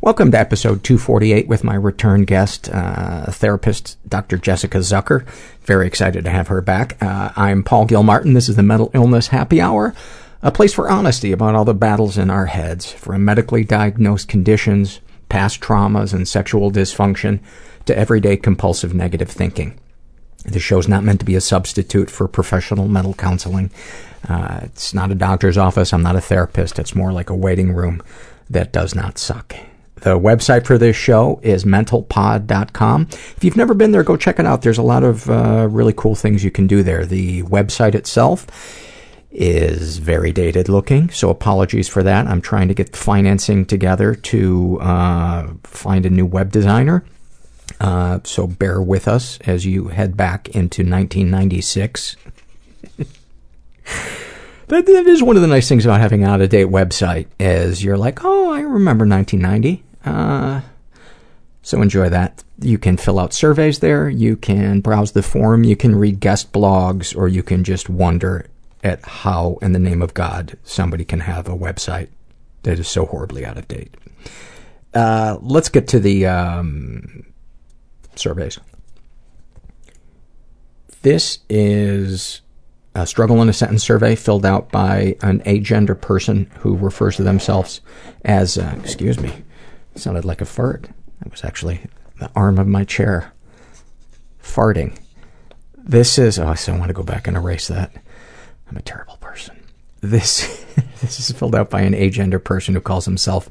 Welcome to episode 248 with my return guest, uh, therapist Dr. Jessica Zucker. Very excited to have her back. Uh, I'm Paul Gilmartin. This is the Mental Illness Happy Hour, a place for honesty about all the battles in our heads, from medically diagnosed conditions, past traumas, and sexual dysfunction, to everyday compulsive negative thinking. The show's not meant to be a substitute for professional mental counseling. Uh, it's not a doctor's office. I'm not a therapist. It's more like a waiting room that does not suck. The website for this show is mentalpod.com. If you've never been there, go check it out. There's a lot of uh, really cool things you can do there. The website itself is very dated looking, so apologies for that. I'm trying to get financing together to uh, find a new web designer. Uh, so bear with us as you head back into 1996. that, that is one of the nice things about having an out-of-date website is you're like, oh, I remember 1990. Uh, so enjoy that. You can fill out surveys there. You can browse the forum. You can read guest blogs, or you can just wonder at how, in the name of God, somebody can have a website that is so horribly out of date. Uh, let's get to the um, surveys. This is a struggle in a sentence survey filled out by an agender person who refers to themselves as, uh, excuse me, sounded like a fart. That was actually the arm of my chair farting. This is, oh, I still want to go back and erase that. I'm a terrible person. This, this is filled out by an agender person who calls himself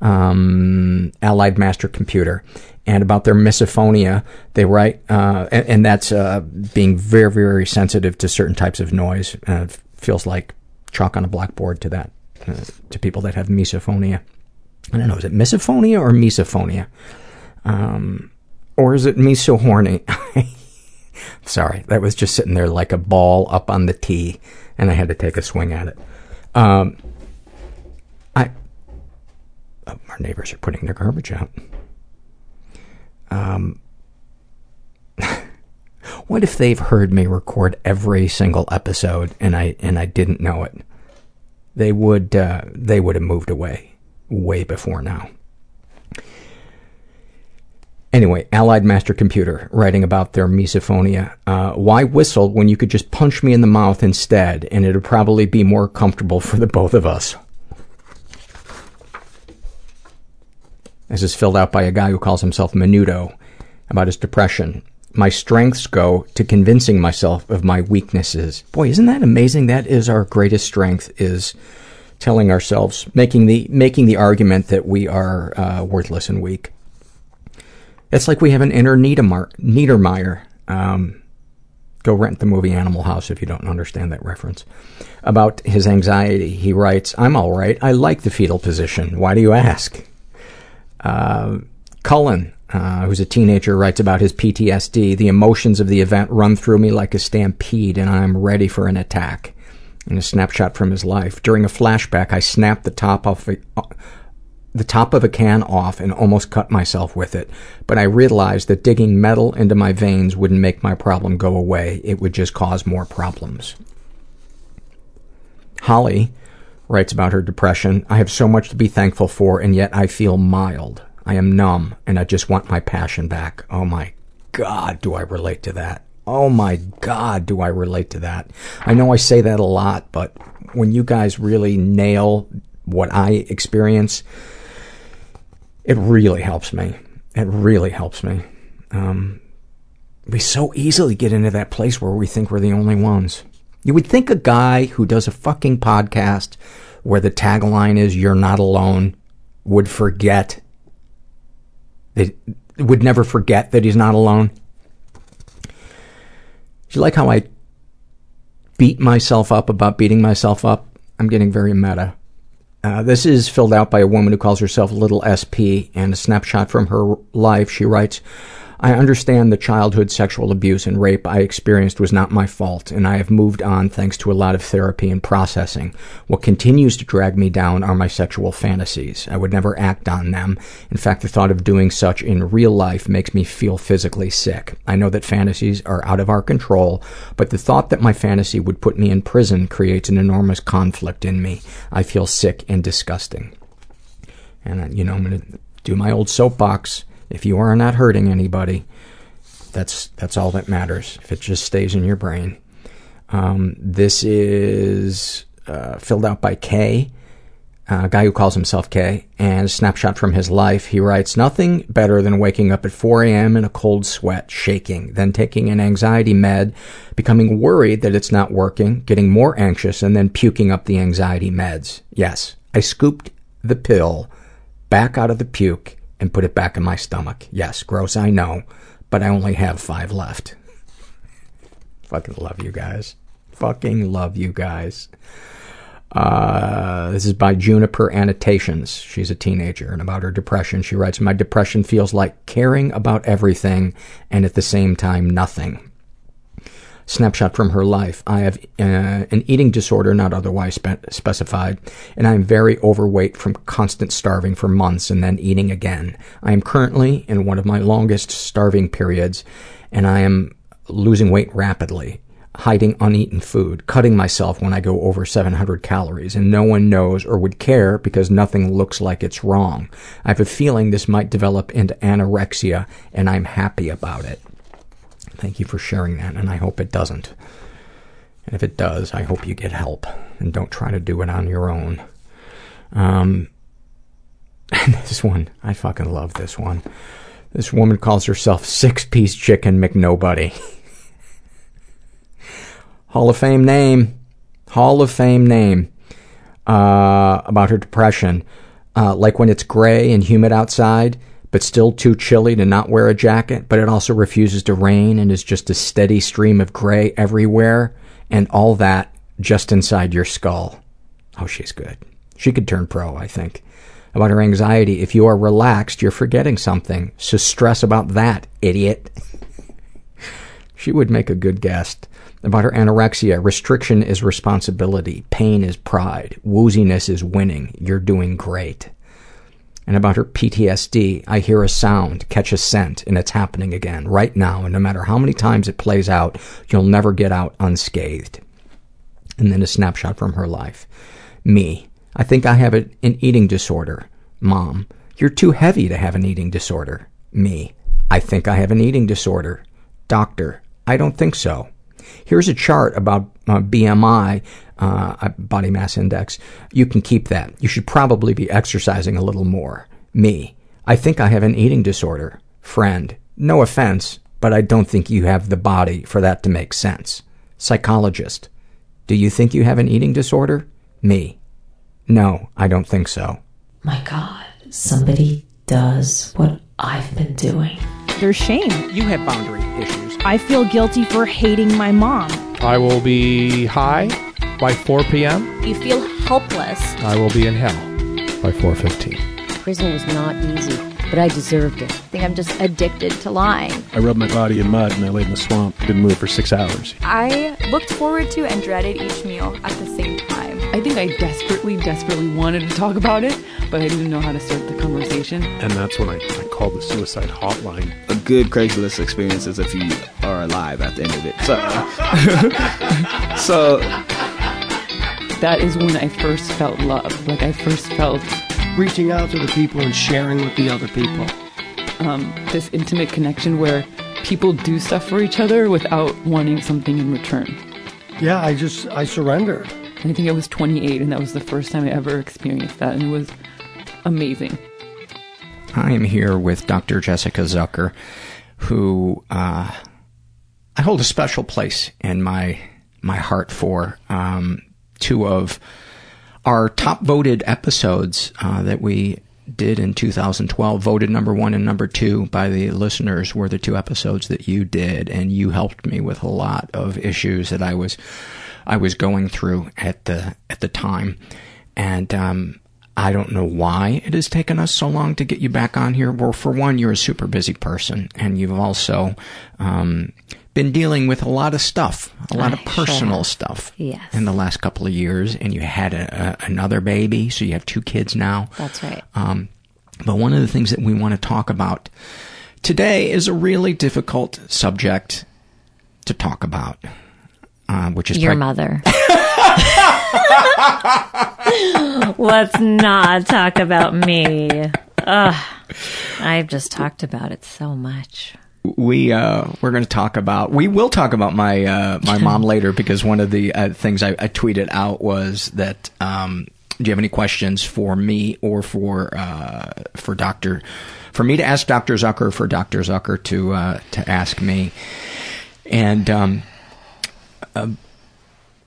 um, Allied Master Computer. And about their misophonia, they write, uh, and, and, that's uh, being very, very sensitive to certain types of noise. Uh, feels like chalk on a blackboard to that, uh, to people that have misophonia. I don't know, is it misophonia or misophonia? Um, or is it me so horny? Sorry, that was just sitting there like a ball up on the tee, and I had to take a swing at it. Um, I, oh, our neighbors are putting their garbage out. Um, what if they've heard me record every single episode and I and I didn't know it? They would uh, they would have moved away way before now. Anyway, Allied Master Computer writing about their misophonia. Uh, why whistle when you could just punch me in the mouth instead and it would probably be more comfortable for the both of us? This is filled out by a guy who calls himself Menudo about his depression. My strengths go to convincing myself of my weaknesses. Boy, isn't that amazing? That is our greatest strength is telling ourselves, making the, making the argument that we are uh, worthless and weak. It's like we have an inner Neidermeyer. Um, go rent the movie Animal House if you don't understand that reference. About his anxiety, he writes, I'm all right. I like the fetal position. Why do you ask? Uh, Cullen, uh, who's a teenager, writes about his PTSD. The emotions of the event run through me like a stampede, and I am ready for an attack. In a snapshot from his life, during a flashback, I snapped the top off a, uh, the top of a can off and almost cut myself with it, but I realized that digging metal into my veins wouldn't make my problem go away. It would just cause more problems. Holly writes about her depression. I have so much to be thankful for, and yet I feel mild. I am numb, and I just want my passion back. Oh my God, do I relate to that? Oh my God, do I relate to that? I know I say that a lot, but when you guys really nail what I experience, it really helps me. It really helps me. Um, we so easily get into that place where we think we're the only ones. You would think a guy who does a fucking podcast where the tagline is "You're not alone" would forget that would never forget that he's not alone. Do you like how I beat myself up about beating myself up? I'm getting very meta. Uh, this is filled out by a woman who calls herself Little SP, and a snapshot from her life. She writes, I understand the childhood sexual abuse and rape I experienced was not my fault, and I have moved on thanks to a lot of therapy and processing. What continues to drag me down are my sexual fantasies. I would never act on them. In fact, the thought of doing such in real life makes me feel physically sick. I know that fantasies are out of our control, but the thought that my fantasy would put me in prison creates an enormous conflict in me. I feel sick and disgusting. And, uh, you know, I'm going to do my old soapbox. If you are not hurting anybody, that's that's all that matters. If it just stays in your brain. Um, this is uh, filled out by Kay, a guy who calls himself Kay, and a snapshot from his life. He writes, Nothing better than waking up at 4 a.m. in a cold sweat, shaking, then taking an anxiety med, becoming worried that it's not working, getting more anxious, and then puking up the anxiety meds. Yes, I scooped the pill back out of the puke and put it back in my stomach. Yes, gross, I know, but I only have five left. Fucking love you guys. Fucking love you guys. Uh, this is by Juniper Annotations. She's a teenager, and about her depression, she writes, My depression feels like caring about everything and at the same time nothing. Snapshot from her life. I have uh, an eating disorder not otherwise spe- specified, and I am very overweight from constant starving for months and then eating again. I am currently in one of my longest starving periods, and I am losing weight rapidly hiding uneaten food, cutting myself when I go over 700 calories, and no one knows or would care because nothing looks like it's wrong. I have a feeling this might develop into anorexia, and I'm happy about it. Thank you for sharing that, and I hope it doesn't. And if it does, I hope you get help, and don't try to do it on your own. Um, and this one, I fucking love this one. This woman calls herself Six Piece Chicken McNobody. Hall of Fame name. Hall of Fame name. Uh, about her depression. Uh, like when it's gray and humid outside, but still too chilly to not wear a jacket, but it also refuses to rain and is just a steady stream of gray everywhere, and all that just inside your skull. Oh, she's good. She could turn pro, I think. About her anxiety, if you are relaxed, you're forgetting something, so stress about that, idiot. she would make a good guest. About her anorexia, restriction is responsibility, pain is pride, wooziness is winning, you're doing great. And about her PTSD, I hear a sound, catch a scent, and it's happening again, right now, and no matter how many times it plays out, you'll never get out unscathed. And then a snapshot from her life. Me. I think I have an eating disorder. Mom. You're too heavy to have an eating disorder. Me. I think I have an eating disorder. Doctor. I don't think so. Here's a chart about uh, BMI, uh, body mass index. You can keep that. You should probably be exercising a little more. Me. I think I have an eating disorder. Friend. No offense, but I don't think you have the body for that to make sense. Psychologist. Do you think you have an eating disorder? Me. No, I don't think so. My God, somebody does what I've been doing. There's shame. You have boundary issues. I feel guilty for hating my mom. I will be high by 4 p.m. You feel helpless. I will be in hell by 4:15. Prison was not easy, but I deserved it. I think I'm just addicted to lying. I rubbed my body in mud and I laid in the swamp. Didn't move for six hours. I looked forward to and dreaded each meal at the same time. I think I desperately, desperately wanted to talk about it, but I didn't know how to start the conversation. And that's when I, I called the suicide hotline. A good Craigslist experience is if you are alive at the end of it. So, so that is when I first felt love. Like I first felt reaching out to the people and sharing with the other people. Um, this intimate connection where people do stuff for each other without wanting something in return. Yeah, I just I surrendered. I think I was 28, and that was the first time I ever experienced that, and it was amazing. I am here with Dr. Jessica Zucker, who uh, I hold a special place in my my heart for. Um, two of our top voted episodes uh, that we did in 2012, voted number one and number two by the listeners, were the two episodes that you did, and you helped me with a lot of issues that I was I was going through at the at the time, and um, I don't know why it has taken us so long to get you back on here. Well, for one, you're a super busy person, and you've also um, been dealing with a lot of stuff, a lot I of personal sure stuff yes. in the last couple of years, and you had a, a, another baby, so you have two kids now. That's right. Um, but one of the things that we want to talk about today is a really difficult subject to talk about, uh, which is your preg- mother. Let's not talk about me. Ugh. I've just talked about it so much. We uh, we're going to talk about we will talk about my uh, my mom later because one of the uh, things I, I tweeted out was that um, do you have any questions for me or for uh, for Doctor for me to ask Doctor Zucker or for Doctor Zucker to uh, to ask me and um, uh,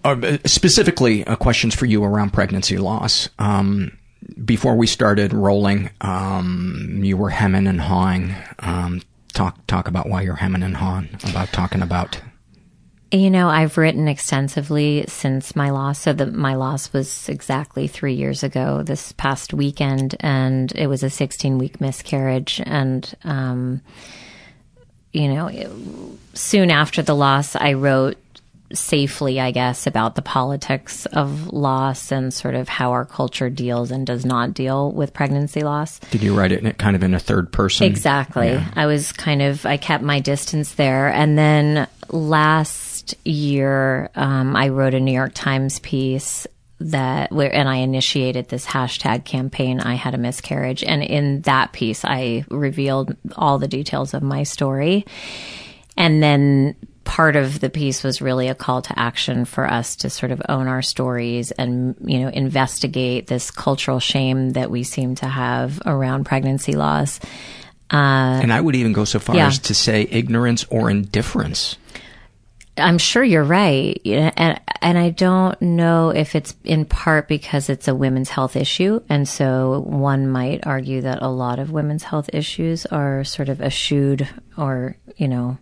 uh, specifically uh, questions for you around pregnancy loss. Um, before we started rolling, um, you were hemming and hawing. Um, talk talk about why you're hemming and hawing about talking about. You know, I've written extensively since my loss. So that my loss was exactly three years ago this past weekend, and it was a 16 week miscarriage. And, um, you know, it, soon after the loss, I wrote safely, I guess, about the politics of loss and sort of how our culture deals and does not deal with pregnancy loss. Did you write it in, kind of in a third person? Exactly. Yeah. I was kind of, I kept my distance there. And then last year, um, I wrote a New York Times piece that where and I initiated this hashtag campaign I had a miscarriage and in that piece I revealed all the details of my story and then part of the piece was really a call to action for us to sort of own our stories and you know investigate this cultural shame that we seem to have around pregnancy loss uh, and I would even go so far yeah. as to say ignorance or indifference. I'm sure you're right, and and I don't know if it's in part because it's a women's health issue, and so one might argue that a lot of women's health issues are sort of eschewed or you know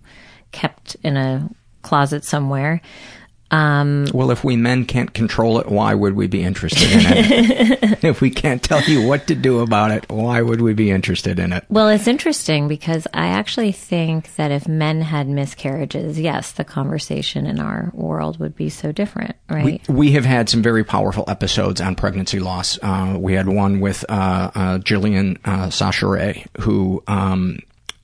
kept in a closet somewhere. Um, well, if we men can't control it, why would we be interested in it? if we can't tell you what to do about it, why would we be interested in it? Well, it's interesting because I actually think that if men had miscarriages, yes, the conversation in our world would be so different, right? We, we have had some very powerful episodes on pregnancy loss. Uh, we had one with uh, uh, Jillian uh, Sacheret, who um,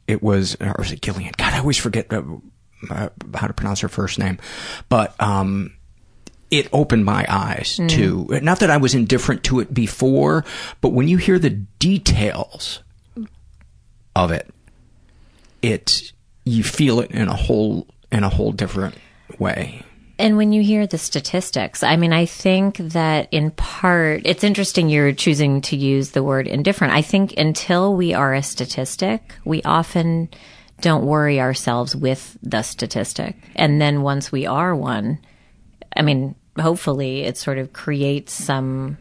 it was, or was it Gillian? God, I always forget uh, how to pronounce her first name, but um, it opened my eyes Mm. to not that I was indifferent to it before, but when you hear the details of it, it you feel it in a whole in a whole different way. And when you hear the statistics, I mean, I think that in part, it's interesting you're choosing to use the word indifferent. I think until we are a statistic, we often don't worry ourselves with the statistic. And then once we are one, I mean, hopefully it sort of creates some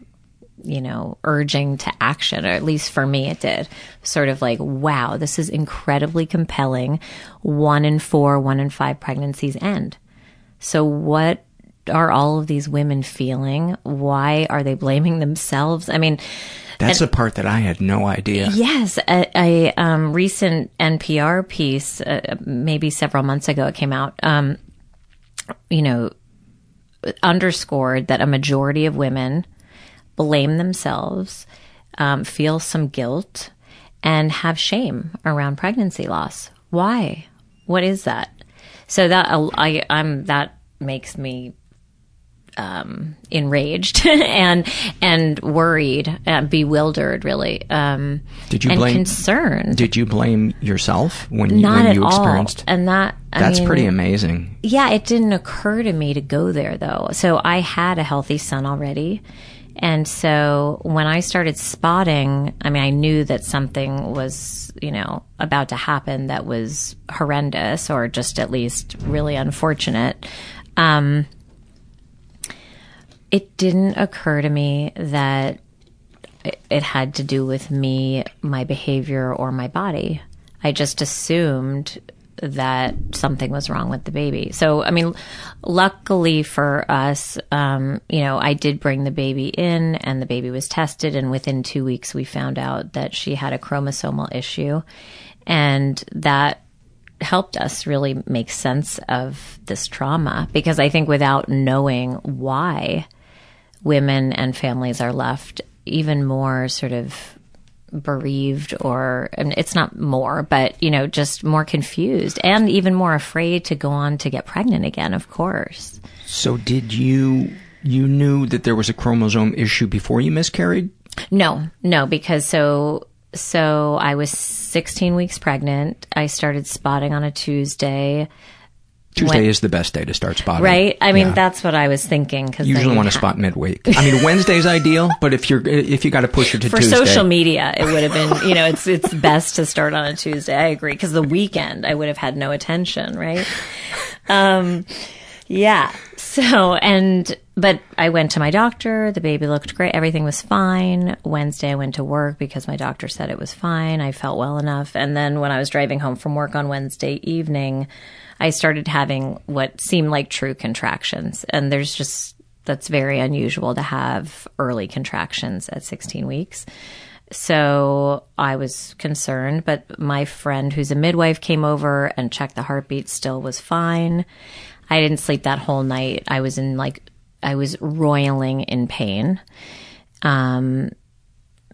you know, urging to action, or at least for me it did. Sort of like, wow, this is incredibly compelling. One in four, one in five pregnancies end. So what are all of these women feeling? Why are they blaming themselves? I mean, That's the part that I had no idea. Yes, a, a um, recent NPR piece, uh, maybe several months ago, it came out. Um, you know, underscored that a majority of women blame themselves, um, feel some guilt, and have shame around pregnancy loss. Why? What is that? So that I, I'm that makes me um, enraged and and worried, and bewildered, really. Um, Did you and blame concerned? Did you blame yourself when you, Not when at you all. experienced? And that I That's mean, pretty amazing. Yeah, it didn't occur to me to go there though. So I had a healthy son already. And so when I started spotting, I mean, I knew that something was, you know, about to happen that was horrendous or just at least really unfortunate. Um, it didn't occur to me that it- had to do with me, my behavior, or my body. I just assumed that something was wrong with the baby. So, I mean, luckily for us, um, you know, I did bring the baby in and the baby was tested. And within two weeks, we found out that she had a chromosomal issue. And that helped us really make sense of this trauma because I think without knowing why women and families are left even more sort of bereaved or and it's not more but you know just more confused and even more afraid to go on to get pregnant again of course So did you you knew that there was a chromosome issue before you miscarried? no no because so so I was 16 weeks pregnant. I started spotting on a Tuesday. Tuesday When- is the best day to start spotting. Right? I mean, Yeah. that's what I was thinking. Cause usually want to ha- spot midweek. I mean, Wednesday's ideal, but if you're if you got to push it to for Tuesday, social media, it would have been, you know, it's it's best to start on a Tuesday. I agree because the weekend I would have had no attention, right? Um, yeah. So and but I went to my doctor. The baby looked great. Everything was fine. Wednesday I went to work because my doctor said it was fine. I felt well enough. And then when I was driving home from work on Wednesday evening, I started having what seemed like true contractions. And there's just that's very unusual to have early contractions at 16 weeks. So I was concerned, but my friend who's a midwife came over and checked the heartbeat, still was fine. I didn't sleep that whole night. I was in like, I was roiling in pain. Um,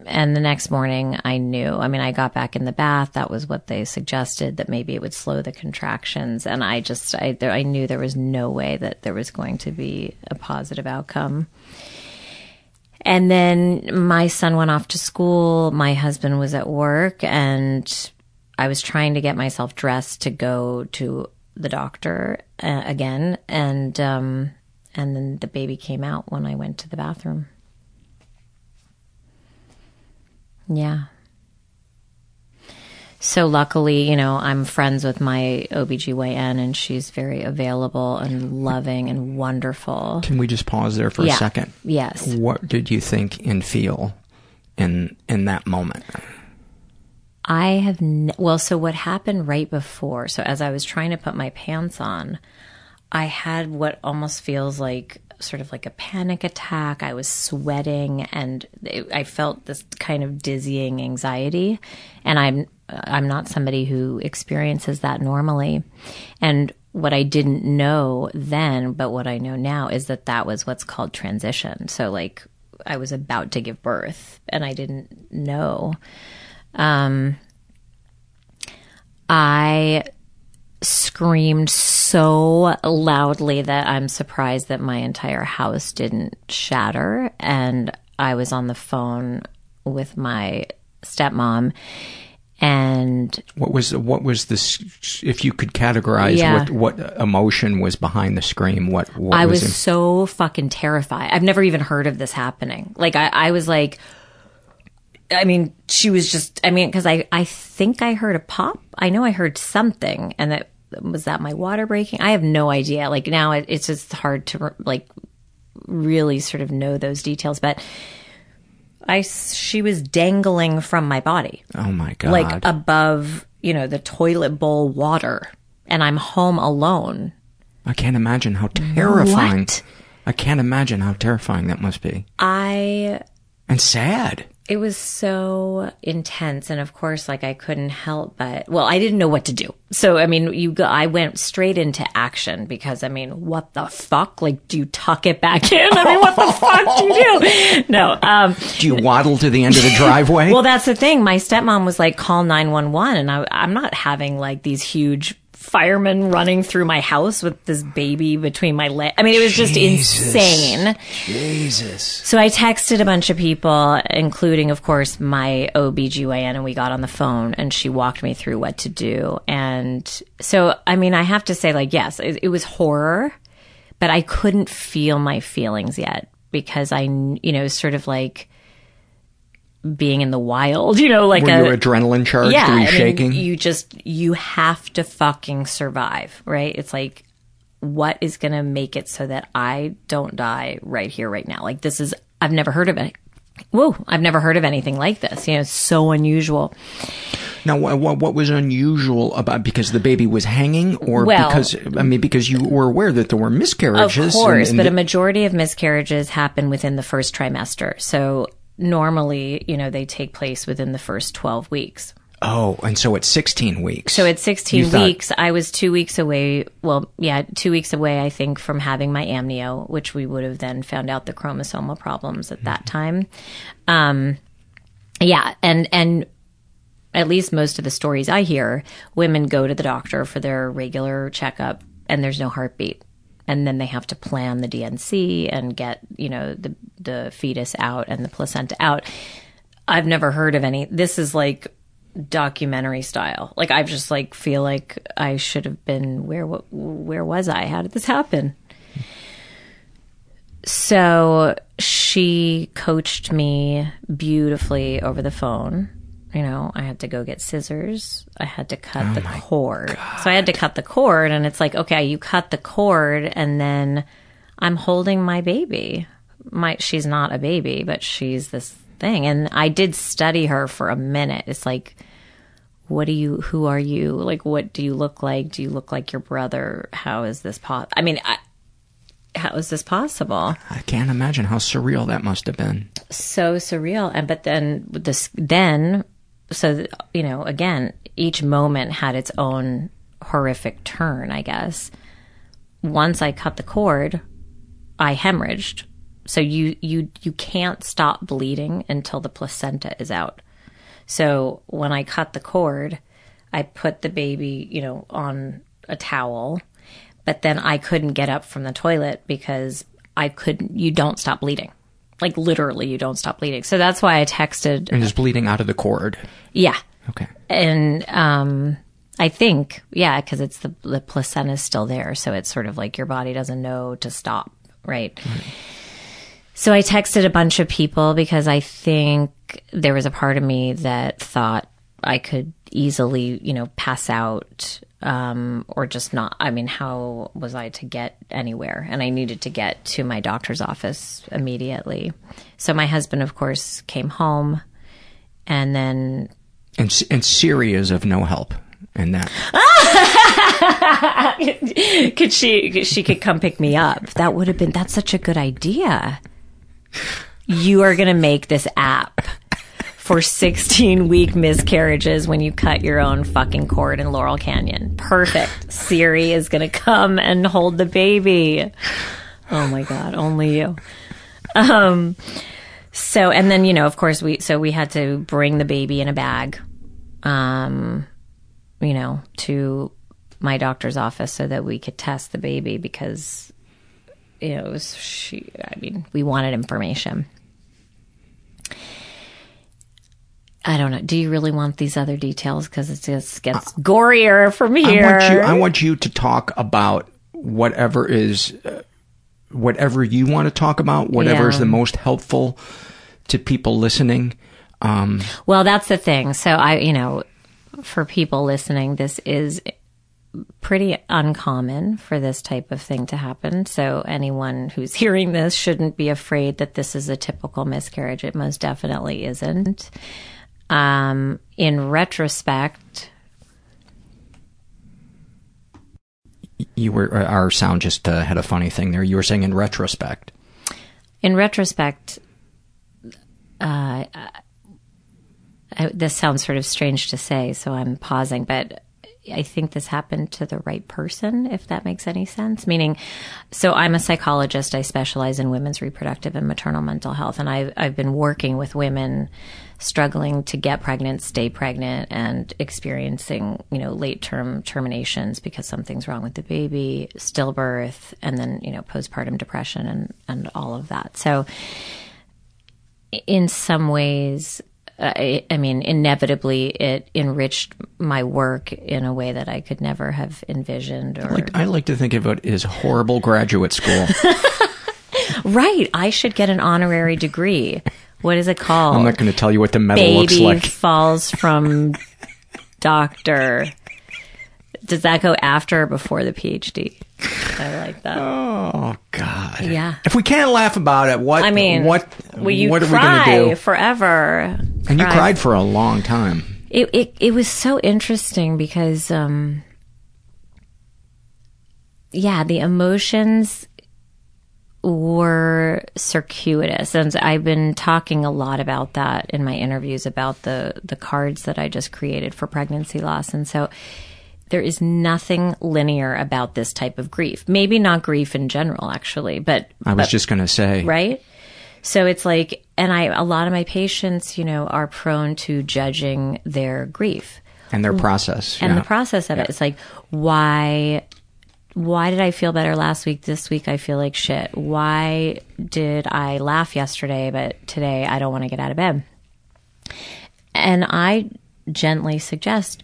and the next morning I knew, I mean, I got back in the bath. That was what they suggested that maybe it would slow the contractions. And I just, I, there, I knew there was no way that there was going to be a positive outcome. And then my son went off to school. My husband was at work and I was trying to get myself dressed to go to the doctor uh, again. And, um, and then the baby came out when I went to the bathroom. Yeah. So luckily, you know, I'm friends with my OBGYN and she's very available and loving and wonderful. Can we just pause there for Yeah. a second? Yes. What did you think and feel in in that moment? I have n- well, so what happened right before? So as I was trying to put my pants on, I had what almost feels like sort of like a panic attack. I was sweating and it, I felt this kind of dizzying anxiety, and I'm I'm not somebody who experiences that normally, and what I didn't know then, but what I know now is that that was what's called transition. So like I was about to give birth and I didn't know. Um, I screamed so loudly that I'm surprised that my entire house didn't shatter. And I was on the phone with my stepmom. And What was what was this? If you could categorize Yeah. what what emotion was behind the scream, what, what I was in- so fucking terrified. I've never even heard of this happening. Like I, I was like, I mean, she was just. I mean, because I, I think I heard a pop. I know I heard something, and that was that my water breaking. I have no idea. Like now, it, it's just hard to like really sort of know those details. But I she was dangling from my body oh my god! like above, you know, the toilet bowl water, and I'm home alone. I can't imagine how terrifying. What? I can't imagine how terrifying that must be, I and sad. It was so intense, and of course, like I couldn't help but well, I didn't know what to do. So, I mean, you go, I went straight into action because I mean, what the fuck? Like, do you tuck it back in? I mean, what the fuck do you do? No, um, Do you waddle to the end of the driveway? well, that's the thing. My stepmom was like, call 911. And I, I'm not having like these huge firemen running through my house with this baby between my legs. I mean, it was just insane. Jesus. So I texted a bunch of people, including, of course, my OBGYN, and we got on the phone and she walked me through what to do. And so, I mean, I have to say, like, yes, it, it was horror, but I couldn't feel my feelings yet because I, you know, sort of like being in the wild, you know, like Were a adrenaline charged? yeah, you mean, shaking? you just you have to fucking survive, right? It's like what is going to make it so that I don't die right here, right now? Like this is I've never heard of it. Whoa, I've never heard of anything like this. You know, it's so unusual. Now, what, what, what was unusual about because the baby was hanging, or Well- because I mean, because you were aware that there were miscarriages, Of course, and- but a majority of miscarriages happen within the first trimester. So normally, you know, they take place within the first 12 weeks. oh, and so at 16 weeks. So at 16 You thought- weeks, I was two weeks away. Well, yeah, two weeks away, I think, from having my amnio, which we would have then found out the chromosomal problems at that time. Um, yeah, and and at least most of the stories I hear, women go to the doctor for their regular checkup, and there's no heartbeat, and then they have to plan the D&C and get you know the the fetus out and the placenta out. I've never heard of any. This is like documentary style. Like I just like feel like I should have been where wa- where was I? How did this happen? So she coached me beautifully over the phone. You know, I had to go get scissors. I had to cut oh the cord. So I had to cut the cord, and it's like, okay, you cut the cord, and then I'm holding my baby. My she's not a baby, but she's this thing. And I did study her for a minute. It's like, what do you? Who are you? Like, what do you look like? Do you look like your brother? How is this possible? I mean, I, how is this possible? I can't imagine how surreal that must have been. so surreal and but then this then so you know again each moment had its own horrific turn i guess. Once i cut the cord i hemorrhaged. So you you you can't stop bleeding until the placenta is out. So when i cut the cord i put the baby you know on a towel but then i couldn't get up from the toilet because i couldn't you don't stop bleeding like literally you don't stop bleeding so that's why i texted And just bleeding out of the cord. yeah Okay. and um i think yeah because it's the the placenta is still there so it's sort of like your body doesn't know to stop right so i texted a bunch of people because i think there was a part of me that thought i could easily you know pass out um or just not i mean how was i to get anywhere? And i needed to get to my doctor's office immediately. So my husband of course came home and then And, and Siri is of no help in that. could she she could come pick me up. That would have been that's such a good idea. You are going to make this app for 16 week miscarriages when you cut your own fucking cord in Laurel Canyon. Perfect. Siri is going to come and hold the baby. Oh my God, only you. Um, so, and then, you know, of course, we, so we had to bring the baby in a bag, um, you know, to my doctor's office so that we could test the baby because, you know, it was, she, I mean, we wanted information. I don't know. Do you really want these other details? Because it just gets gorier from I here. want you. I want you to talk about whatever is, uh, whatever you want to talk about. Whatever is the most helpful to people listening. Um, Well, that's the thing. So I, you know, for people listening, this is pretty uncommon for this type of thing to happen. So anyone who's hearing this shouldn't be afraid that this is a typical miscarriage. It most definitely isn't. Um, in retrospect, you were uh, our sound just uh, had a funny thing there. You were saying in retrospect. in retrospect, uh, I, this sounds sort of strange to say, so I'm pausing, but I think this happened to the right person, if that makes any sense. Meaning, so I'm a psychologist. I specialize in women's reproductive and maternal mental health, and I've, I've been working with women struggling to get pregnant, stay pregnant, and experiencing, you know, late term terminations because something's wrong with the baby, stillbirth, and then, you know, postpartum depression and, and all of that. So, in some ways, I, I mean, inevitably, it enriched my work in a way that I could never have envisioned. Or Like I like to think of it as horrible graduate school. right, I should get an honorary degree. What is it called? I'm not going to tell you what the medal Baby looks like. falls from doctor. Does that go after or before the PhD? I like that. Oh God. Yeah. If we can't laugh about it, what? I mean, what? Well, you what are we cry going to do? forever. And you Cry cried for a long time. it it it was so interesting because um yeah the emotions were circuitous and i've been talking a lot about that in my interviews about the the cards that i just created for pregnancy loss and so there is nothing linear about this type of grief maybe not grief in general actually but I was but- just going to say. right? So it's like, and I, a lot of my patients, you know, are prone to judging their grief And their process. and yeah. the process of it. It's like, why, why did I feel better last week? This week I feel like shit. Why did I laugh yesterday, but today I don't want to get out of bed? And I gently suggest,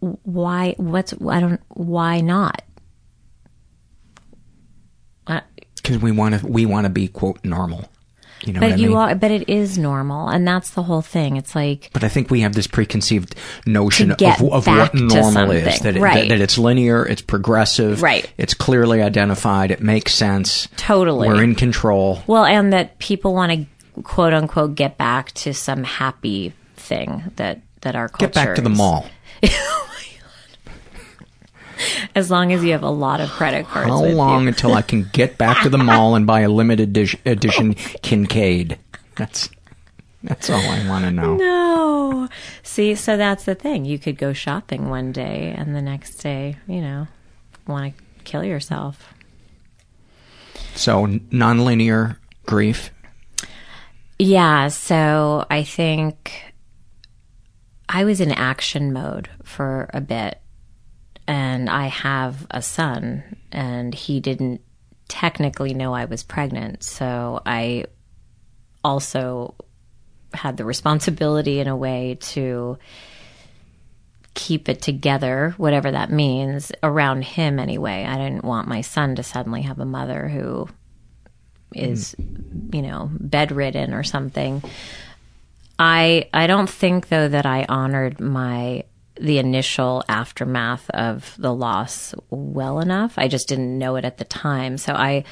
why? What's I don't. Why not? Because we want to we want to be quote normal. You know but you mean? are. But it is normal, and that's the whole thing. It's like But I think we have this preconceived notion of, of what normal is. That, it, Right. that, that it's linear, it's progressive, Right. it's clearly identified, it makes sense. Totally. We're in control. well, and that people want to quote unquote get back to some happy thing that that our culture Get back to the is. mall. As long as you have a lot of credit cards. How long until I can get back to the mall and buy a limited edition, edition Kinkade? That's that's all I want to know. No. See, so that's the thing. You could go shopping one day and the next day, you know, want to kill yourself. So nonlinear grief. Yeah, so I think I was in action mode for a bit and I have a son and he didn't technically know I was pregnant. So I also had the responsibility in a way to keep it together, whatever that means, around him anyway. I didn't want my son to suddenly have a mother who hmm. is, you know, bedridden or something. I I don't think though that I honored my the initial aftermath of the loss well enough. I just didn't know it at the time. So I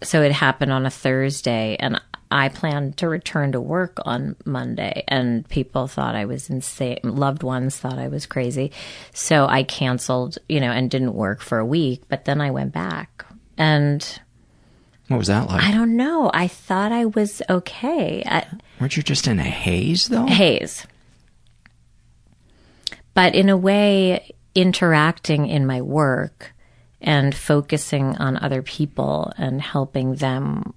so it happened on a Thursday and I planned to return to work on Monday and people thought I was insane. Loved ones thought I was crazy. So I canceled, you know, and didn't work for a week, but then I went back. And What was that like? I don't know. I thought I was okay. I, Weren't you just in a haze though? haze. But in a way, interacting in my work and focusing on other people and helping them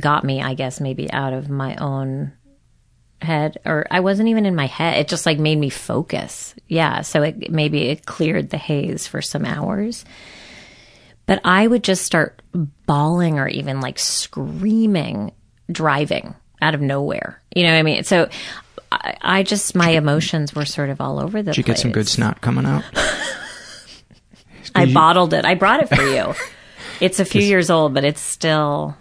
got me, I guess, maybe out of my own head or I wasn't even in my head. It just like made me focus. Yeah. So it maybe it cleared the haze for some hours. But I would just start bawling or even like screaming driving out of nowhere. You know what I mean? So I, I just, my emotions were sort of all over the Did you place. get some good snot coming out? I you- bottled it. I brought it for you. it's a few years old, but it's still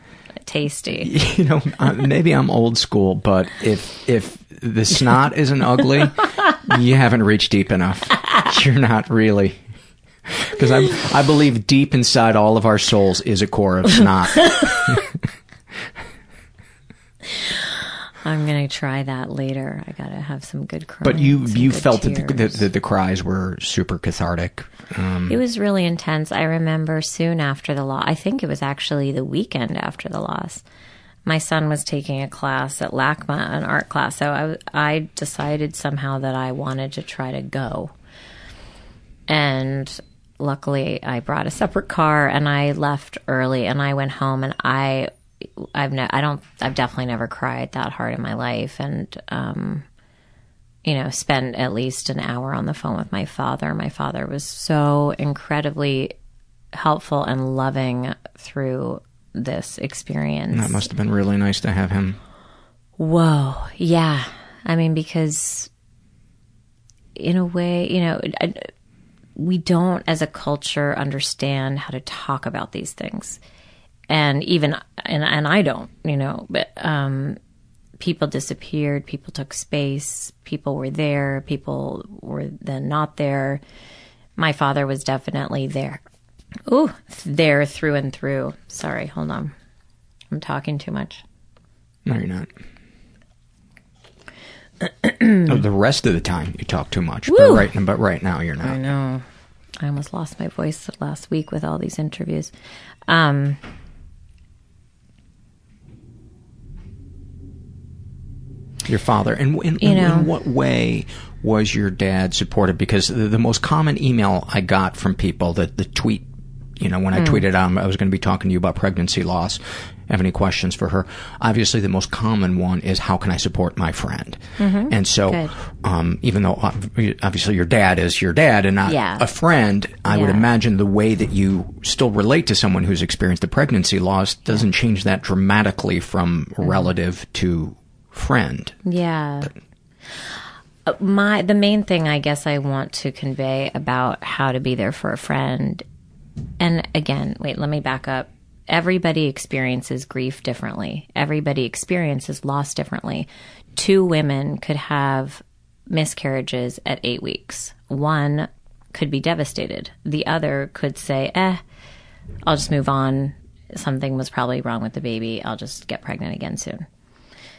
tasty. you know, uh, maybe I'm old school, but if if the snot isn't ugly, you haven't reached deep enough. You're not really. Because I I believe deep inside all of our souls is a core of snot. I'm gonna try that later. I gotta have some good crying. But you you felt that the, tears. the, the cries were super cathartic. Um, It was really intense. I remember soon after the loss, I think it was actually the weekend after the loss. My son was taking a class at LACMA, an art class. So I, I decided somehow that I wanted to try to go. And luckily, I brought a separate car and I left early and I went home and I. I've ne- I don't I've definitely never cried that hard in my life and um you know, spent at least an hour on the phone with my father. My father was so incredibly helpful and loving through this experience. that must have been really nice to have him. Whoa. Yeah. I mean, because in a way, you know, I, we don't as a culture understand how to talk about these things. And even, and, and I don't, you know, but, um, people disappeared, people took space, people were there, people were then not there. My father was definitely there. Ooh, there through and through. Sorry, hold on. I'm talking too much. No, you're not. Oh, the rest of the time you talk too much, but right, but right now you're not. I know. I almost lost my voice last week with all these interviews. Um, Your father, and in, You know. in what way was your dad supportive? Because the, the most common email I got from people that the tweet, you know, when I Hmm. tweeted out I was going to be talking to you about pregnancy loss. Have any questions for her? Obviously, the most common one is how can I support my friend? Mhm. And so, um, even though obviously your dad is your dad and not Yeah. a friend, I would imagine the way that you still relate to someone who's experienced a pregnancy loss doesn't change that dramatically from Mm-hmm. relative to friend. Yeah. Uh, My the main thing I guess I want to convey about how to be there for a friend and again, wait, let me back up. Everybody experiences grief differently. Everybody experiences loss differently. Two women could have miscarriages at 8 weeks. One could be devastated. The other could say, "Eh, I'll just move on. Something was probably wrong with the baby. I'll just get pregnant again soon."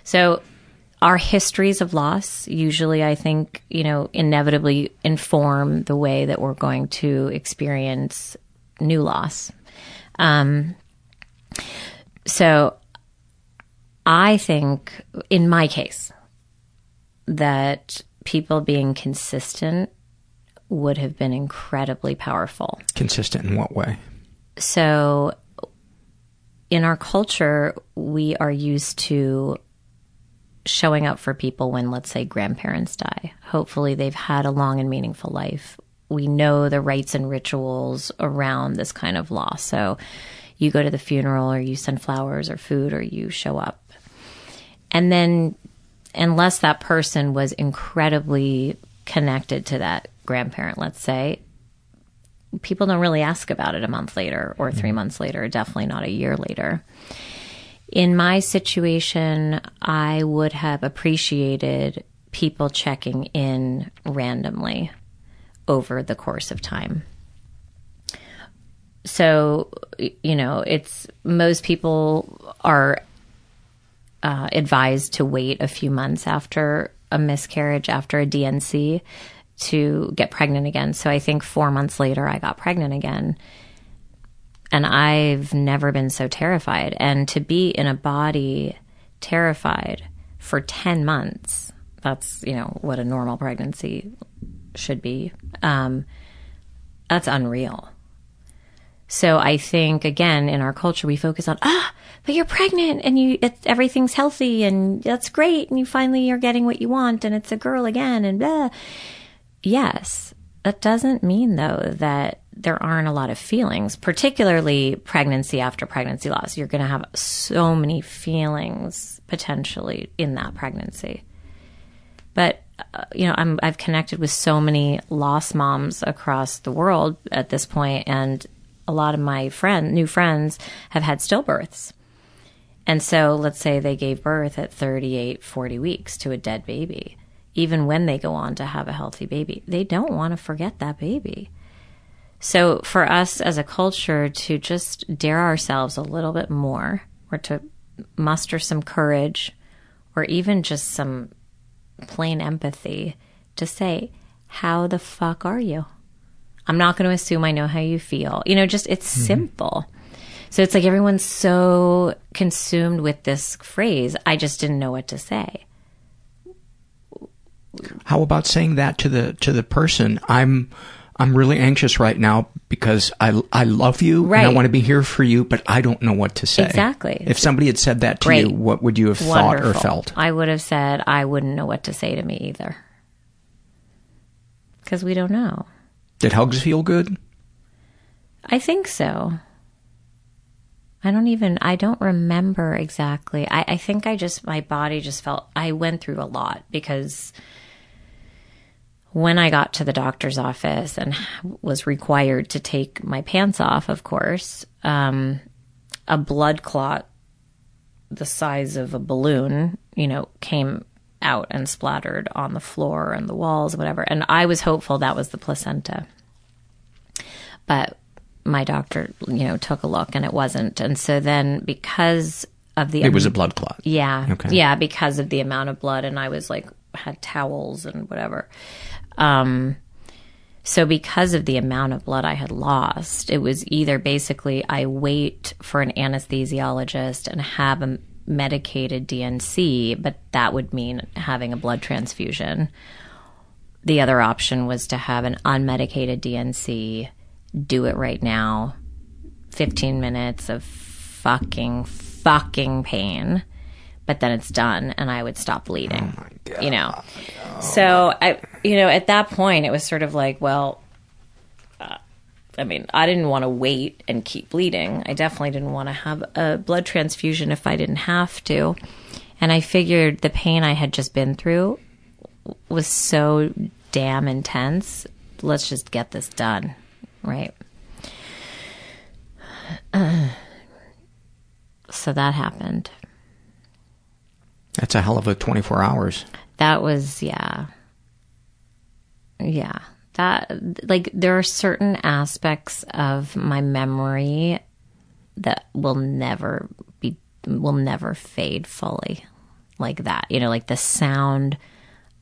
So, our histories of loss usually, I think, you know, inevitably inform the way that we're going to experience new loss. Um, so, I think, in my case, that people being consistent would have been incredibly powerful. Consistent in what way? So, in our culture, we are used to showing up for people when, let's say, grandparents die. Hopefully, they've had a long and meaningful life. We know the rites and rituals around this kind of loss. So, you go to the funeral, or you send flowers or food, or you show up. And then, unless that person was incredibly connected to that grandparent, let's say, people don't really ask about it a month later or three mm-hmm. months later, definitely not a year later. In my situation, I would have appreciated people checking in randomly over the course of time. So, you know, it's most people are uh, advised to wait a few months after a miscarriage, after a D&C, to get pregnant again. So I think four months later, I got pregnant again. And I've never been so terrified. And to be in a body terrified for 10 months, that's, you know, what a normal pregnancy should be. Um, that's unreal. So I think again in our culture we focus on ah, but you're pregnant and you it, everything's healthy and that's great and you finally are getting what you want and it's a girl again and blah. Yes, that doesn't mean though that there aren't a lot of feelings, particularly pregnancy after pregnancy loss. You're going to have so many feelings potentially in that pregnancy. But uh, you know, I'm I've connected with so many lost moms across the world at this point and a lot of my friend new friends have had stillbirths. And so let's say they gave birth at 38, 40 weeks to a dead baby. Even when they go on to have a healthy baby, they don't want to forget that baby. So for us as a culture to just dare ourselves a little bit more or to muster some courage or even just some plain empathy to say, how the fuck are you? I'm not going to assume I know how you feel. You know, just it's mm-hmm. simple. So it's like everyone's so consumed with this phrase. I just didn't know what to say. How about saying that to the to the person? I'm I'm really anxious right now because I I love you and I want to be here for you, but I don't know what to say. Exactly. If somebody had said that to Great. you, what would you have thought or Wonderful. felt? I would have said I wouldn't know what to say to me either. Because we don't know. Did hugs feel good? I think so. I don't even, I don't remember exactly. I, I think I just, my body just felt, I went through a lot because when I got to the doctor's office and was required to take my pants off, of course, um, a blood clot the size of a balloon, you know, came out and splattered on the floor and the walls and whatever. And I was hopeful that was the placenta. But my doctor, you know, took a look and it wasn't. And so then because of the It was a blood clot. yeah. Okay. Yeah, because of the amount of blood and I was like had towels and whatever. Um so because of the amount of blood I had lost, it was either basically I wait for an anesthesiologist and have a medicated D&C, but that would mean having a blood transfusion. The other option was to have an unmedicated D&C, do it right now, 15 minutes of fucking, fucking pain, but then it's done and I would stop bleeding. You know? So I, you know, at that point it was sort of like, well, uh, I mean, I didn't want to wait and keep bleeding. I definitely didn't want to have a blood transfusion if I didn't have to. And I figured the pain I had just been through was so damn intense. Let's just get this done. Right. so that happened. That's a hell of a 24 hours. That was, yeah. Yeah. That, like, there are certain aspects of my memory that will never be, will never fade fully like that. You know, like the sound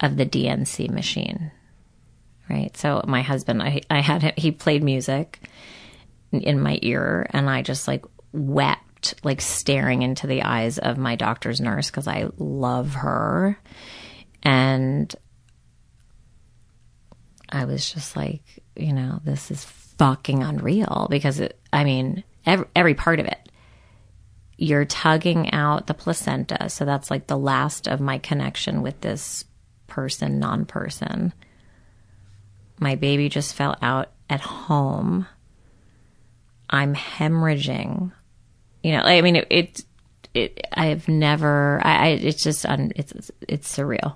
of the D&C machine. Right. So my husband, I, I had him, he played music in my ear and I just like wept, like staring into the eyes of my doctor's nurse because I love her. And I was just like, you know, this is fucking unreal because it, I mean, every, every part of it. You're tugging out the placenta. So that's like the last of my connection with this person, non person. My baby just fell out at home. I'm hemorrhaging. You know, I mean, it, it, it I've never, I, I it's just, un, it's, it's surreal.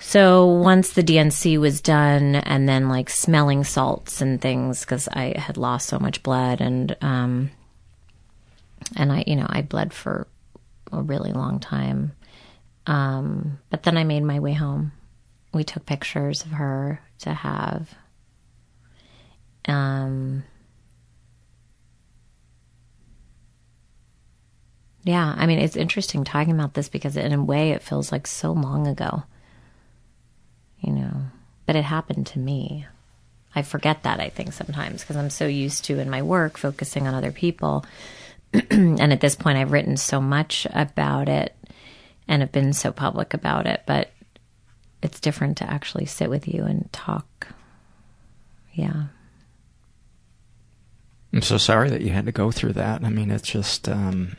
So once the D&C was done, and then like smelling salts and things, because I had lost so much blood, and um, and I, you know, I bled for a really long time. Um, but then I made my way home. We took pictures of her to have. Um, yeah, I mean, it's interesting talking about this because in a way it feels like so long ago you know, but it happened to me. I forget that, I think, sometimes because I'm so used to in my work focusing on other people. and at this point, I've written so much about it and have been so public about it, but it's different to actually sit with you and talk. Yeah. I'm so sorry that you had to go through that. I mean, it's just um...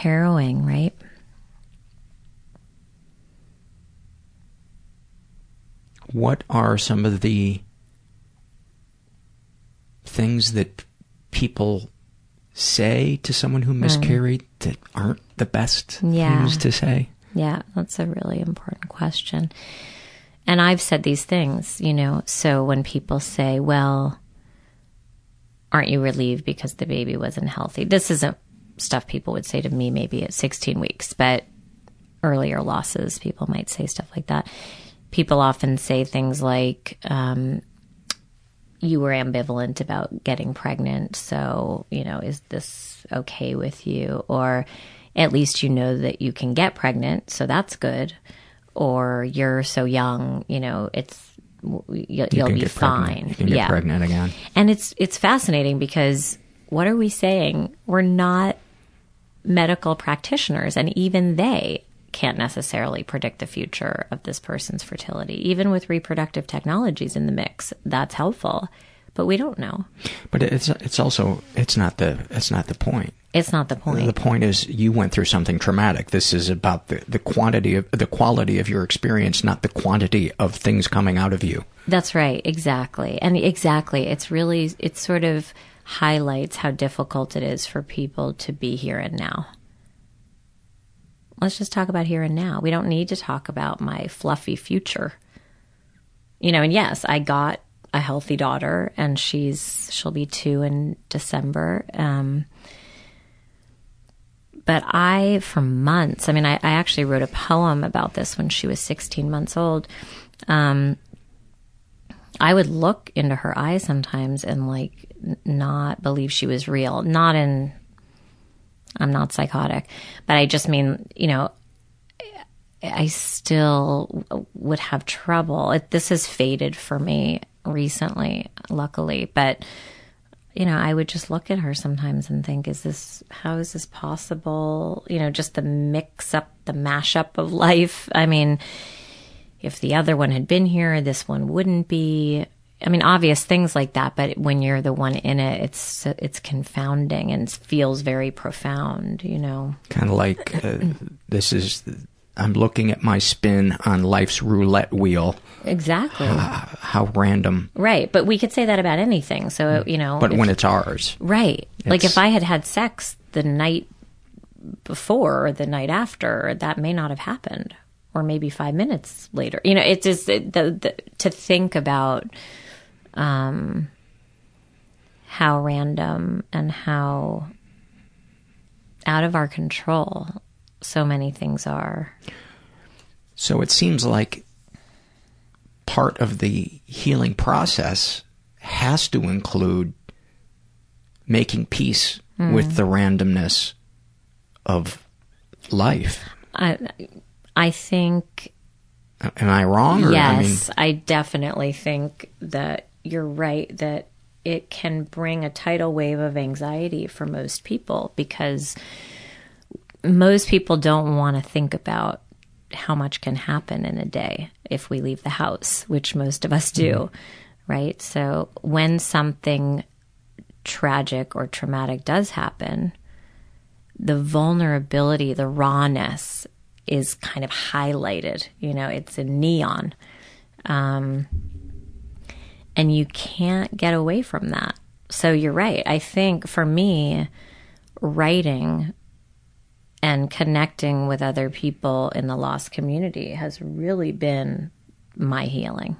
harrowing, right? what are some of the things that people say to someone who miscarried mm. that aren't the best yeah. things to say? Yeah, that's a really important question. And I've said these things, you know, so when people say, well, aren't you relieved because the baby wasn't healthy? This isn't stuff people would say to me maybe at 16 weeks, but earlier losses, people might say stuff like that people often say things like, um, you were ambivalent about getting pregnant, so, you know, is this okay with you? Or at least you know that you can get pregnant, so that's good. Or you're so young, you know, it's you'll, you will be fine. You can get yeah. pregnant again. And it's it's fascinating because what are we saying? We're not medical practitioners, and even they can't necessarily predict the future of this person's fertility. Even with reproductive technologies in the mix, that's helpful, but we don't know. But it's it's also it's not the it's not the point. It's not the point. The point is you went through something traumatic. This is about the, the quantity of the quality of your experience, not the quantity of things coming out of you. That's right, exactly. And exactly, it's really it's sort of highlights how difficult it is for people to be here and now let's just talk about here and now. We don't need to talk about my fluffy future. You know, and yes, I got a healthy daughter and she's she'll be 2 in December. Um, but I, for months, I mean, I, I, actually wrote a poem about this when she was 16 months old. Um, I would look into her eyes sometimes and like not believe she was real. Not in I'm not psychotic, but I just mean, you know, I still would have trouble. It, this has faded for me recently, luckily, but you know, I would just look at her sometimes and think, is this, how is this possible? You know, just the mix up, the mashup of life. I mean, if the other one had been here, this one wouldn't be. I mean, obvious things like that, but when you're the one in it, it's it's confounding and feels very profound. You know, kind of like uh, this is. I'm looking at my spin on life's roulette wheel. Exactly. How random. Right, but we could say that about anything. So you know, but if, when it's ours, right? It's, like if I had had sex the night before or the night after, that may not have happened, or maybe five minutes later. You know, it's just the, the to think about um, how random and how out of our control so many things are. So it seems like part of the healing process has to include making peace Mm. with the randomness of life. I I think Am I wrong? Or, yes, I I, definitely think that you're right that it can bring a tidal wave of anxiety for most people because most people don't want to think about how much can happen in a day if we leave the house, which most of us do, right? So when something tragic or traumatic does happen, the vulnerability, the rawness is kind of highlighted. You know, it's a neon. Um, and you can't get away from that. So you're right. I think for me, writing and connecting with other people in the lost community has really been my healing.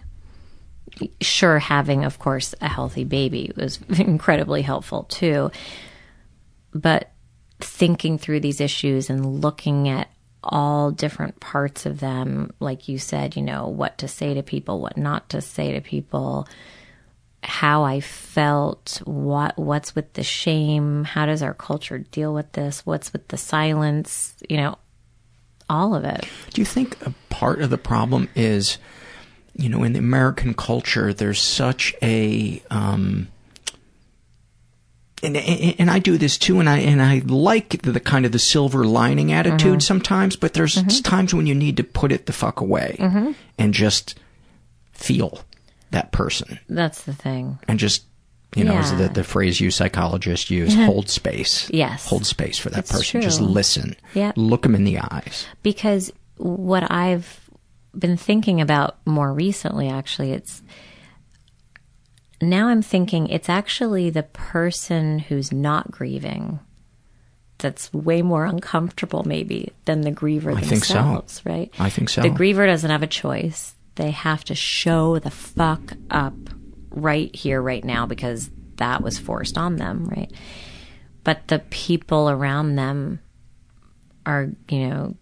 Sure, having, of course, a healthy baby was incredibly helpful too. But thinking through these issues and looking at all different parts of them, like you said, you know, what to say to people, what not to say to people, how I felt, what what's with the shame, how does our culture deal with this, what's with the silence, you know, all of it. do you think a part of the problem is, you know, in the American culture, there's such a, um, and, and and I do this too, and I and I like the, the kind of the silver lining attitude Mhm. sometimes, but there's Mhm. times when you need to put it the fuck away Mhm. and just feel that person That's the thing. and just you know is Yeah. the the phrase you psychologists use hold space Yes. hold space for that It's person just listen Yeah. look them in the eyes because what I've been thinking about more recently, actually, it's now I'm thinking it's actually the person who's not grieving that's way more uncomfortable, maybe, than the griever I think so. themselves, right? I think so. The griever doesn't have a choice. They have to show the fuck up right here, right now, because that was forced on them, right? But the people around them are, you know,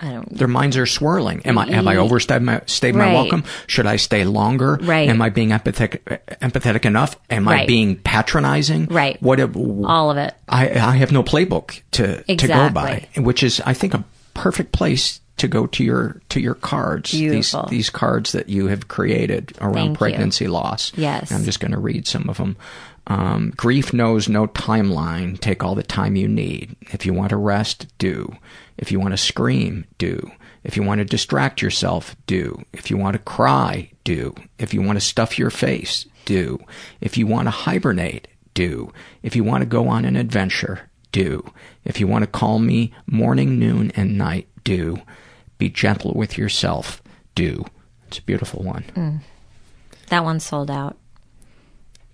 I don't their minds are swirling. Am I have I overstayed my stayed my welcome? Should I stay longer? Right. Am I being empathetic empathetic enough? Am I being patronizing? Right. What if, all of it. I I have no playbook to to go by, which is I think a perfect place to go to your to your cards. Beautiful. These these cards that you have created around Thank you. pregnancy loss. Yes. I'm just going to read some of them. Um, grief knows no timeline. Take all the time you need. If you want to rest, do. If you want to scream, do. If you want to distract yourself, do. If you want to cry, do. If you want to stuff your face, do. If you want to hibernate, do. If you want to go on an adventure, do. If you want to call me morning, noon, and night, do. Be gentle with yourself, do. It's a beautiful one. Mm. That one sold out.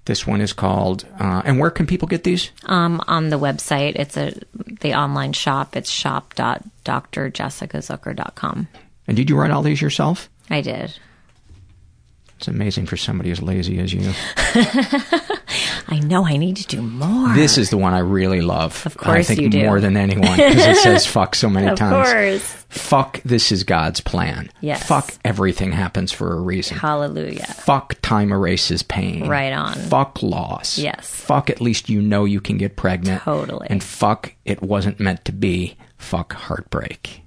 This one is called, uh, and where can people get these? Um, on the website, it's a the online shop. It's shop.drjessicazucker.com. And did you write all these yourself? I did. It's amazing for somebody as lazy as you. I know I need to do more. This is the one I really love. Of course I think you do. more than anyone because it says fuck so many Of times. course. Fuck, this is God's plan. Yes. Fuck, everything happens for a reason. Hallelujah. Fuck, time erases pain. Right on. Fuck loss. Yes. Fuck, at least you know you can get pregnant. Totally. And fuck, it wasn't meant to be. Fuck, heartbreak.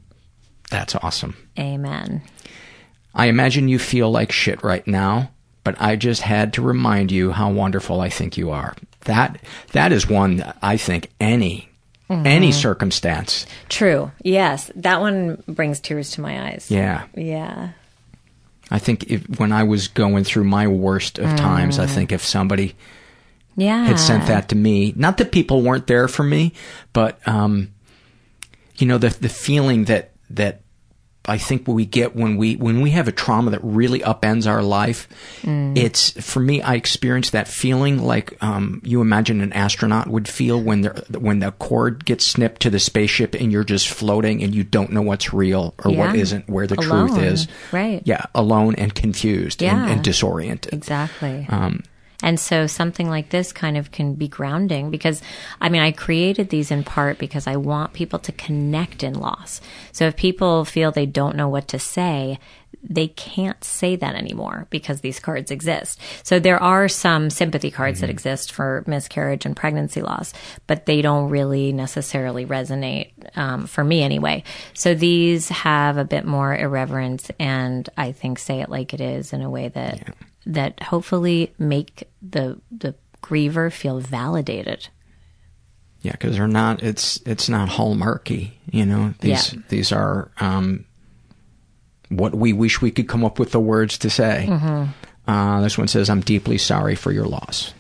That's awesome. Amen. I imagine you feel like shit right now, but I just had to remind you how wonderful I think you are. That that is one that I think any any Mhm. circumstance. True. Yes. That one brings tears to my eyes. Yeah. Yeah. I think if, when I was going through my worst of times, I Mm. think if somebody Yeah. had sent that to me, not that people weren't there for me, but um, you know the the feeling that that I think what we get when we when we have a trauma that really upends our life. It's for me. I experience that feeling like um, you imagine an astronaut would feel when the when the cord gets snipped to the spaceship and you're just floating and you don't know what's real or what Yeah. isn't, where the truth is. Right. Yeah, alone and confused and, and disoriented. Exactly. Um, And so something like this kind of can be grounding because I mean, I created these in part because I want people to connect in loss. So if people feel they don't know what to say, they can't say that anymore because these cards exist. So there are some sympathy cards that exist for miscarriage and pregnancy loss, but they don't really necessarily resonate um, for me anyway. So these have a bit more irreverence and I think say it like it is in a way that that hopefully make the the griever feel validated. Yeah, because they're not. It's it's not hallmarky. You know, these Yeah. these are um, what we wish we could come up with the words to say. Mhm. Uh, this one says, "I'm deeply sorry for your loss."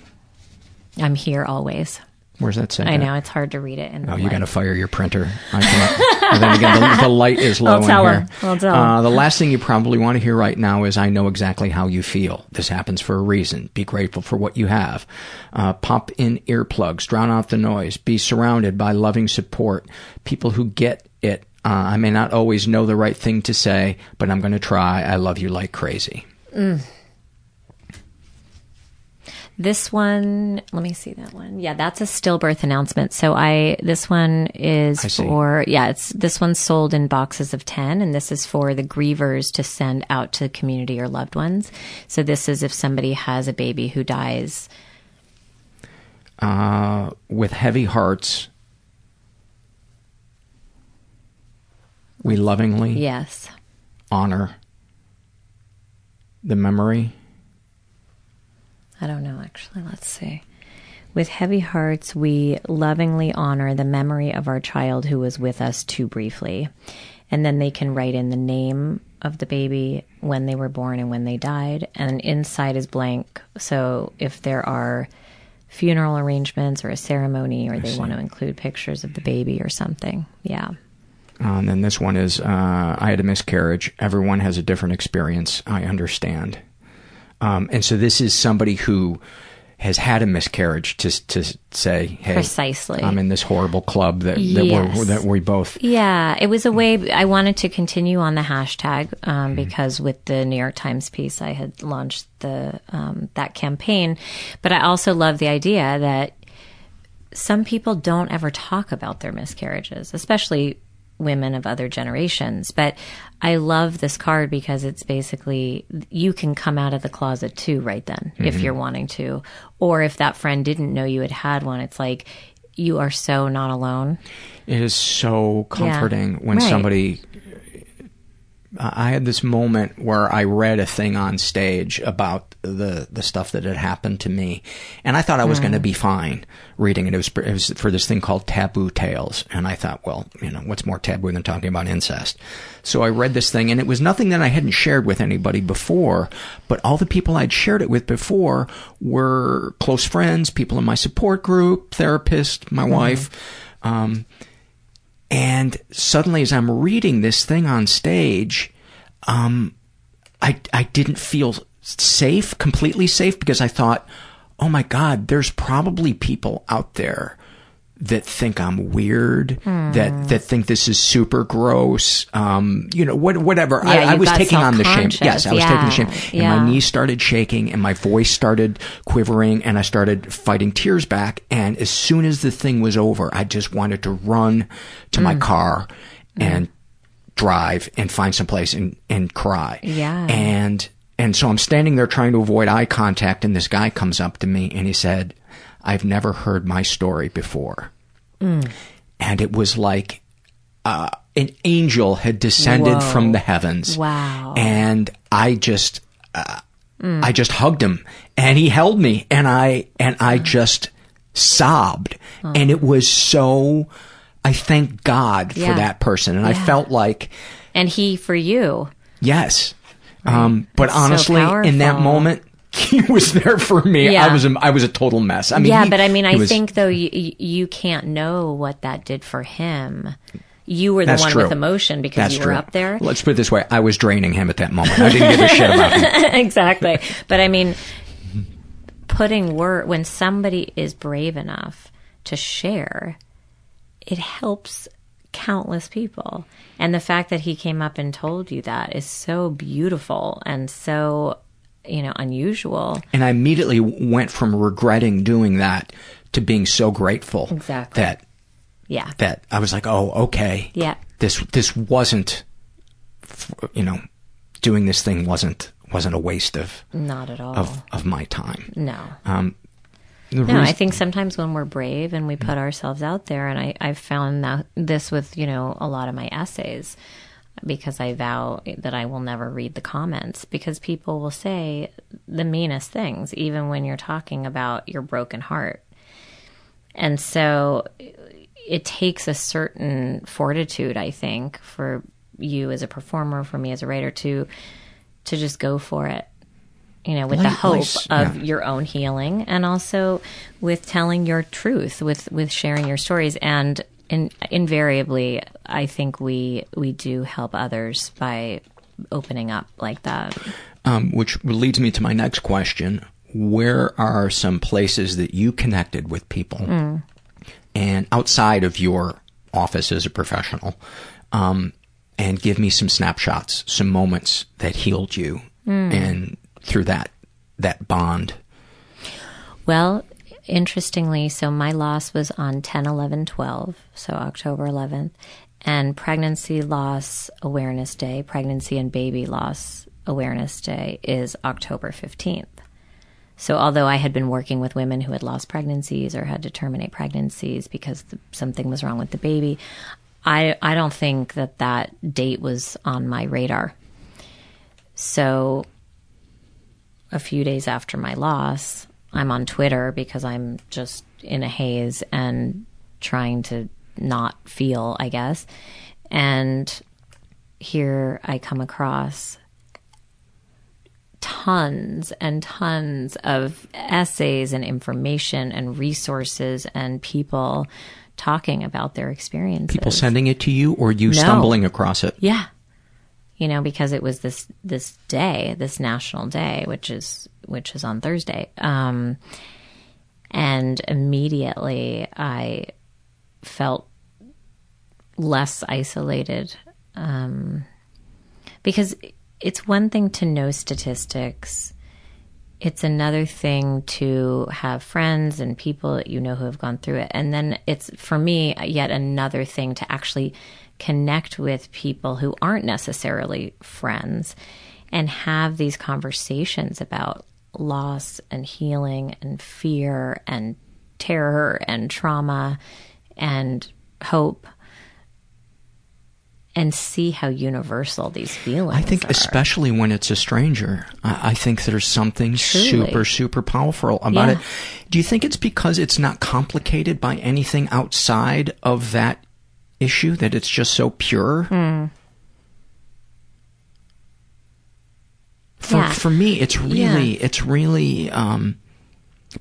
I'm here always. Where's that say? I know it's hard to read it in the Oh, you light. got to fire your printer. I can't. and then again, the, the light is low I'll tell in him. here. I'll tell Uh, the last thing you probably want to hear right now is, "I know exactly how you feel. This happens for a reason. Be grateful for what you have. Uh, pop in earplugs. Drown out the noise. Be surrounded by loving support. People who get it. Uh, I may not always know the right thing to say, but I'm going to try. I love you like crazy." Mm. This one, let me see that one. Yeah, that's a stillbirth announcement. So I, this one is for, yeah, it's, this one's sold in boxes of 10 and this is for the grievers to send out to the community or loved ones. So this is if somebody has a baby who dies. uh, with heavy hearts, we lovingly Yes. honor the memory. I don't know, actually. Let's see. With heavy hearts, we lovingly honor the memory of our child who was with us too briefly. And then they can write in the name of the baby, when they were born, and when they died. And inside is blank. So if there are funeral arrangements or a ceremony, or they want to include pictures of the baby or something. Yeah. Uh, and then this one is uh, I had a miscarriage. Everyone has a different experience. I understand. Um, and so this is somebody who has had a miscarriage to to say, hey, Precisely. I'm in this horrible club that that, Yes. we're, that we both. Yeah, it was a way I wanted to continue on the hashtag um, because with the New York Times piece, I had launched the um, that campaign. But I also love the idea that some people don't ever talk about their miscarriages, especially women of other generations. But I love this card because it's basically you can come out of the closet too right then if Mhm. you're wanting to, or if that friend didn't know you had had one. It's like you are so not alone. It is so comforting when Right. somebody. I had this moment where I read a thing on stage about the the stuff that had happened to me, and I thought I was Hmm. going to be fine reading it. It was, it was for this thing called Taboo Tales, and I thought, well, you know, what's more taboo than talking about incest? So I read this thing, and it was nothing that I hadn't shared with anybody before, but all the people I'd shared it with before were close friends, people in my support group, therapist, my wife. Um, and suddenly, as I'm reading this thing on stage, um, I I didn't feel safe, completely safe, because I thought, oh my God, there's probably people out there that think I'm weird, Hmm. that that think this is super gross, um, you know, what, whatever. Yeah, I, I was taking on the shame. Yes, I was taking the shame, Yeah, and yeah. my knees started shaking, and my voice started quivering, and I started fighting tears back. And as soon as the thing was over, I just wanted to run to my Mm. car and drive and find some place and and cry. Yeah. And and so I'm standing there trying to avoid eye contact, and this guy comes up to me and he said, "I've never heard my story before." Mm. And it was like uh, an angel had descended Whoa. from the heavens. Wow. And I just, uh, Mm. I just hugged him, and he held me, and I and I just sobbed, Oh. and it was so. I thank God for that person, and I felt like And he for you. Yes. Um, but That's so honestly, in that moment, he was there for me. Yeah. I was a, I was a total mess. I mean, yeah, he- but I mean, I was- think though you you can't know what that did for him. you were the one true. with emotion because That's you were true. up there. Let's put it this way: I was draining him at that moment. I didn't give a shit about him. exactly. But I mean, putting word when somebody is brave enough to share, it helps countless people. And the fact that he came up and told you that is so beautiful and so, you know, unusual. And I immediately went from regretting doing that to being so grateful Exactly. that Yeah. that I was like, oh, okay, Yeah. this this wasn't, you know, doing this thing wasn't wasn't a waste of Not at all. of of my time. no. Um, No, I think sometimes when we're brave and we put ourselves out there, and I, I've found that this with, you know, a lot of my essays, because I vow that I will never read the comments, because people will say the meanest things, even when you're talking about your broken heart. And so it takes a certain fortitude, I think, for you as a performer, for me as a writer, to to just go for it you know, with the hope like- of yeah. your own healing and also with telling your truth, with, with sharing your stories. And in, invariably, I think we, we do help others by opening up like that. um, which leads me to my next question: Where are some places that you connected with people, Mm. and outside of your office as a professional, um, and give me some snapshots, some moments that healed you, Mm. and through that that bond. Well, interestingly, so my loss was on 10, 11, 12, so October 11th, and Pregnancy Loss Awareness Day, Pregnancy and Baby Loss Awareness Day is October 15th. So, although I had been working with women who had lost pregnancies or had to terminate pregnancies because th- something was wrong with the baby, I, I don't think that that date was on my radar. So, a few days after my loss, I'm on Twitter because I'm just in a haze and trying to not feel, I guess. And here I come across tons and tons of essays and information and resources and people talking about their experiences. People sending it to you, or you No. stumbling across it. Yeah. You know, because it was this this day, this national day, which is which is on Thursday. Um and immediately I felt less isolated. Um because it's one thing to know statistics. It's another thing to have friends and people that you know who have gone through it. And then it's, for me, yet another thing to actually connect with people who aren't necessarily friends and have these conversations about loss and healing and fear and terror and trauma and hope and see how universal these feelings are. I think, are. especially when it's a stranger, I, I think there's something Truly. super, super powerful about Yeah. it. Do you think it's because it's not complicated by anything outside of that issue that it's just so pure? Hmm. For Yeah. for me, it's really Yeah. it's really um,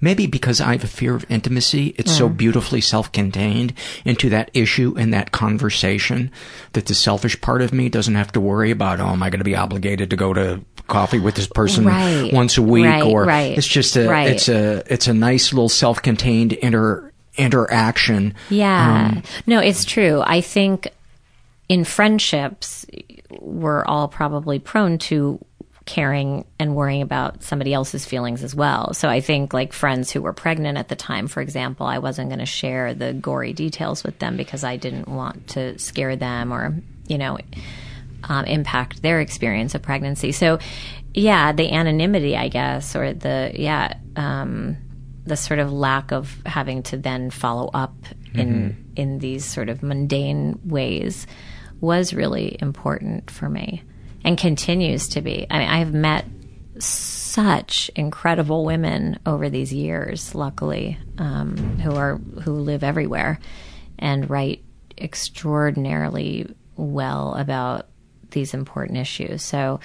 maybe because I have a fear of intimacy. It's so Mm. beautifully self-contained into that issue and that conversation that the selfish part of me doesn't have to worry about. Oh, am I going to be obligated to go to coffee with this person Right. once a week? Right, or right, it's just a it's a it's a nice little self-contained inter interaction. Yeah. Um, no, it's true. I think in friendships, we're all probably prone to caring and worrying about somebody else's feelings as well. So I think like friends who were pregnant at the time, for example, I wasn't going to share the gory details with them because I didn't want to scare them or, you know, um, impact their experience of pregnancy. So, yeah, the anonymity, I guess, or the yeah, um, the sort of lack of having to then follow up in in these sort of mundane ways was really important for me, and continues to be. I mean, I have met such incredible women over these years, luckily, um, who are who live everywhere and write extraordinarily well about these important issues. So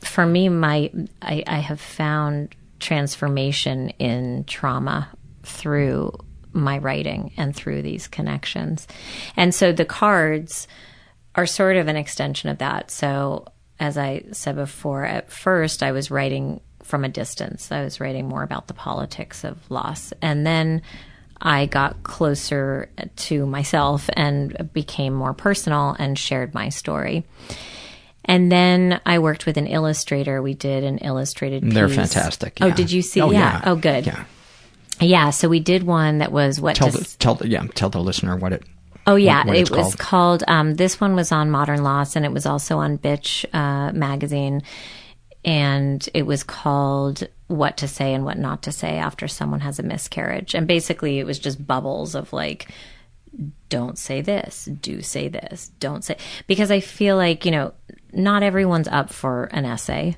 for me, my I, I have found transformation in trauma through my writing and through these connections. And so the cards are sort of an extension of that. So, as I said before, at first I was writing from a distance. I was writing more about the politics of loss. And then I got closer to myself and became more personal and shared my story. And then I worked with an illustrator. We did an illustrated piece. They're fantastic. Oh, did you see? Oh, yeah. yeah. Oh, good. Yeah. Yeah, so we did one that was what Tell to the tell the yeah tell the listener what it. Oh yeah, what it it's was called. um, this one was on Modern Loss, and it was also on Bitch uh, magazine, and it was called "What to Say and What Not to Say After Someone Has a Miscarriage." And basically, it was just bubbles of like, "Don't say this," "Do say this," "Don't say," because I feel like you know, not everyone's up for an essay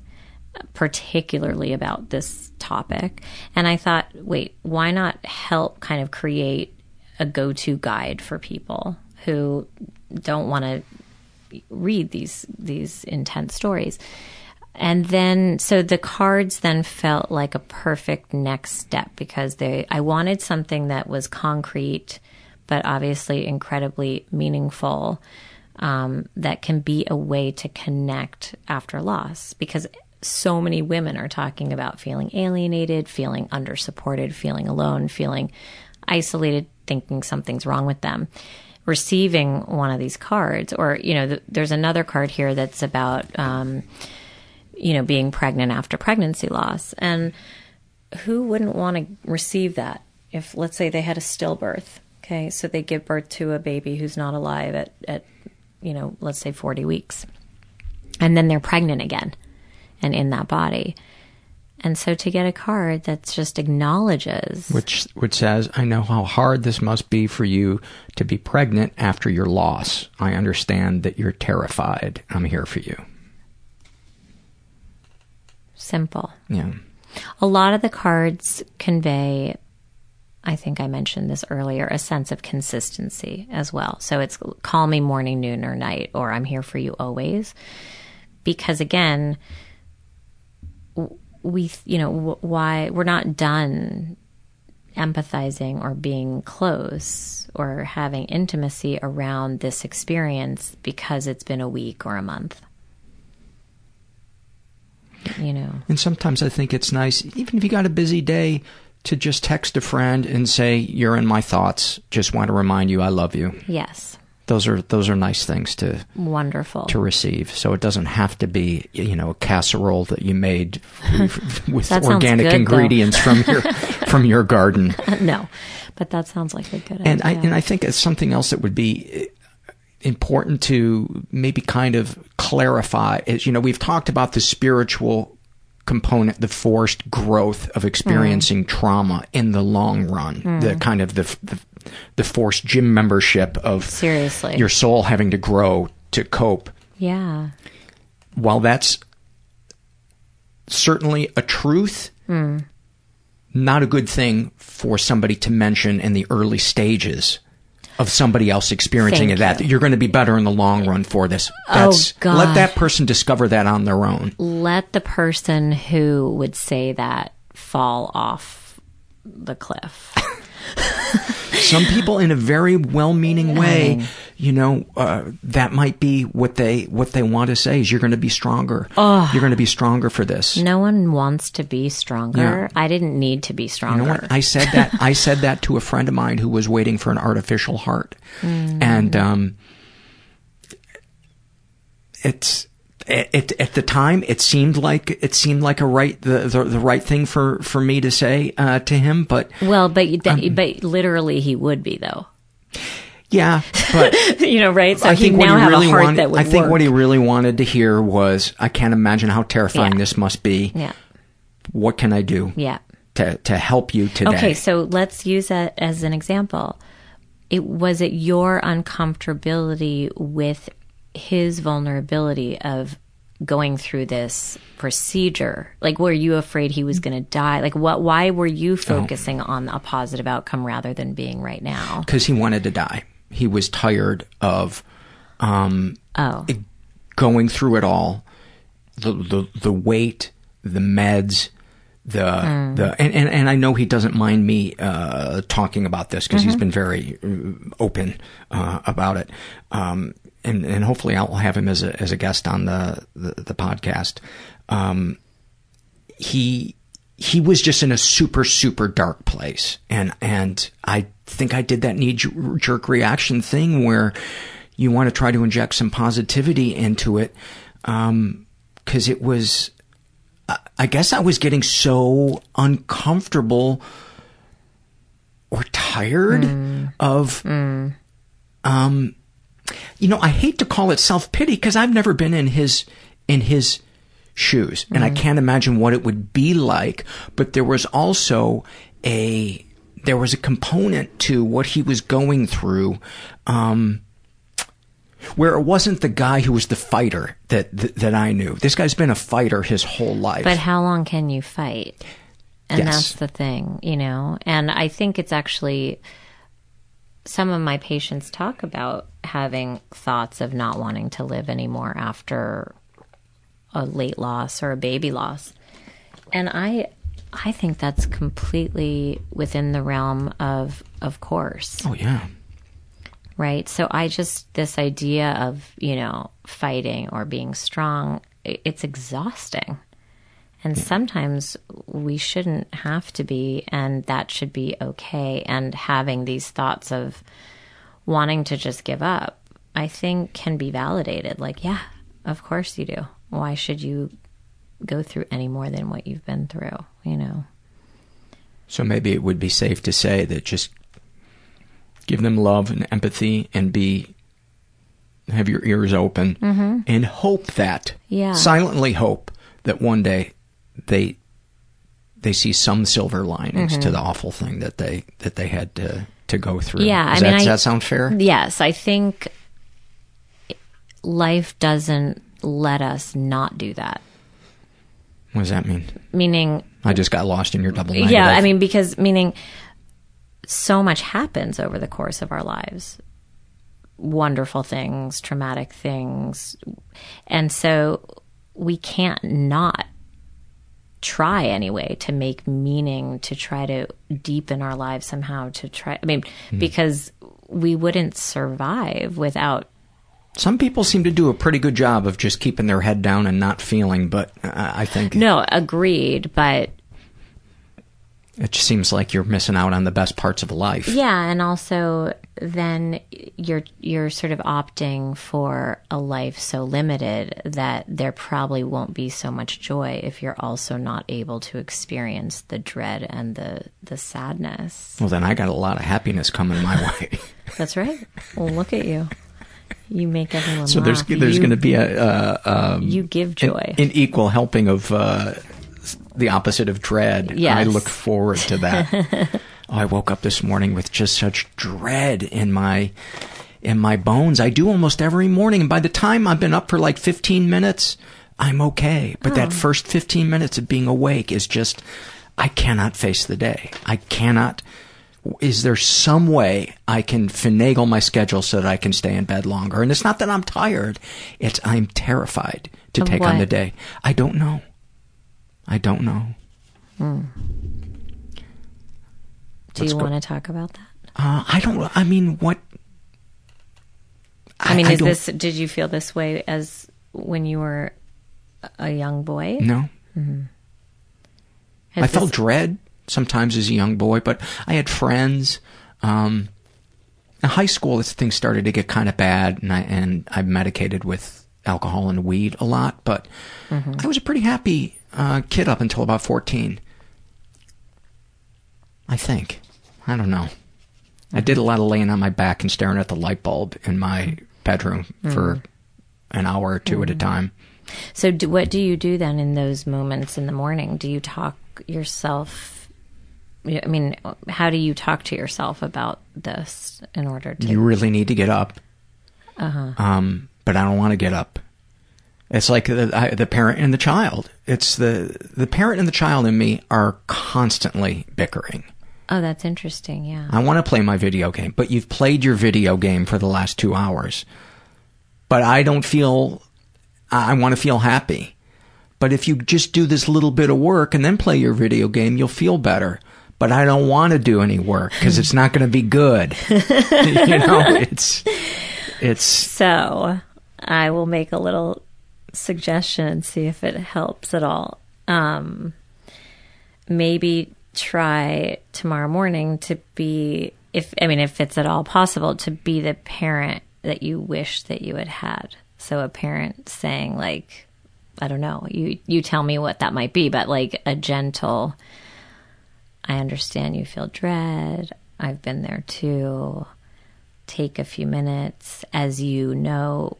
particularly about this topic. And I thought, wait, why not help kind of create a go to guide for people who don't want to read these these intense stories? And then so the cards then felt like a perfect next step because they I wanted something that was concrete but obviously incredibly meaningful um, that can be a way to connect after loss because so many women are talking about feeling alienated, feeling undersupported, feeling alone, feeling isolated, thinking something's wrong with them. Receiving one of these cards, or, you know, th- there's another card here that's about, um, you know, being pregnant after pregnancy loss. And who wouldn't want to receive that if, let's say, they had a stillbirth? Okay, so they give birth to a baby who's not alive at, at you know, let's say 40 weeks. And then they're pregnant again and in that body. And so to get a card that just acknowledges which which says, "I know how hard this must be for you to be pregnant after your loss. I understand that you're terrified. I'm here for you." simple. Yeah. A lot of the cards convey I think I mentioned this earlier, a sense of consistency as well. So it's call me morning, noon, or night, or I'm here for you always. Because again, we, you know, why we're not done empathizing or being close or having intimacy around this experience because it's been a week or a month. You know. And sometimes I think it's nice, even if you got a busy day, to just text a friend and say, You're in my thoughts. Just want to remind you I love you. Yes. Those are those are nice things to wonderful to receive. So it doesn't have to be you know a casserole that you made with organic good, ingredients from your from your garden. no, but that sounds like a good and idea. I and I think it's something else that would be eh, important to maybe kind of clarify is you know we've talked about the spiritual component, the forced growth of experiencing mm. trauma in the long run, mm. the kind of the, the, the forced gym membership of seriously your soul having to grow to cope. Yeah. While that's certainly a truth, mm. not a good thing for somebody to mention in the early stages of somebody else experiencing Thank that. You. You're going to be better in the long run for this. That's, oh, God. Let that person discover that on their own. Let the person who would say that fall off the cliff. Some people, in a very well-meaning way, you know, uh, that might be what they what they want to say is you're going to be stronger. Oh, you're going to be stronger for this. No one wants to be stronger. Yeah. I didn't need to be stronger. You know? I said that. I said that to a friend of mine who was waiting for an artificial heart, mm. and um, it's it, at the time it seemed like it seemed like a right the the, the right thing for for me to say uh, to him but well but th- um, but literally he would be though yeah but you know right so I think he now what he have really a heart wanted, that would I think work. what he really wanted to hear was I can't imagine how terrifying Yeah. this must be yeah what can I do yeah to to help you today Okay, so let's use that as an example. It was it your uncomfortability with his vulnerability of going through this procedure? Like were you afraid he was going to die? Like what why were you focusing on a positive outcome rather than being right now? because he wanted to die he was tired of um Oh. going through it all the the the weight the meds the Mm. the and, and and I know he doesn't mind me uh, talking about this because he's Mhm. been very uh, open uh, about it. Um, and and hopefully I'll have him as a as a guest on the the, the podcast. Um, he he was just in a super super dark place. And and I think I did that knee jerk reaction thing where you want to try to inject some positivity into it um cuz it was I- I guess I was getting so uncomfortable or tired of um you know I hate to call it self-pity cuz I've never been in his in his shoes and I can't imagine what it would be like but there was also a there was a component to what he was going through um where it wasn't the guy who was the fighter that that, that I knew this guy's been a fighter his whole life But how long can you fight? And Yes. that's the thing, you know. And I think it's actually some of my patients talk about having thoughts of not wanting to live anymore after a late loss or a baby loss. And I I think that's completely within the realm of of course oh yeah right? So I just, this idea of, you know, fighting or being strong, it's exhausting. And sometimes we shouldn't have to be, and that should be okay. And having these thoughts of wanting to just give up, I think can be validated. Like, yeah, of course you do. Why should you go through any more than what you've been through, you know? So maybe it would be safe to say that just give them love and empathy and be have your ears open Mhm. and hope that Yeah. silently hope that one day they they see some silver linings Mhm. to the awful thing that they that they had to to go through. Yeah, Does I mean, that, does I- that sound fair? Yes, I think life doesn't let us not do that. What does that mean? Meaning, I just got lost in your double negative. yeah, I mean, because meaning so much happens over the course of our lives wonderful things, traumatic things. And so we can't not try anyway to make meaning, to try to deepen our lives somehow, to try, I mean, Hmm. because we wouldn't survive without Some people seem to do a pretty good job of just keeping their head down and not feeling, but I I think No, agreed, but it just seems like you're missing out on the best parts of life. yeah, and also then you're you're sort of opting for a life so limited that there probably won't be so much joy if you're also not able to experience the dread and the the sadness. Well, then I got a lot of happiness coming my way. That's right. Well, look at you. You make everyone so there's laugh. there's You- going to be a uh, um, You give an- joy. an, equal helping of uh, the opposite of dread. Yes. I look forward to that. oh, I woke up this morning with just such dread in my in my bones. I do almost every morning, and by the time I've been up for like 15 minutes, I'm okay. But that Oh. first 15 minutes of being awake is just I cannot face the day. I cannot. Is there some way I can finagle my schedule so that I can stay in bed longer? And it's not that I'm tired; it's I'm terrified to Of take on the day. I don't know. I don't know. Hmm. Do Let's you want to talk about that? Uh, I don't. I mean, what? I, mean, I is this? Did you feel this way as when you were a young boy? No. hmm I felt dread sometimes as a young boy, but I had friends. Um, in high school, this thing started to get kind of bad, and I and I medicated with alcohol and weed a lot. But I was a pretty happy uh, kid up until about fourteen. I think. I don't know. I did a lot of laying on my back and staring at the light bulb in my bedroom for Mhm. an hour or 2 at a Mhm. time. So, do, what do you do then in those moments in the morning? Do you talk yourself? I mean, how do you talk to yourself about this in order to? You really need to get up. Uh huh. um, but I don't want to get up. It's like the, I, the parent and the child. It's the the parent and the child in me are constantly bickering. Oh, that's interesting. Yeah. I want to play my video game, but you've played your video game for the last two hours. But I don't feel. I want to feel happy, but if you just do this little bit of work and then play your video game, you'll feel better. But I don't want to do any work because it's not going to be good. you know, it's it's So I will make a little suggestion see if it helps at all. Um, maybe try tomorrow morning to be, if I mean, if it's at all possible, to be the parent that you wish that you had had. So a parent saying like, I don't know, you you tell me what that might be, but like a gentle. I understand you feel dread. I've been there too. Take a few minutes as you know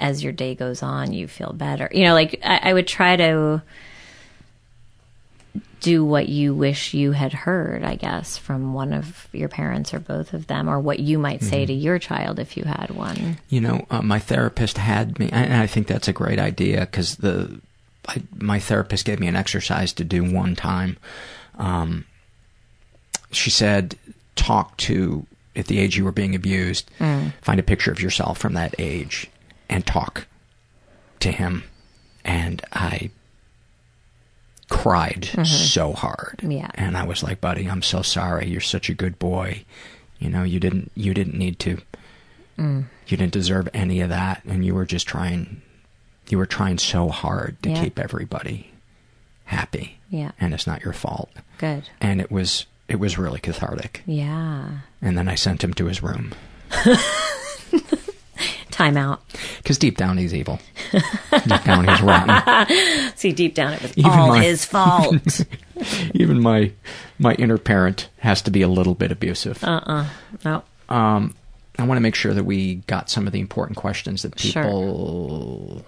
as your day goes on, you feel better. You know, like I, I would try to do what you wish you had heard, I guess, from one of your parents or both of them, or what you might say to your child if you had one. You know, uh, my therapist had me, and I think that's a great idea because the I, my therapist gave me an exercise to do one time. Um, she said, "Talk to at the age you were being abused. Find a picture of yourself from that age, and talk to him." And I cried mm-hmm. so hard. Yeah. And I was like, "Buddy, I'm so sorry. You're such a good boy. You know, you didn't you didn't need to mm. you didn't deserve any of that and you were just trying you were trying so hard to Yeah. keep everybody happy Yeah. and it's not your fault Good. and it was it was really cathartic Yeah. and then i sent him to his room Time out. because deep down he's evil deep down he's rotten See, deep down, it was Even all my- his fault. even my my inner parent has to be a little bit abusive uh-uh. No. um i want to make sure that we got some of the important questions that Sure.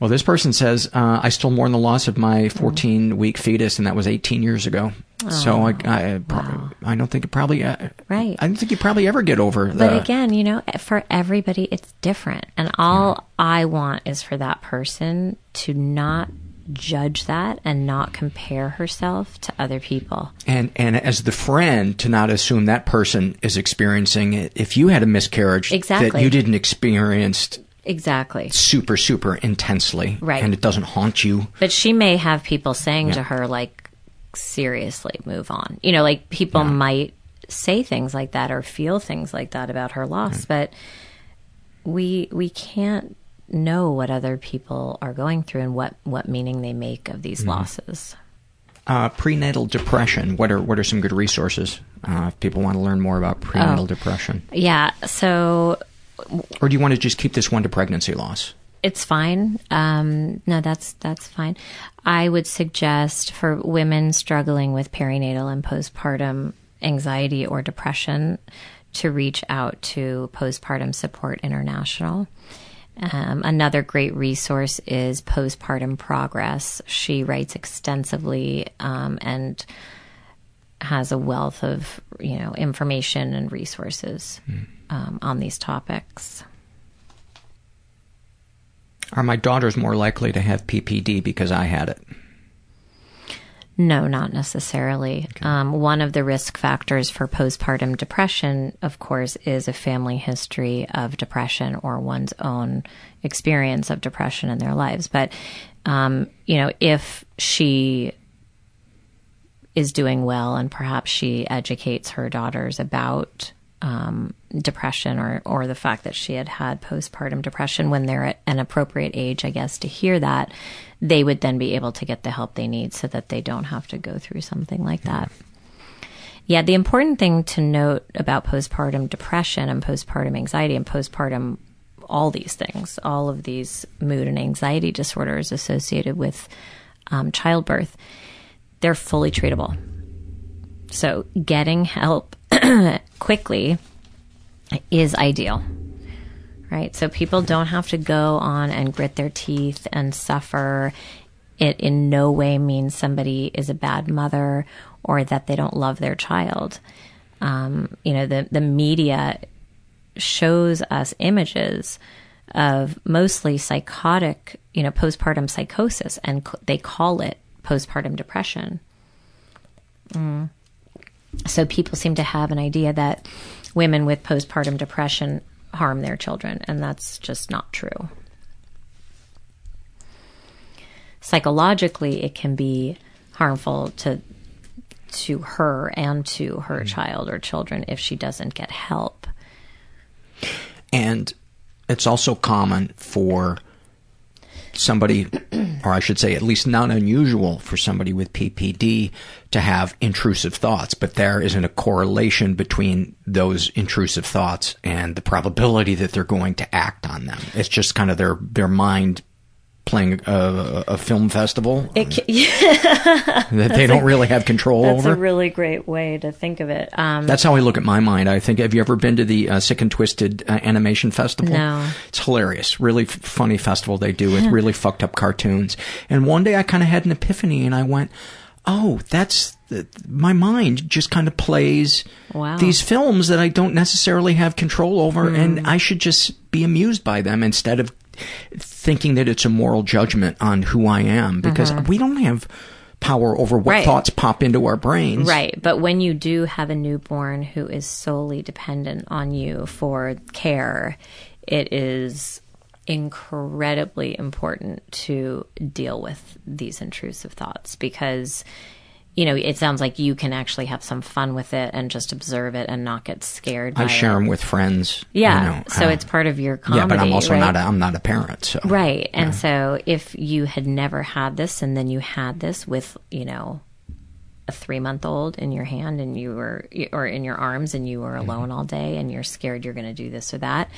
Well this person says uh, i still mourn the loss of my 14 week fetus and that was 18 years ago so i I, pro- I don't think it probably uh, Right. i don't think you probably ever get over the But again, you know, for everybody, it's different. And all I want is for that person to not judge that and not compare herself to other people. and and as the friend to not assume that person is experiencing it if you had a miscarriage exactly. that you didn't experience Exactly. super super intensely Right. and it doesn't haunt you But she may have people saying to her, like, seriously, move on. You know, like people might say things like that or feel things like that about her loss, but we we can't know what other people are going through and what what meaning they make of these losses. Uh, prenatal depression. What are what are some good resources uh, if people want to learn more about prenatal Oh. depression? Yeah, so Or do you want to just keep this one to pregnancy loss? it's fine. Um, no, that's that's fine. I would suggest for women struggling with perinatal and postpartum anxiety or depression to reach out to Postpartum Support International. Um, another great resource is Postpartum Progress. She writes extensively um, and has a wealth of you know information and resources um, on these topics. Are my daughters more likely to have PPD because I had it? No, not necessarily. Um, one of the risk factors for postpartum depression, of course, is a family history of depression or one's own experience of depression in their lives. But, um, you know, if she is doing well and perhaps she educates her daughters about um, depression or, or the fact that she had had postpartum depression when they're at an appropriate age, I guess, to hear that, they would then be able to get the help they need so that they don't have to go through something like that. Yeah, the important thing to note about postpartum depression and postpartum anxiety and postpartum all these things, all of these mood and anxiety disorders associated with um, childbirth, they're fully treatable. So getting help quickly is ideal. Right? So people don't have to go on and grit their teeth and suffer. It in no way means somebody is a bad mother or that they don't love their child. Um, you know, the, the media shows us images of mostly psychotic, you know, postpartum psychosis, and c- they call it postpartum depression. Mm. So people seem to have an idea that women with postpartum depression harm their children, and that's just not true. psychologically it can be harmful to to her and to her Mm-hmm. child or children if she doesn't get help. And it's also common for somebody, or I should say, at least not unusual for somebody with PPD to have intrusive thoughts, but there isn't a correlation between those intrusive thoughts and the probability that they're going to act on them. It's just kind of their, their mind playing a, a film festival It ca- that they don't really have control That's over. That's a really great way to think of it. Um, That's how I look at my mind. I think. Have you ever been to the uh, Sick and Twisted uh, Animation Festival? No. It's hilarious. Really f- funny festival they do with really fucked up cartoons. And one day I kind of had an epiphany, and I went, "Oh, that's the, my mind just kind of plays Wow. these films that I don't necessarily have control over, Hmm. and I should just be amused by them instead of thinking that it's a moral judgment on who I am because we don't have." Power over what Mm-hmm. Right. thoughts pop into our brains. Right. But when you do have a newborn who is solely dependent on you for care, it is incredibly important to deal with these intrusive thoughts because you know it sounds like you can actually have some fun with it and just observe it and not get scared by I share it. them with friends. you yeah know, so uh, it's part of your comedy yeah, but I'm also right? not. A, I'm not a parent. So Right. And so if you had never had this and then you had this with, you know, a three month old in your hand and you were, or in your arms and you were alone all day and you're scared you're going to do this or that,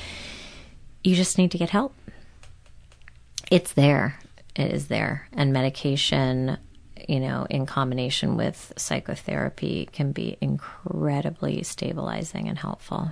you just need to get help. It's there. It is there. And medication, you know, in combination with psychotherapy can be incredibly stabilizing and helpful.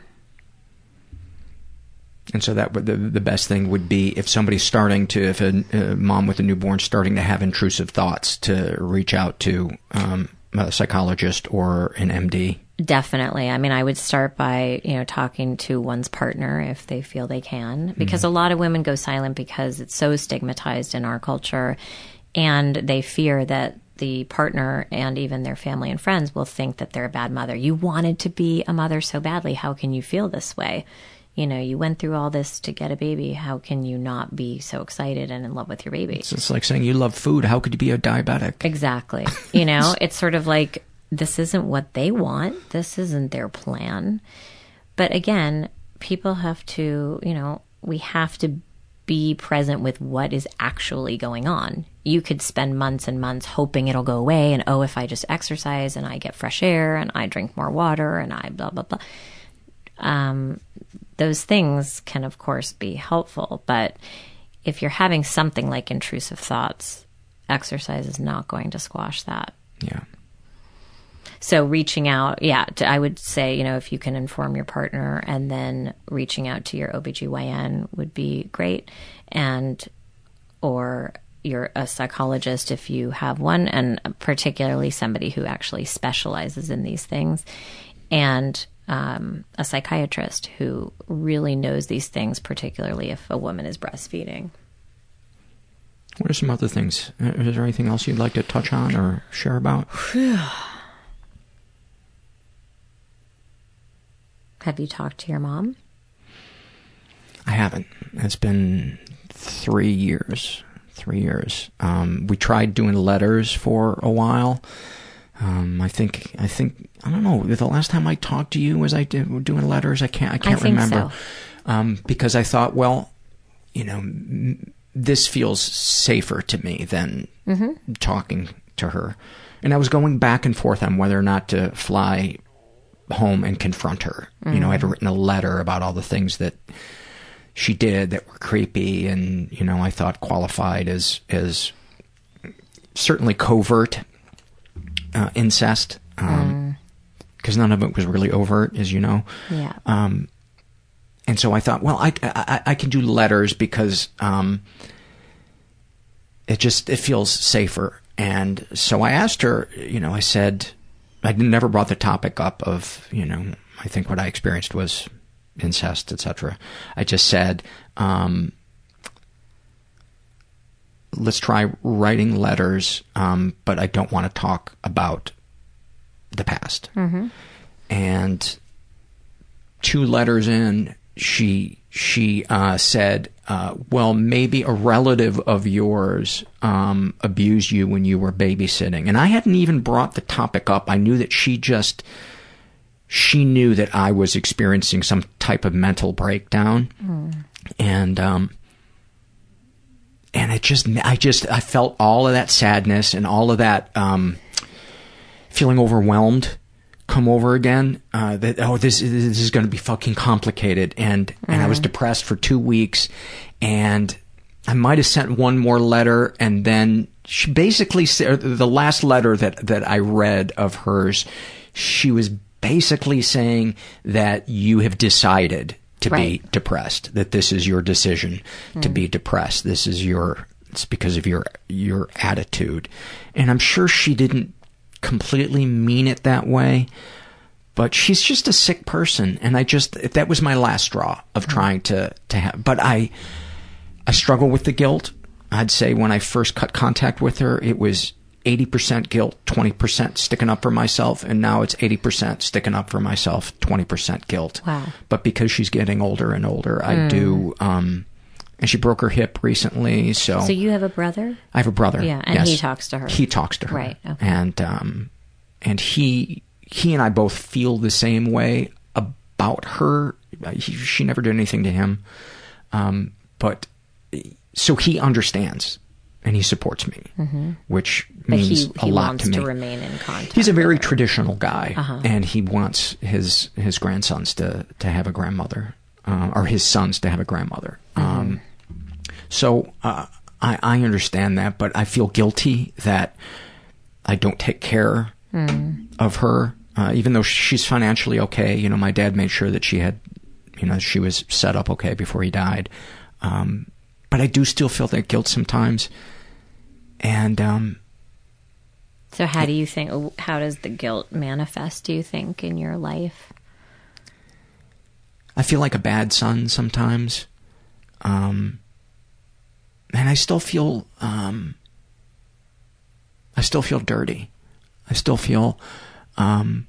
And so that would the the best thing would be if somebody's starting to, if a, a mom with a newborn starting to have intrusive thoughts, to reach out to um, a psychologist or an MD. Definitely. I mean, I would start by, you know, talking to one's partner if they feel they can, because a lot of women go silent because it's so stigmatized in our culture and they fear that the partner and even their family and friends will think that they're a bad mother. You wanted to be a mother so badly. How can you feel this way? You know, you went through all this to get a baby. How can you not be so excited and in love with your baby? It's just like saying you love food. How could you be a diabetic? Exactly. You know, it's sort of like this isn't what they want. This isn't their plan. But again, people have to, you know, we have to be present with what is actually going on. You could spend months and months hoping it'll go away and oh, if I just exercise and I get fresh air and I drink more water and I blah, blah, blah. Um, those things can, of course, be helpful. But if you're having something like intrusive thoughts, exercise is not going to squash that. Yeah. So reaching out, yeah, to, I would say, you know, if you can inform your partner and then reaching out to your OBGYN would be great. And, or you're a psychologist if you have one, and particularly somebody who actually specializes in these things. And um, a psychiatrist who really knows these things, particularly if a woman is breastfeeding. What are some other things? Is there anything else you'd like to touch on or share about? Have you talked to your mom? I haven't. It's been three years. Three years. Um, we tried doing letters for a while. Um, I think. I think. I don't know. The last time I talked to you was I did, doing letters. I can't. I can't think remember. so. Um, because I thought, well, you know, m- this feels safer to me than talking to her. And I was going back and forth on whether or not to fly home and confront her. You know, I'd written a letter about all the things that she did that were creepy and, you know, I thought qualified as as certainly covert uh, incest. Um, because none of it was really overt, as you know. Yeah. Um, and so I thought, well, I, I, I can do letters because um, it just it feels safer. And so I asked her, you know, I said, I never brought the topic up of, you know, I think what I experienced was incest, etc. I just said, um, let's try writing letters, um, but I don't want to talk about the past. And two letters in, she she uh, said, uh, well, maybe a relative of yours um, abused you when you were babysitting. And I hadn't even brought the topic up. I knew that she just, she knew that I was experiencing some type of mental breakdown. And, um, and it just, I just, I felt all of that sadness and all of that, um, feeling overwhelmed come over again. Uh, that oh, this this is going to be fucking complicated, and and I was depressed for two weeks, and I might have sent one more letter, and then she basically said the last letter that that I read of hers, she was basically saying that you have decided to Right. be depressed, that this is your decision to be hmm. depressed. This is your it's because of your your attitude, and I'm sure she didn't completely mean it that way but she's just a sick person. And i just that was my last straw of hmm. trying to to have but i i struggle with the guilt. I'd say when i first cut contact with her it was 80% guilt 20% sticking up for myself and now it's 80% sticking up for myself 20% guilt Wow. but because she's getting older and older i do um and she broke her hip recently so, So you have a brother? I have a brother. Yeah, and yes. he talks to her. He talks to her. Right, okay. And um, and he he and I both feel the same way about her. He, she never did anything to him, um, but so he understands and he supports me, which Mm-hmm. But means he, a he lot wants to me. to remain in contact. He's a very traditional guy, Uh-huh. and he wants his his grandsons to to have a grandmother, uh, or his sons to have a grandmother. Mm-hmm. Um, so uh, I I understand that, but I feel guilty that I don't take care Mm. of her, uh, even though she's financially okay. You know, my dad made sure that she had, you know, she was set up okay before he died. Um, but I do still feel that guilt sometimes, and um, So how do you think? How does the guilt manifest? Do you think in your life? I feel like a bad son sometimes. Um, and I still feel, um, I still feel dirty. I still feel, um,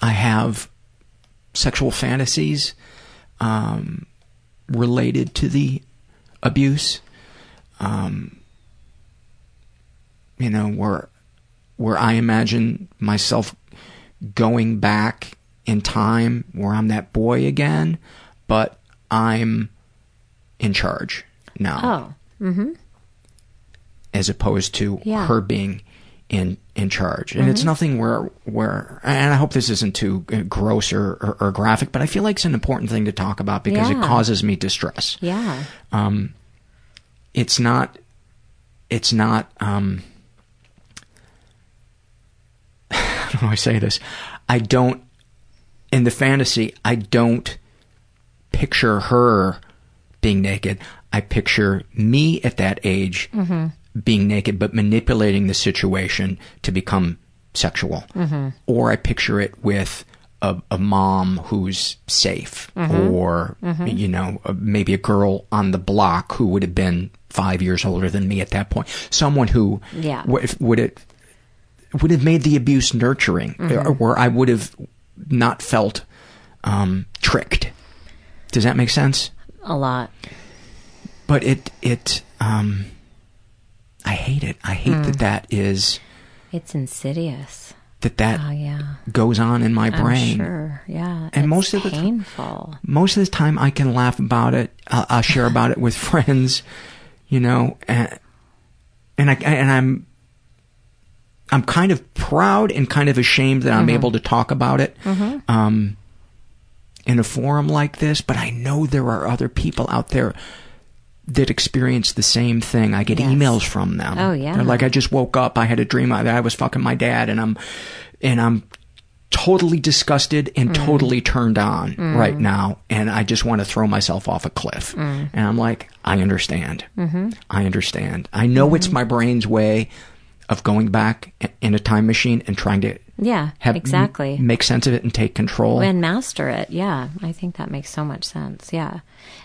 I have sexual fantasies, um, related to the abuse. Um, you know, where, where I imagine myself going back in time where I'm that boy again, but I'm in charge now, Oh, mm-hmm. as opposed to Yeah. Mm-hmm. her being in in charge. And it's nothing where where, and I hope this isn't too uh, gross or, or, or graphic, but I feel like it's an important thing to talk about because it causes me distress. Yeah. Um, it's not, it's not. Um, how do I say this? I don't in the fantasy. I don't picture her being naked. I picture me at that age being naked, but manipulating the situation to become sexual. Or I picture it with a, a mom who's safe, or you know, uh, maybe a girl on the block who would have been five years older than me at that point. Someone who Yeah. would would it would have made the abuse nurturing, or where I would have not felt um, tricked. Does that make sense? A lot. But it it um, I hate it. I hate that mm. that is It's insidious. that that Oh yeah. goes on in my brain. I'm sure. Yeah. And it's most of the painful. Most of the time, I can laugh about it. I'll, I'll share about it with friends, you know, and and I and I'm I'm kind of proud and kind of ashamed that I'm able to talk about it. Um, in a forum like this, but I know there are other people out there that experience the same thing. I get Yes. emails from them. Oh, yeah. They're like, I just woke up. I had a dream that I was fucking my dad, and I'm and I'm totally disgusted and Mm. totally turned on right now, and I just want to throw myself off a cliff. Mm. And I'm like, I understand. Mm-hmm. I understand. I know it's my brain's way of going back in a time machine and trying to Yeah. have exactly. m- make sense of it and take control. and master it. Yeah, I think that makes so much sense. Yeah.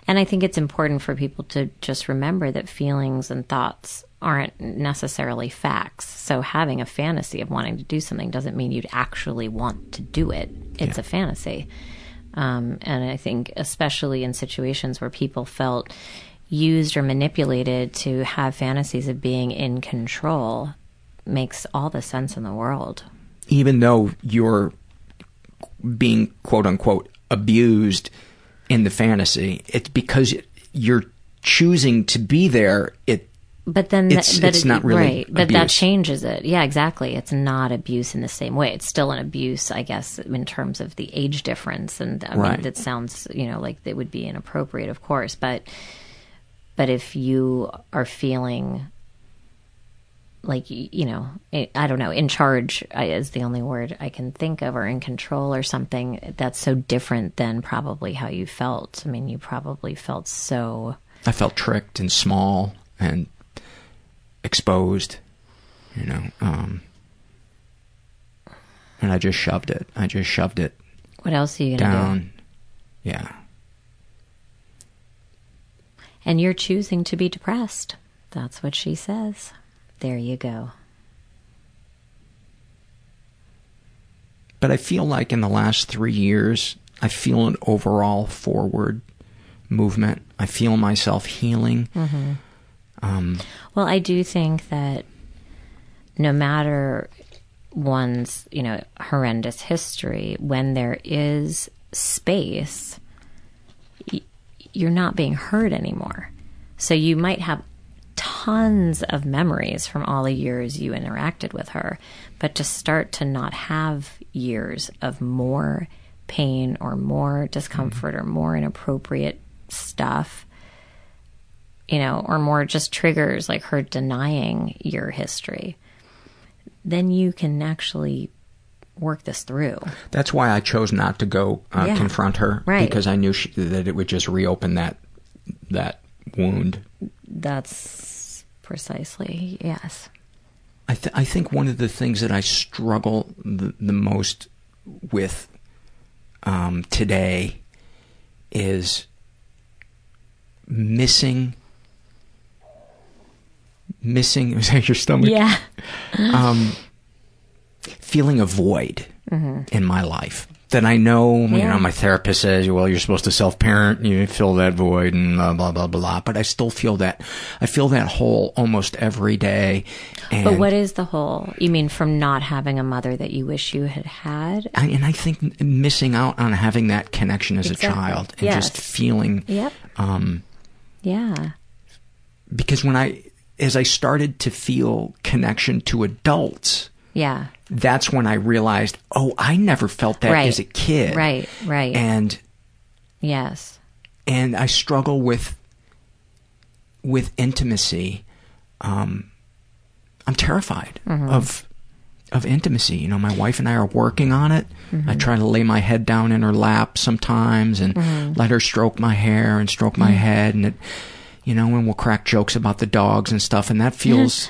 And I think it's important for people to just remember that feelings and thoughts aren't necessarily facts. So having a fantasy of wanting to do something doesn't mean you'd actually want to do it. It's a fantasy. Um, and I think, especially in situations where people felt used or manipulated to have fantasies of being in control, makes all the sense in the world. Even though you're being quote unquote abused in the fantasy, it's because you're choosing to be there. It But then, th- It's- but it's it- not really right. But that changes it. Yeah, exactly. It's not abuse in the same way. It's still an abuse, I guess, in terms of the age difference. And I Right. mean, that sounds, you know, like it would be inappropriate, of course. But, but if you are feeling like you know I I don't know in charge is the only word I can think of or in control or something that's so different than probably how you felt I mean you probably felt so I felt tricked and small and exposed, you know. Um, and I just shoved it. I just shoved it what else are you gonna do down. Yeah. and you're choosing to be depressed that's what she says there you go But I feel like in the last three years, I feel an overall forward movement. I feel myself healing. Mhm. Um, Well, I do think that no matter one's, you know, horrendous history, when there is space, y- you're not being hurt anymore. So you might have tons of memories from all the years you interacted with her, but to start to not have years of more pain or more discomfort or more inappropriate stuff you know, or more just triggers like her denying your history, then you can actually work this through. that's why I chose not to go uh, Yeah. confront her Right. because I knew she, that it would just reopen that that wound. That's precisely, yes. I, th- I think one of the things that I struggle the, the most with um, today is missing missing is that your stomach Yeah. um, feeling a void Mhm. in my life that I know, you know, my therapist says, well, you're supposed to self-parent, you fill that void and blah, blah, blah, blah. But I still feel that, I feel that hole almost every day. And, but what is the hole? You mean from not having a mother that you wish you had had? I, and I think missing out on having that connection as Exactly. a child and Yes. just feeling, Yep. um, Yeah. because when I, as I started to feel connection to adults, Yeah. that's when I realized, oh, I never felt that Right. as a kid. Right, right. And Yes. and I struggle with with intimacy. Um, I'm terrified Mhm. of of intimacy. You know, my wife and I are working on it. I Mhm. try to lay my head down in her lap sometimes and Mhm. let her stroke my hair and stroke my Mhm. head, and it, you know, and we'll crack jokes about the dogs and stuff, and that feels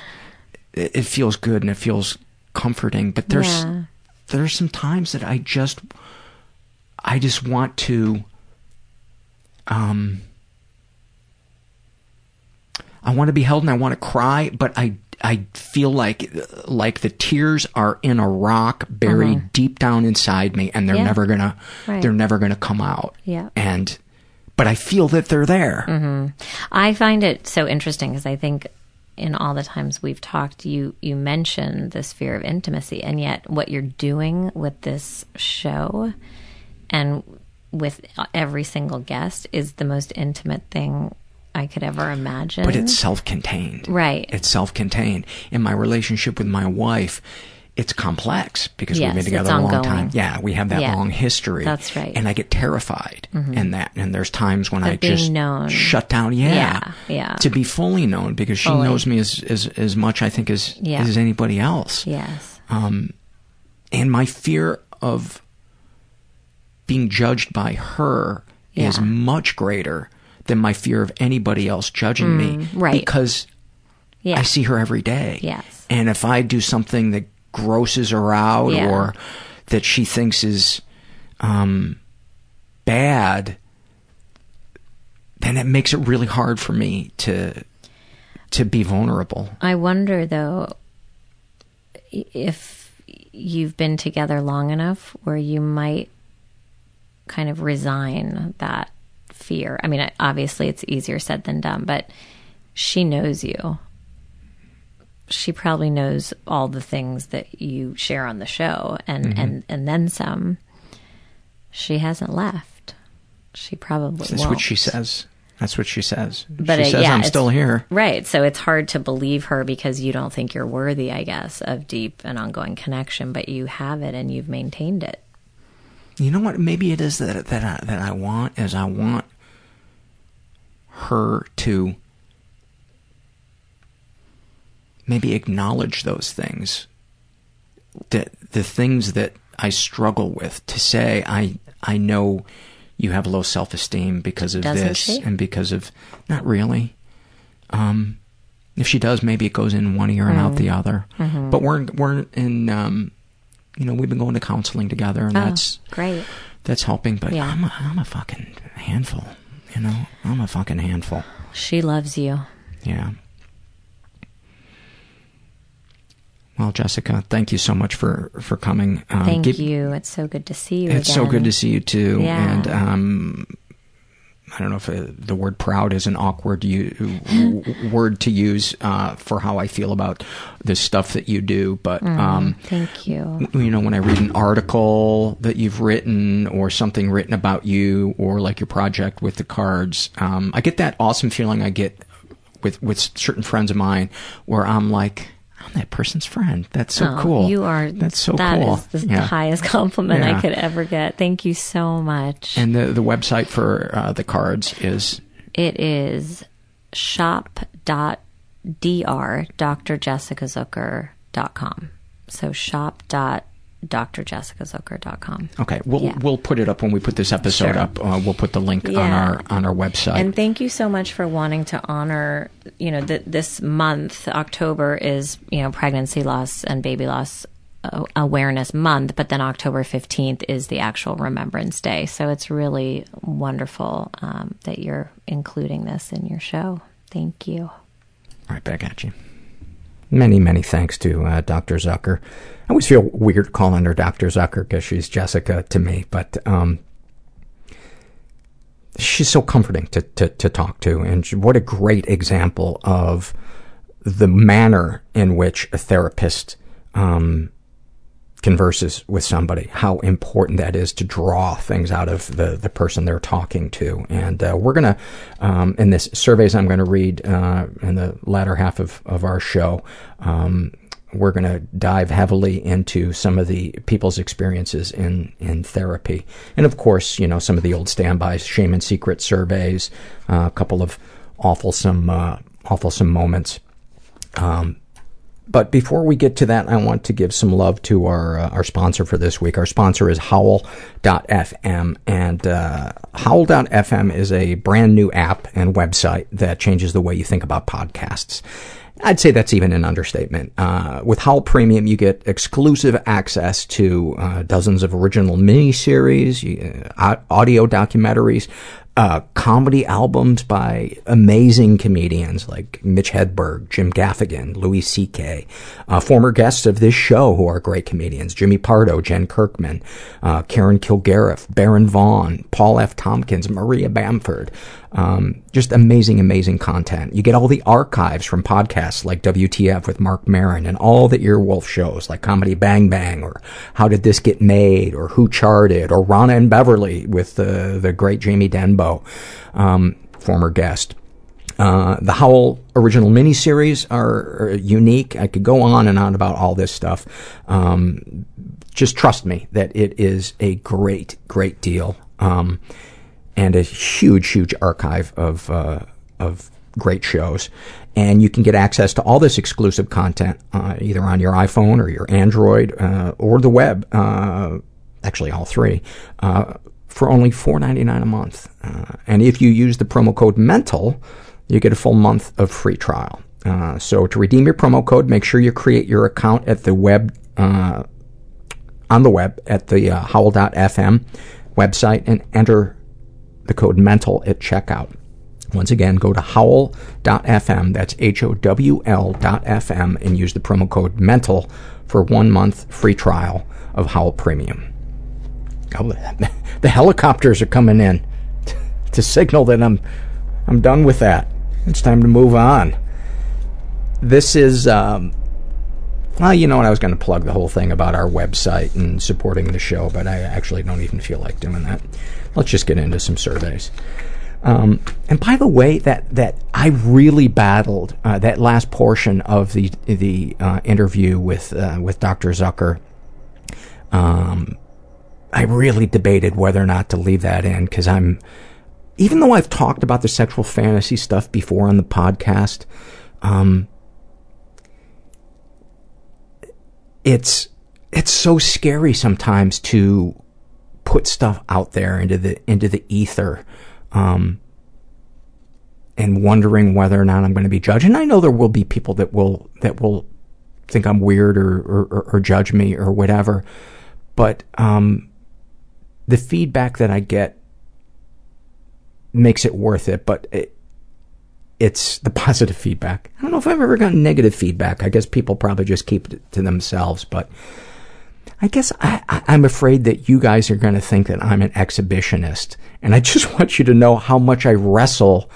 it, it feels good and it feels comforting. But there's Yeah. there's some times that I just I just want to um I want to be held and I want to cry, but I I feel like like the tears are in a rock buried Mhm. deep down inside me and they're Yeah. never going to Right. they're never to come out. Yeah. And but I feel that they're there. hmm I find it so interesting because I think in all the times we've talked, you you mention this fear of intimacy, and yet what you're doing with this show and with every single guest is the most intimate thing I could ever imagine. But it's self-contained. Right. It's self-contained. In my relationship with my wife, it's complex because Yes, we've been together a long ongoing. time. Yeah, we have that Yeah. long history. That's right. And I get terrified Mhm. in that. And there's times when Of I just known. shut down. Yeah. Yeah, yeah. To be fully known because she Fully. knows me as, as, as much, I think, as, Yeah. as anybody else. Yes. Um, and my fear of being judged by her is much greater than my fear of anybody else judging me. Mm, right. Because Yeah. I see her every day. Yes. And if I do something that grosses her out Yeah. or that she thinks is um, bad, then it makes it really hard for me to to be vulnerable. I wonder though if you've been together long enough where you might kind of resign that fear. I mean, obviously it's easier said than done, but she knows you. She probably knows all the things that you share on the show and Mhm. and and then some. She hasn't left. She probably That's won't. what she says. That's what she says. But she uh, says yeah, I'm still here. Right. So it's hard to believe her because you don't think you're worthy, I guess, of deep and ongoing connection, but you have it and you've maintained it. You know what? Maybe it is that that I, that I want is I want her to maybe acknowledge those things that the things that I struggle with to say I I know you have low self-esteem because of Doesn't this she? and because of not really um if she does maybe it goes in one ear and out Mm. the other Mhm. but we're we're in um you know we've been going to counseling together and Oh, that's great. that's helping but Yeah. I'm a, I'm a fucking handful you know I'm a fucking handful She loves you. yeah well Jessica thank you so much for for coming um, Thank give- you. It's so good to see you it's so good to see you too Yeah. and um I don't know if uh, the word proud is an awkward u- word to use uh, for how I feel about the stuff that you do, but Mm, um, thank you. you know, when I read an article that you've written or something written about you or like your project with the cards, um, I get that awesome feeling I get with, with certain friends of mine where I'm like, I'm that person's friend. That's so Oh, cool. You are. That's so that cool. is the Yeah. highest compliment Yeah. I could ever get. Thank you so much. And the, the website for uh, the cards is It is shop.dr, drjessicazucker.com. So shop.drjessicazucker.com. Okay, we'll Yeah. we'll put it up when we put this episode Sure. up. Uh, we'll put the link on our on our website. And thank you so much for wanting to honor, you know, that this month, October is, you know, pregnancy loss and baby loss uh, awareness month, but then October 15th is the actual Remembrance Day. So it's really wonderful um, that you're including this in your show. Thank you. All right, back at you. Many, many thanks to uh, Dr. Zucker. I always feel weird calling her Dr. Zucker because she's Jessica to me, but um, she's so comforting to, to, to talk to. And what a great example of the manner in which a therapist um, converses with somebody, how important that is to draw things out of the, the person they're talking to. And uh, we're going to, um, in this surveys I'm going to read uh, in the latter half of, of our show, um, we're going to dive heavily into some of the people's experiences in, in therapy. And of course, you know, some of the old standbys, shame and secret surveys, uh, a couple of awfulsome, uh, awfulsome moments. Um, but before we get to that, I want to give some love to our uh, our sponsor for this week. Our sponsor is Howl.fm, and uh, Howl.fm is a brand new app and website that changes the way you think about podcasts. I'd say that's even an understatement. Uh, with Howl Premium, you get exclusive access to uh, dozens of original miniseries, uh, audio documentaries, uh, comedy albums by amazing comedians like Mitch Hedberg, Jim Gaffigan, Louis C.K., uh, former guests of this show who are great comedians, Jimmy Pardo, Jen Kirkman, uh, Karen Kilgariff, Baron Vaughn, Paul F. Tompkins, Maria Bamford. Um, just amazing, amazing content. You get all the archives from podcasts like WTF with Marc Maron and all the Earwolf shows like Comedy Bang Bang or How Did This Get Made or Who Charted or Ronna and Beverly with the, the great Jamie Denbo, um, former guest. Uh, the Howl original miniseries are, are unique. I could go on and on about all this stuff. Um, just trust me that it is a great, great deal. Um, and a huge, huge archive of uh, of great shows. And you can get access to all this exclusive content uh, either on your iPhone or your Android uh, or the web. Uh, actually, all three uh, for only four ninety nine a month. Uh, and if you use the promo code MENTAL, you get a full month of free trial. So to redeem your promo code, make sure you create your account at the web on the web at the uh, howl.fm website and enter the code mental at checkout. Once again, go to howl.fm, that's H-O-W-L dot FM, and use the promo code mental for one month free trial of Howl Premium. Oh, the helicopters are coming in to signal that I'm I'm done with that. It's time to move on. This is um, well, you know what? I was going to plug the whole thing about our website and supporting the show, but I actually don't even feel like doing that. Let's just get into some surveys. Um, and by the way, that that I really battled uh, that last portion of the the uh, interview with uh, with Dr. Zucker. Um, I really debated whether or not to leave that in because I'm, even though I've talked about the sexual fantasy stuff before on the podcast, um, it's it's so scary sometimes to put stuff out there into the into the ether um, and wondering whether or not I'm going to be judged. And I know there will be people that will that will think I'm weird or or, or judge me or whatever. But um, the feedback that I get makes it worth it. But it, it's the positive feedback. I don't know if I've ever gotten negative feedback. I guess people probably just keep it to themselves. But I guess I, I'm afraid that you guys are going to think that I'm an exhibitionist. And I just want you to know how much I wrestle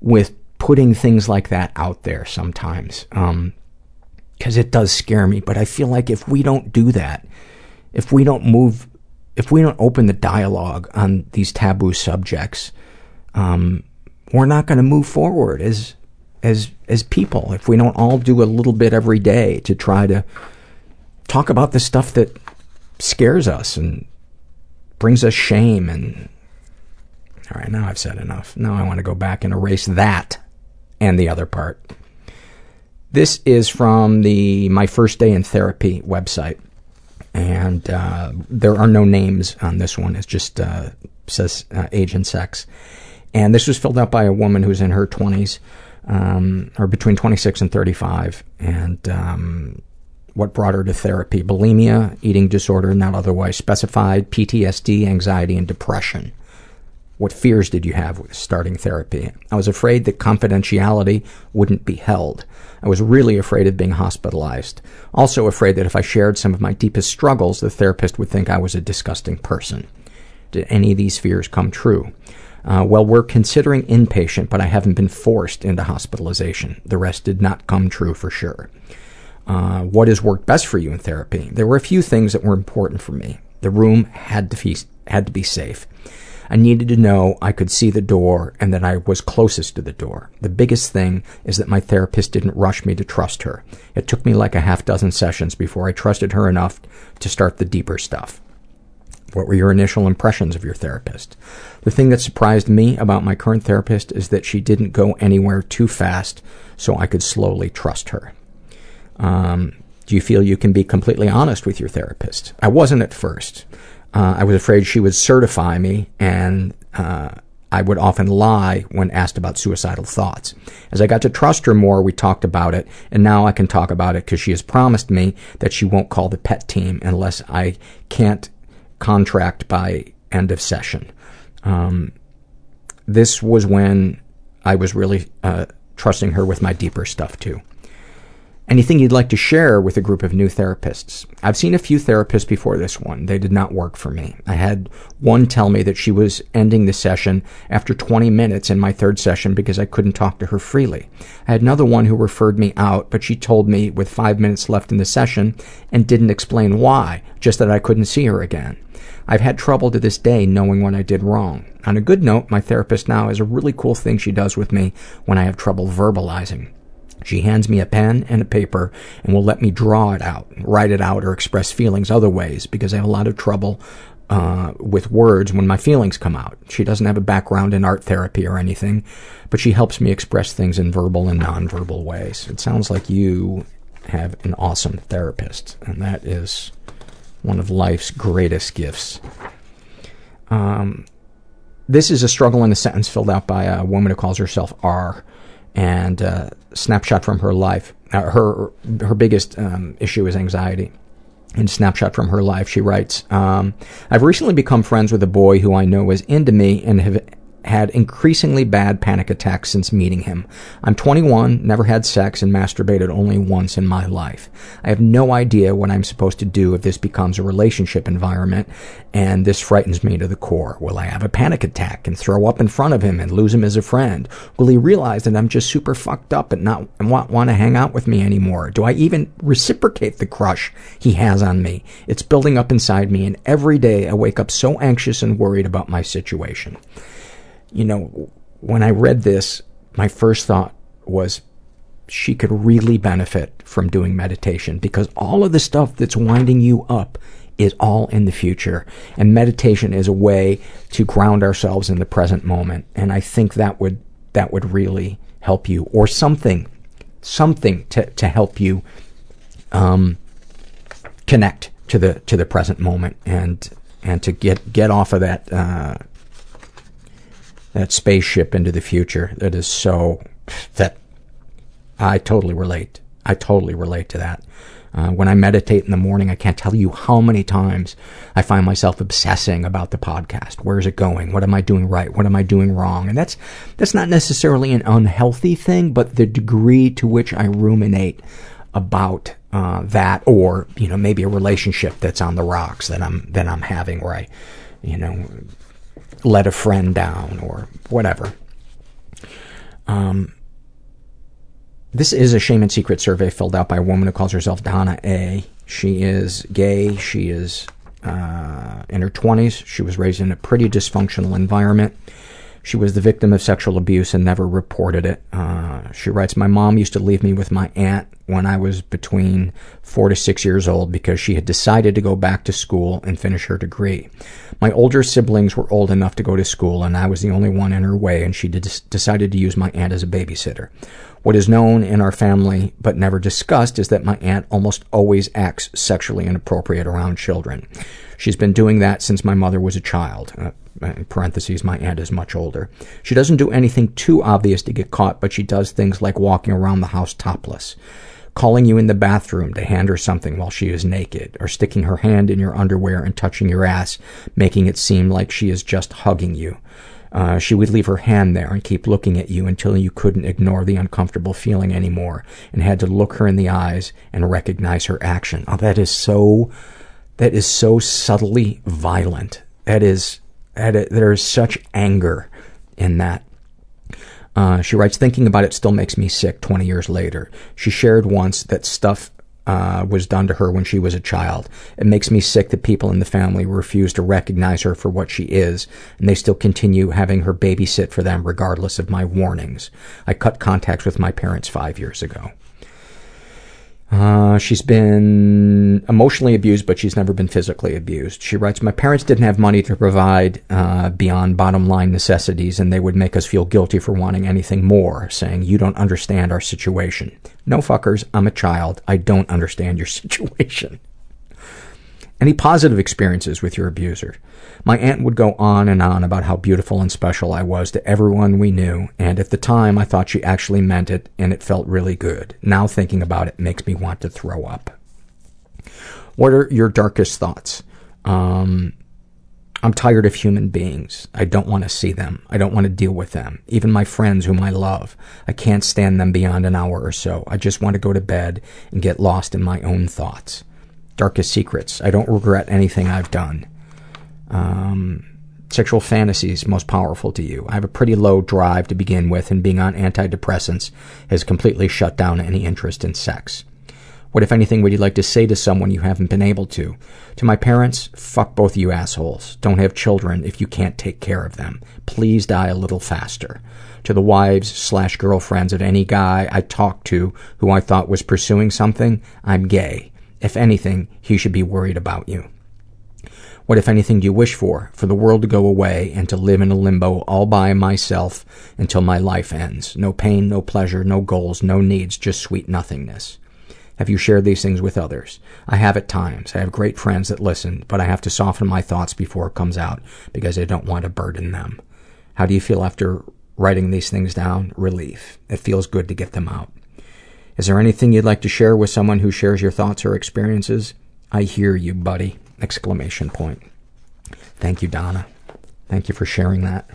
with putting things like that out there sometimes. Um, because it does scare me. But I feel like if we don't do that, if we don't move, if we don't open the dialogue on these taboo subjects, um, we're not going to move forward as as as people. If we don't all do a little bit every day to try to talk about the stuff that scares us and brings us shame and all right, now I've said enough. Now I want to go back and erase that and the other part. This is from the My First Day in Therapy website. And uh, there are no names on this one. It just uh, says uh, age and sex. And this was filled out by a woman who's in her 20s, um, or between 26 and 35. And um, what brought her to therapy? Bulimia, eating disorder not otherwise specified, PTSD, anxiety, and depression. What fears did you have with starting therapy? I was afraid that confidentiality wouldn't be held. I was really afraid of being hospitalized. Also afraid that if I shared some of my deepest struggles, the therapist would think I was a disgusting person. Did any of these fears come true? Uh, well, we're considering inpatient, but I haven't been forced into hospitalization. The rest did not come true for sure. Uh, what has worked best for you in therapy? There were a few things that were important for me. The room had to be, had to be safe. I needed to know I could see the door and that I was closest to the door. The biggest thing is that my therapist didn't rush me to trust her. It took me like a half dozen sessions before I trusted her enough to start the deeper stuff. What were your initial impressions of your therapist? The thing that surprised me about my current therapist is that she didn't go anywhere too fast so I could slowly trust her. Um, do you feel you can be completely honest with your therapist? I wasn't at first. Uh, I was afraid she would certify me, and uh, I would often lie when asked about suicidal thoughts. As I got to trust her more, we talked about it, and now I can talk about it because she has promised me that she won't call the PET team unless I can't contract by end of session. Um, this was when I was really uh, trusting her with my deeper stuff too. Anything you'd like to share with a group of new therapists? I've seen a few therapists before this one. They did not work for me. I had one tell me that she was ending the session after 20 minutes in my third session because I couldn't talk to her freely. I had another one who referred me out, but she told me with five minutes left in the session and didn't explain why, just that I couldn't see her again. I've had trouble to this day knowing what I did wrong. On a good note, my therapist now has a really cool thing she does with me when I have trouble verbalizing. She hands me a pen and a paper and will let me draw it out, write it out, or express feelings other ways because I have a lot of trouble uh, with words when my feelings come out. She doesn't have a background in art therapy or anything, but she helps me express things in verbal and nonverbal ways. It sounds like you have an awesome therapist, and that is one of life's greatest gifts. Um, this is a struggle in a sentence filled out by a woman who calls herself R and uh, snapshot from her life. Uh, her her biggest um, issue is anxiety. In snapshot from her life, she writes, um, "I've recently become friends with a boy who I know is into me and have had increasingly bad panic attacks since meeting him. I'm 21, never had sex, and masturbated only once in my life. I have no idea what I'm supposed to do if this becomes a relationship environment, and this frightens me to the core. Will I have a panic attack and throw up in front of him and lose him as a friend? Will he realize that I'm just super fucked up and not and want, want to hang out with me anymore? Do I even reciprocate the crush he has on me? It's building up inside me, and every day I wake up so anxious and worried about my situation you know, when I read this, my first thought was she could really benefit from doing meditation because all of the stuff that's winding you up is all in the future. And meditation is a way to ground ourselves in the present moment. And I think that would, that would really help you or something, something to, to help you, um, connect to the, to the present moment and, and to get, get off of that, uh, that spaceship into the future that is so that I totally relate. I totally relate to that. Uh, when I meditate in the morning, I can't tell you how many times I find myself obsessing about the podcast. Where is it going? What am I doing right? What am I doing wrong? And that's that's not necessarily an unhealthy thing, but the degree to which I ruminate about uh, that, or you know, maybe a relationship that's on the rocks that I'm that I'm having, where I, you know, let a friend down or whatever. Um, this is a shame and secret survey filled out by a woman who calls herself Donna A. She is gay. She is uh, in her 20s. She was raised in a pretty dysfunctional environment. She was the victim of sexual abuse and never reported it. Uh, she writes, My mom used to leave me with my aunt when I was between four to six years old because she had decided to go back to school and finish her degree. My older siblings were old enough to go to school and I was the only one in her way and she decided to use my aunt as a babysitter. What is known in our family but never discussed is that my aunt almost always acts sexually inappropriate around children. She's been doing that since my mother was a child. Uh, in parentheses, my aunt is much older. She doesn't do anything too obvious to get caught, but she does things like walking around the house topless, calling you in the bathroom to hand her something while she is naked, or sticking her hand in your underwear and touching your ass, making it seem like she is just hugging you. Uh, she would leave her hand there and keep looking at you until you couldn't ignore the uncomfortable feeling anymore and had to look her in the eyes and recognize her action. Oh, that is so, that is so subtly violent. That is, that is, there is such anger in that. Uh, she writes, thinking about it still makes me sick 20 years later. She shared once that stuff uh, was done to her when she was a child. It makes me sick that people in the family refuse to recognize her for what she is, and they still continue having her babysit for them regardless of my warnings. I cut contacts with my parents five years ago. Uh, she's been emotionally abused, but she's never been physically abused. She writes, My parents didn't have money to provide uh, beyond bottom line necessities, and they would make us feel guilty for wanting anything more, saying, You don't understand our situation. No fuckers, I'm a child. I don't understand your situation. Any positive experiences with your abuser? My aunt would go on and on about how beautiful and special I was to everyone we knew, and at the time I thought she actually meant it, and it felt really good. Now thinking about it makes me want to throw up. What are your darkest thoughts? Um, I'm tired of human beings. I don't want to see them. I don't want to deal with them. Even my friends whom I love. I can't stand them beyond an hour or so. I just want to go to bed and get lost in my own thoughts. Darkest secrets. I don't regret anything I've done. Um, sexual fantasies most powerful to you. I have a pretty low drive to begin with, and being on antidepressants has completely shut down any interest in sex. What, if anything, would you like to say to someone you haven't been able to? To my parents, fuck both you assholes. Don't have children if you can't take care of them. Please die a little faster. To the wives slash girlfriends of any guy I talked to who I thought was pursuing something, I'm gay. If anything, he should be worried about you. What, if anything, do you wish for? For the world to go away and to live in a limbo all by myself until my life ends. No pain, no pleasure, no goals, no needs, just sweet nothingness. Have you shared these things with others? I have at times. I have great friends that listen, but I have to soften my thoughts before it comes out because I don't want to burden them. How do you feel after writing these things down? Relief. It feels good to get them out. Is there anything you'd like to share with someone who shares your thoughts or experiences? I hear you, buddy. Exclamation point. Thank you, Donna. Thank you for sharing that.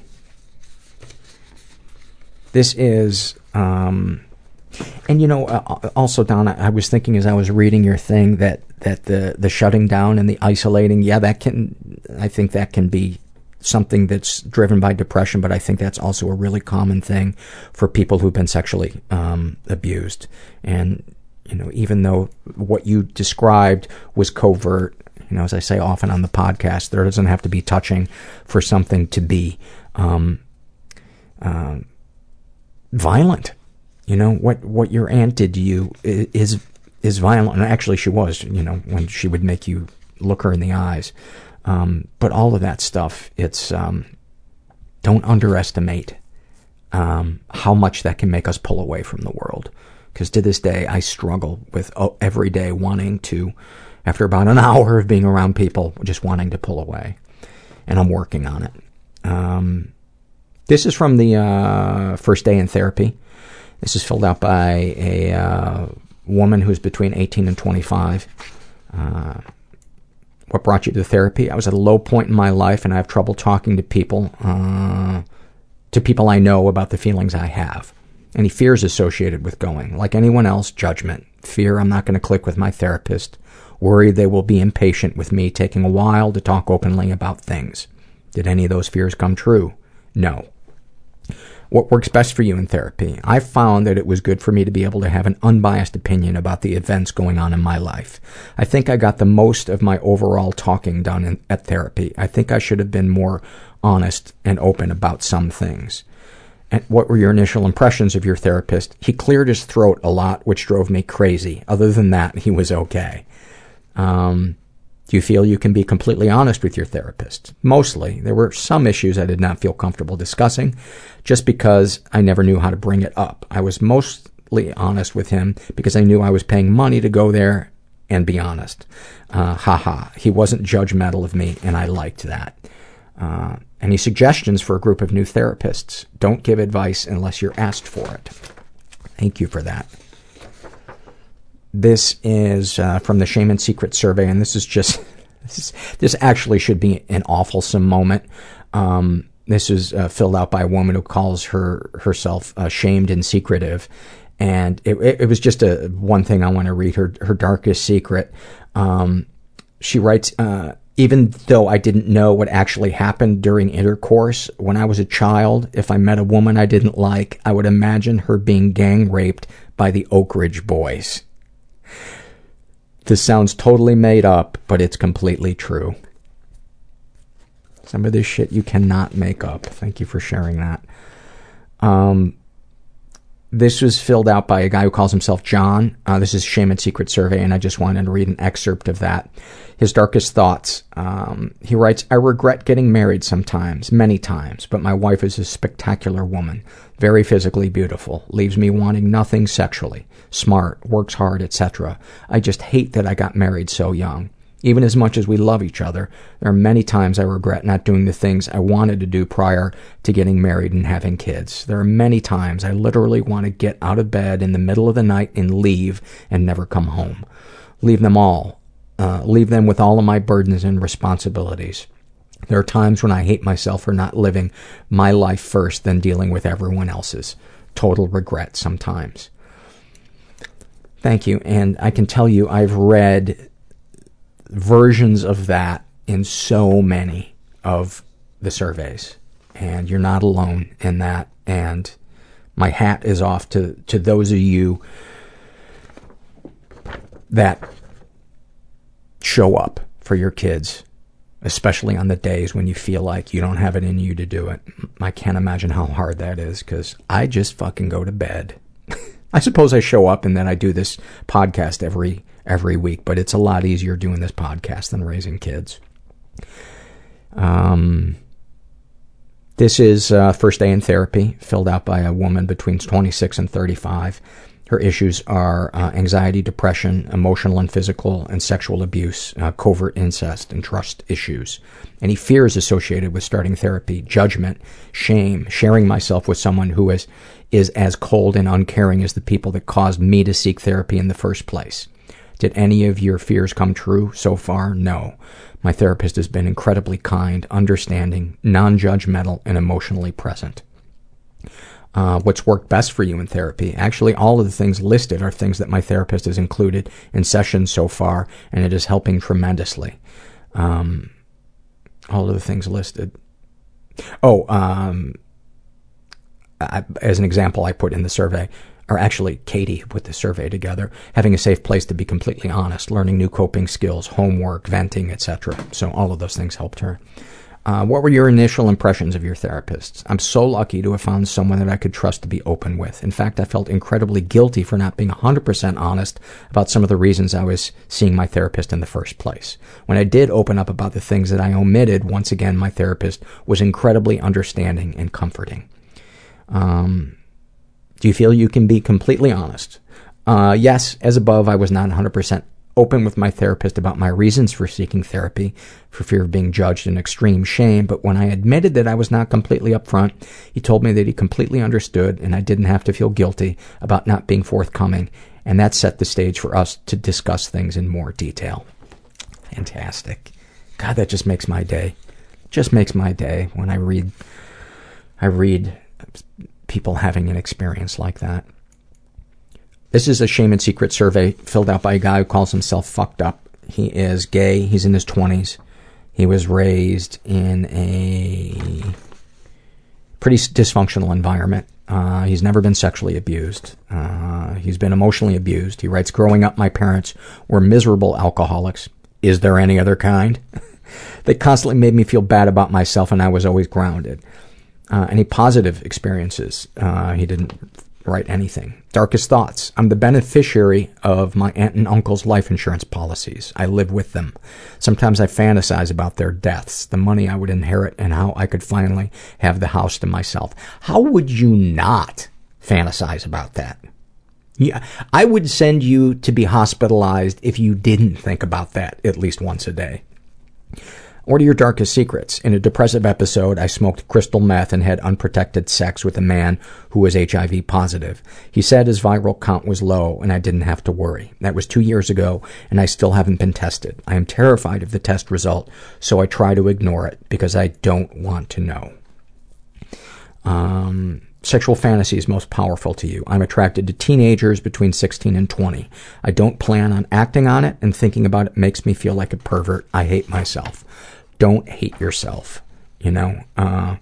this is, um, and you know, uh, also Donna, I was thinking as I was reading your thing that that the the shutting down and the isolating, yeah, that can, I think that can be something that's driven by depression, but I think that's also a really common thing for people who've been sexually um, abused. And you know, even though what you described was covert, you know, as I say often on the podcast, there doesn't have to be touching for something to be um, uh, violent. You know what what your aunt did to you is is violent, and actually she was. You know when she would make you look her in the eyes. Um, but all of that stuff, it's um, don't underestimate um, how much that can make us pull away from the world. Because to this day, I struggle with oh, every day wanting to, after about an hour of being around people, just wanting to pull away, and I'm working on it. Um, this is from the uh, first day in therapy. This is filled out by a uh, woman who's between 18 and 25. Uh, what brought you to therapy? I was at a low point in my life and I have trouble talking to people, uh, to people I know about the feelings I have. Any fears associated with going? Like anyone else, judgment. Fear I'm not going to click with my therapist. Worry they will be impatient with me taking a while to talk openly about things. Did any of those fears come true? No. What works best for you in therapy? I found that it was good for me to be able to have an unbiased opinion about the events going on in my life. I think I got the most of my overall talking done in, at therapy. I think I should have been more honest and open about some things. And what were your initial impressions of your therapist? He cleared his throat a lot, which drove me crazy. Other than that, he was okay. Um, do you feel you can be completely honest with your therapist? Mostly. There were some issues I did not feel comfortable discussing just because I never knew how to bring it up. I was mostly honest with him because I knew I was paying money to go there and be honest. Uh, haha. He wasn't judgmental of me and I liked that. Uh, any suggestions for a group of new therapists? Don't give advice unless you're asked for it. Thank you for that. This is uh, from the Shame and Secret survey, and this is just this, is, this actually should be an awfulsome moment. Um, this is uh, filled out by a woman who calls her herself uh, shamed and secretive, and it, it, it was just a one thing I want to read her her darkest secret. Um, she writes. Uh, even though I didn't know what actually happened during intercourse, when I was a child, if I met a woman I didn't like, I would imagine her being gang raped by the Oak Ridge Boys. This sounds totally made up, but it's completely true. Some of this shit you cannot make up. Thank you for sharing that. Um, this was filled out by a guy who calls himself John. Uh, this is Shame and Secret Survey, and I just wanted to read an excerpt of that. His darkest thoughts. Um, he writes, I regret getting married sometimes, many times, but my wife is a spectacular woman, very physically beautiful, leaves me wanting nothing sexually, smart, works hard, etc. I just hate that I got married so young. Even as much as we love each other, there are many times I regret not doing the things I wanted to do prior to getting married and having kids. There are many times I literally want to get out of bed in the middle of the night and leave and never come home. Leave them all. Uh, leave them with all of my burdens and responsibilities. There are times when I hate myself for not living my life first, then dealing with everyone else's. Total regret sometimes. Thank you. And I can tell you, I've read versions of that in so many of the surveys. And you're not alone in that. And my hat is off to, to those of you that show up for your kids, especially on the days when you feel like you don't have it in you to do it. I can't imagine how hard that is because I just fucking go to bed. I suppose I show up and then I do this podcast every every week, but it's a lot easier doing this podcast than raising kids. Um, this is uh, first day in therapy, filled out by a woman between 26 and 35. Her issues are uh, anxiety, depression, emotional and physical and sexual abuse, uh, covert incest, and trust issues. Any fears associated with starting therapy, judgment, shame, sharing myself with someone who is, is as cold and uncaring as the people that caused me to seek therapy in the first place. Did any of your fears come true so far? No. My therapist has been incredibly kind, understanding, non judgmental, and emotionally present. Uh, what's worked best for you in therapy. Actually, all of the things listed are things that my therapist has included in sessions so far, and it is helping tremendously. Um, all of the things listed. Oh, um, I, as an example, I put in the survey, or actually Katie put the survey together, having a safe place to be completely honest, learning new coping skills, homework, venting, etc. So all of those things helped her. Uh, what were your initial impressions of your therapists? I'm so lucky to have found someone that I could trust to be open with. In fact, I felt incredibly guilty for not being 100% honest about some of the reasons I was seeing my therapist in the first place. When I did open up about the things that I omitted, once again, my therapist was incredibly understanding and comforting. Um, do you feel you can be completely honest? Uh, yes, as above, I was not 100% open with my therapist about my reasons for seeking therapy for fear of being judged and extreme shame, but when I admitted that I was not completely upfront, he told me that he completely understood and I didn't have to feel guilty about not being forthcoming, and that set the stage for us to discuss things in more detail. Fantastic. God, that just makes my day. Just makes my day when I read I read people having an experience like that. This is a shame and secret survey filled out by a guy who calls himself fucked up. He is gay. He's in his 20s. He was raised in a pretty dysfunctional environment. Uh, he's never been sexually abused. Uh, he's been emotionally abused. He writes, Growing up, my parents were miserable alcoholics. Is there any other kind? they constantly made me feel bad about myself, and I was always grounded. Uh, any positive experiences? Uh, he didn't write anything. Darkest thoughts. I'm the beneficiary of my aunt and uncle's life insurance policies. I live with them. Sometimes I fantasize about their deaths, the money I would inherit, and how I could finally have the house to myself. How would you not fantasize about that? Yeah, I would send you to be hospitalized if you didn't think about that at least once a day. What are your darkest secrets? In a depressive episode, I smoked crystal meth and had unprotected sex with a man who was HIV positive. He said his viral count was low and I didn't have to worry. That was two years ago and I still haven't been tested. I am terrified of the test result, so I try to ignore it because I don't want to know. Um, sexual is most powerful to you. I'm attracted to teenagers between 16 and 20. I don't plan on acting on it and thinking about it makes me feel like a pervert. I hate myself don't hate yourself. You know, uh,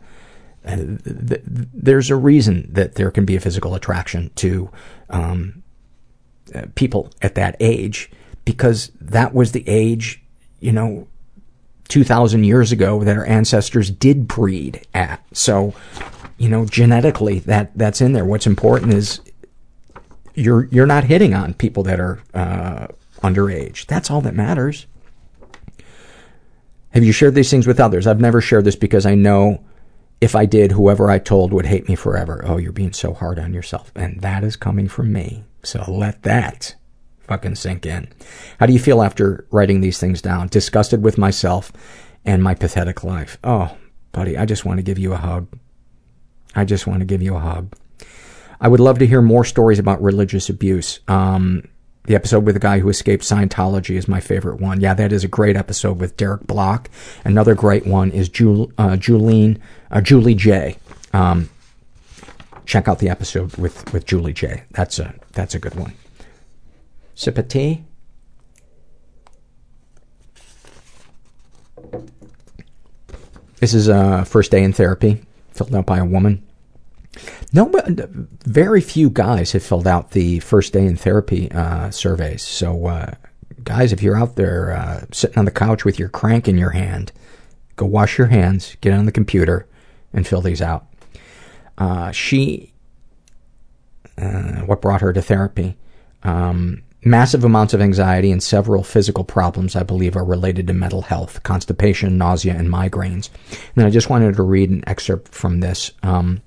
th- th- there's a reason that there can be a physical attraction to um, uh, people at that age because that was the age, you know, 2,000 years ago that our ancestors did breed at. So, you know, genetically that that's in there. What's important is you're you're not hitting on people that are uh, underage. That's all that matters. Have you shared these things with others? I've never shared this because I know if I did, whoever I told would hate me forever. Oh, you're being so hard on yourself. And that is coming from me. So let that fucking sink in. How do you feel after writing these things down? Disgusted with myself and my pathetic life. Oh, buddy, I just want to give you a hug. I just want to give you a hug. I would love to hear more stories about religious abuse. Um, the episode with the guy who escaped Scientology is my favorite one. Yeah, that is a great episode with Derek Bloch. Another great one is Jul- uh, Julene, uh, Julie J. Um, check out the episode with, with Julie J. That's a, that's a good one. Sip of tea? This is a first day in therapy, filled out by a woman. No, but very few guys have filled out the first day in therapy uh, surveys. So, uh, guys, if you're out there uh, sitting on the couch with your crank in your hand, go wash your hands, get on the computer, and fill these out. Uh, she, uh, what brought her to therapy? Um, massive amounts of anxiety and several physical problems I believe are related to mental health, constipation, nausea, and migraines. And I just wanted to read an excerpt from this. Um,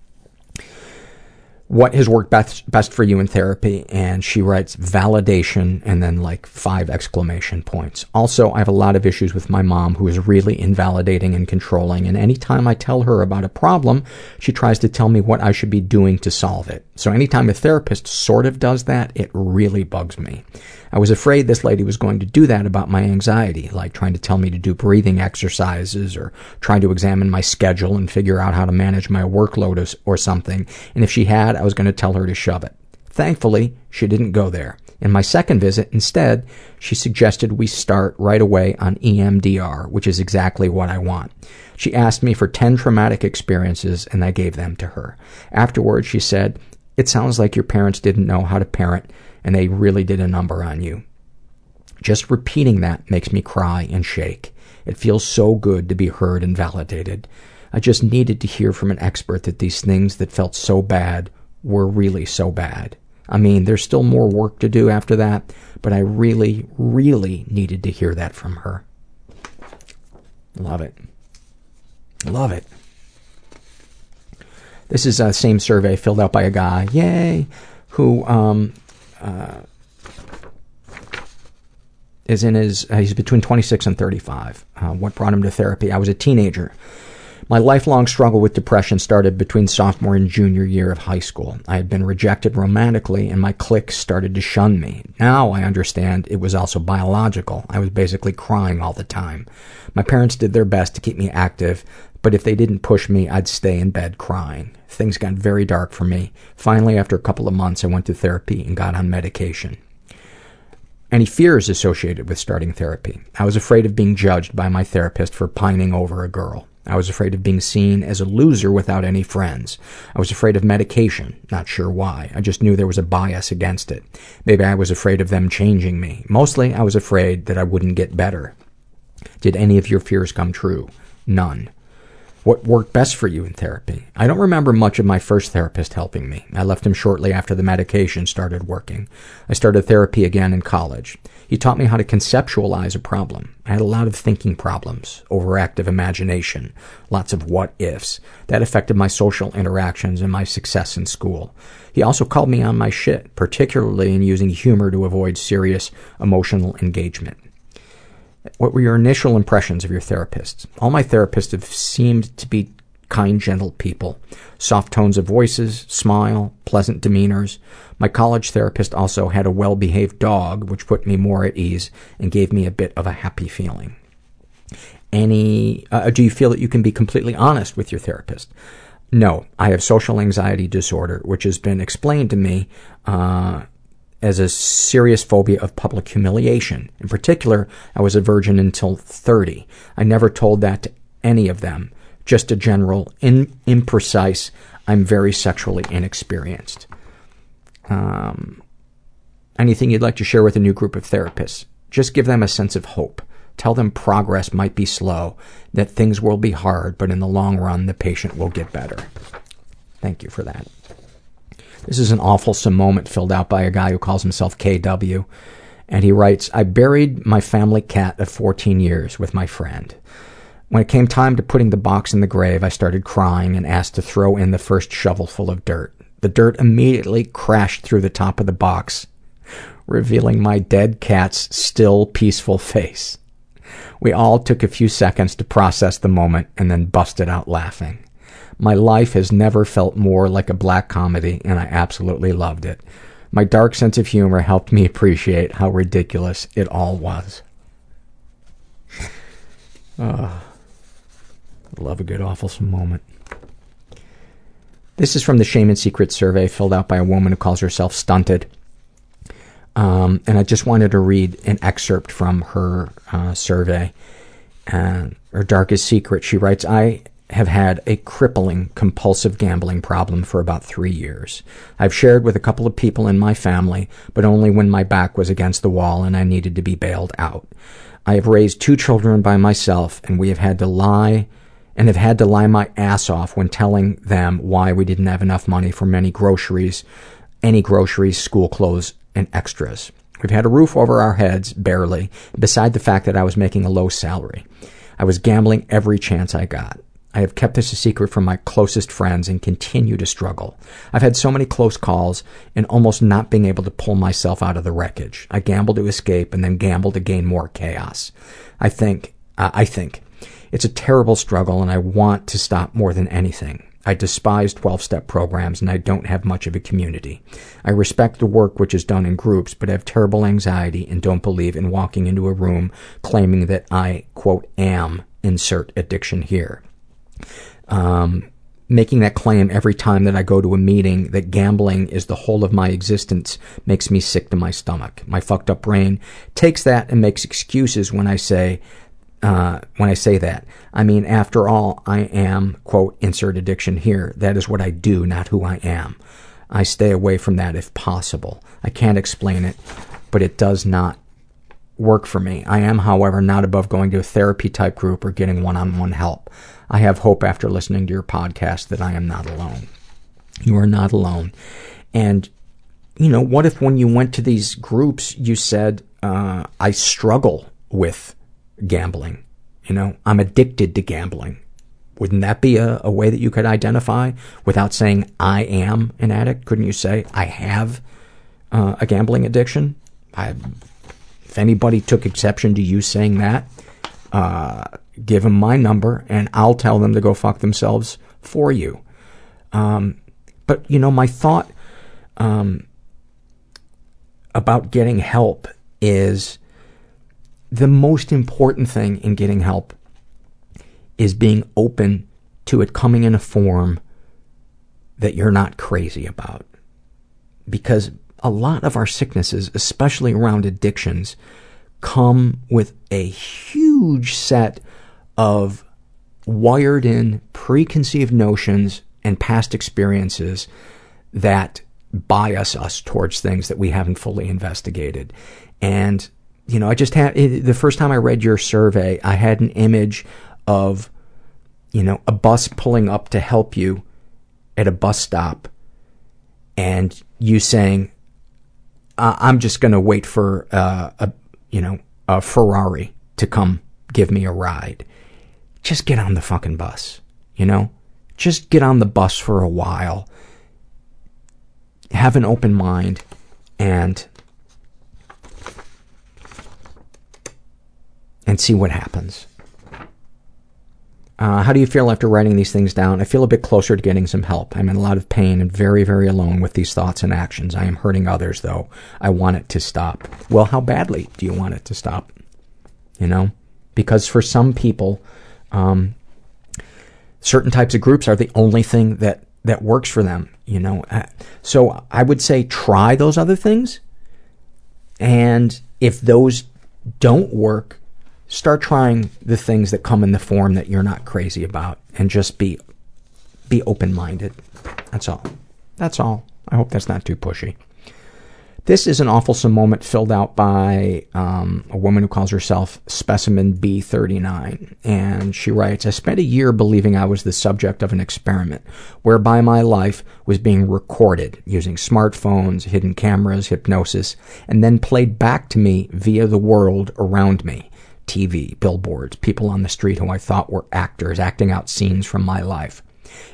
what has worked best, best for you in therapy? And she writes validation and then like five exclamation points. Also, I have a lot of issues with my mom who is really invalidating and controlling. And anytime I tell her about a problem, she tries to tell me what I should be doing to solve it. So anytime a therapist sort of does that, it really bugs me. I was afraid this lady was going to do that about my anxiety, like trying to tell me to do breathing exercises or trying to examine my schedule and figure out how to manage my workload or something. And if she had, I was going to tell her to shove it. Thankfully, she didn't go there. In my second visit, instead, she suggested we start right away on EMDR, which is exactly what I want. She asked me for 10 traumatic experiences, and I gave them to her. Afterwards, she said, It sounds like your parents didn't know how to parent, and they really did a number on you. Just repeating that makes me cry and shake. It feels so good to be heard and validated. I just needed to hear from an expert that these things that felt so bad were really so bad. I mean, there's still more work to do after that, but I really, really needed to hear that from her. Love it. Love it. This is a same survey filled out by a guy, yay, who um, uh, is in his, uh, he's between 26 and 35. Uh, what brought him to therapy? I was a teenager. My lifelong struggle with depression started between sophomore and junior year of high school. I had been rejected romantically and my clique started to shun me. Now I understand it was also biological. I was basically crying all the time. My parents did their best to keep me active, but if they didn't push me, I'd stay in bed crying. Things got very dark for me. Finally, after a couple of months, I went to therapy and got on medication. Any fears associated with starting therapy? I was afraid of being judged by my therapist for pining over a girl. I was afraid of being seen as a loser without any friends. I was afraid of medication, not sure why. I just knew there was a bias against it. Maybe I was afraid of them changing me. Mostly, I was afraid that I wouldn't get better. Did any of your fears come true? None. What worked best for you in therapy? I don't remember much of my first therapist helping me. I left him shortly after the medication started working. I started therapy again in college. He taught me how to conceptualize a problem. I had a lot of thinking problems, overactive imagination, lots of what ifs. That affected my social interactions and my success in school. He also called me on my shit, particularly in using humor to avoid serious emotional engagement. What were your initial impressions of your therapists? All my therapists have seemed to be kind, gentle people. Soft tones of voices, smile, pleasant demeanors. My college therapist also had a well behaved dog, which put me more at ease and gave me a bit of a happy feeling. Any, uh, do you feel that you can be completely honest with your therapist? No, I have social anxiety disorder, which has been explained to me uh, as a serious phobia of public humiliation. In particular, I was a virgin until 30. I never told that to any of them. Just a general, in, imprecise, I'm very sexually inexperienced. Um, anything you'd like to share with a new group of therapists? Just give them a sense of hope. Tell them progress might be slow, that things will be hard, but in the long run, the patient will get better. Thank you for that. This is an awful moment filled out by a guy who calls himself KW. And he writes, I buried my family cat of 14 years with my friend. When it came time to putting the box in the grave, I started crying and asked to throw in the first shovelful of dirt. The dirt immediately crashed through the top of the box, revealing my dead cat's still, peaceful face. We all took a few seconds to process the moment and then busted out laughing. My life has never felt more like a black comedy, and I absolutely loved it. My dark sense of humor helped me appreciate how ridiculous it all was. uh, love a good awful moment. This is from the Shame and Secret survey filled out by a woman who calls herself Stunted. Um, and I just wanted to read an excerpt from her uh, survey. Uh, her darkest secret, she writes, I have had a crippling compulsive gambling problem for about three years. I've shared with a couple of people in my family, but only when my back was against the wall and I needed to be bailed out. I have raised two children by myself and we have had to lie and have had to lie my ass off when telling them why we didn't have enough money for many groceries, any groceries, school clothes, and extras. We've had a roof over our heads, barely, beside the fact that I was making a low salary. I was gambling every chance I got. I have kept this a secret from my closest friends and continue to struggle. I've had so many close calls and almost not being able to pull myself out of the wreckage. I gamble to escape and then gamble to gain more chaos. I think, uh, I think, it's a terrible struggle and I want to stop more than anything. I despise 12 step programs and I don't have much of a community. I respect the work which is done in groups, but I have terrible anxiety and don't believe in walking into a room claiming that I, quote, am insert addiction here. Um, making that claim every time that I go to a meeting that gambling is the whole of my existence makes me sick to my stomach. My fucked up brain takes that and makes excuses when I say, uh, when I say that. I mean, after all, I am, quote, insert addiction here. That is what I do, not who I am. I stay away from that if possible. I can't explain it, but it does not work for me. I am, however, not above going to a therapy type group or getting one on one help. I have hope after listening to your podcast that I am not alone. You are not alone. And, you know, what if when you went to these groups, you said, uh, I struggle with gambling? You know, I'm addicted to gambling. Wouldn't that be a, a way that you could identify without saying, I am an addict? Couldn't you say, I have uh, a gambling addiction? I, if anybody took exception to you saying that, uh, give them my number and I'll tell them to go fuck themselves for you. Um, but, you know, my thought um, about getting help is the most important thing in getting help is being open to it coming in a form that you're not crazy about. Because a lot of our sicknesses, especially around addictions, come with a huge set of wired in preconceived notions and past experiences that bias us towards things that we haven't fully investigated. And, you know, I just had, the first time I read your survey, I had an image of, you know, a bus pulling up to help you at a bus stop and you saying, I'm just going to wait for uh, a, you know, a Ferrari to come give me a ride. Just get on the fucking bus, you know? Just get on the bus for a while. Have an open mind and and see what happens. Uh, how do you feel after writing these things down? I feel a bit closer to getting some help. I'm in a lot of pain and very, very alone with these thoughts and actions. I am hurting others, though. I want it to stop. Well, how badly do you want it to stop? You know? Because for some people, um, certain types of groups are the only thing that, that works for them, you know? Uh, so I would say try those other things. And if those don't work, start trying the things that come in the form that you're not crazy about and just be be open-minded. That's all. That's all. I hope that's not too pushy. This is an awful moment filled out by um, a woman who calls herself Specimen B39. And she writes I spent a year believing I was the subject of an experiment whereby my life was being recorded using smartphones, hidden cameras, hypnosis, and then played back to me via the world around me. TV, billboards, people on the street who I thought were actors acting out scenes from my life.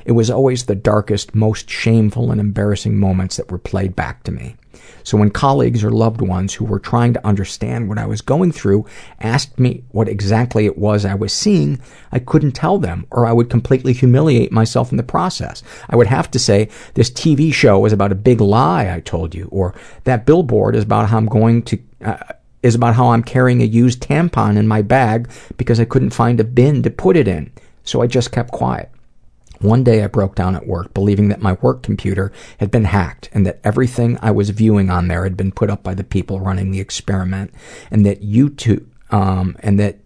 It was always the darkest, most shameful and embarrassing moments that were played back to me. So when colleagues or loved ones who were trying to understand what I was going through asked me what exactly it was I was seeing, I couldn't tell them, or I would completely humiliate myself in the process. I would have to say, this TV show is about a big lie I told you, or that billboard is about how I'm going to, uh, is about how I'm carrying a used tampon in my bag because I couldn't find a bin to put it in. So I just kept quiet. One day I broke down at work, believing that my work computer had been hacked and that everything I was viewing on there had been put up by the people running the experiment, and that YouTube, um, and that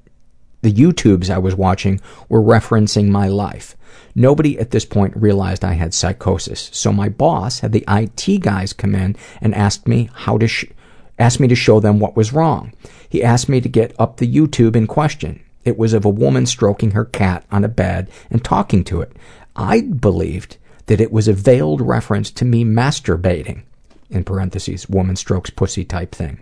the YouTubes I was watching were referencing my life. Nobody at this point realized I had psychosis, so my boss had the IT guys come in and asked me how to sh- asked me to show them what was wrong. He asked me to get up the YouTube in question. It was of a woman stroking her cat on a bed and talking to it. I believed that it was a veiled reference to me masturbating, in parentheses, woman strokes pussy type thing.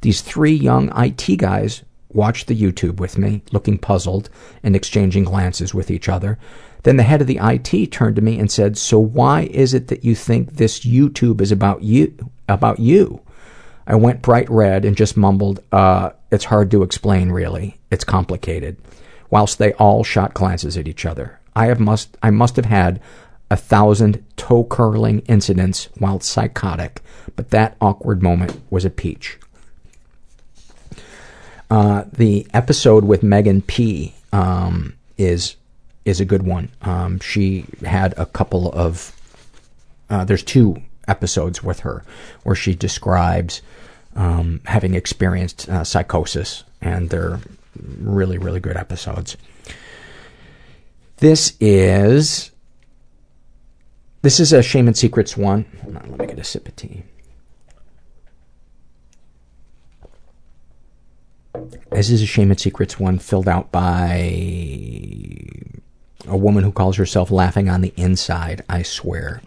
These three young IT guys watched the YouTube with me, looking puzzled and exchanging glances with each other. Then the head of the IT turned to me and said, "So why is it that you think this YouTube is about you? About you?" I went bright red and just mumbled, uh, "It's hard to explain, really. It's complicated." Whilst they all shot glances at each other, I have must I must have had a thousand toe curling incidents while psychotic, but that awkward moment was a peach. Uh, the episode with Megan P um, is is a good one. Um, she had a couple of uh, there's two episodes with her where she describes um, having experienced uh, psychosis, and they're really really good episodes. This is this is a Shame and Secrets one. Hold on, let me get a sip of tea. This is a Shame and Secrets one filled out by a woman who calls herself Laughing on the Inside, I swear.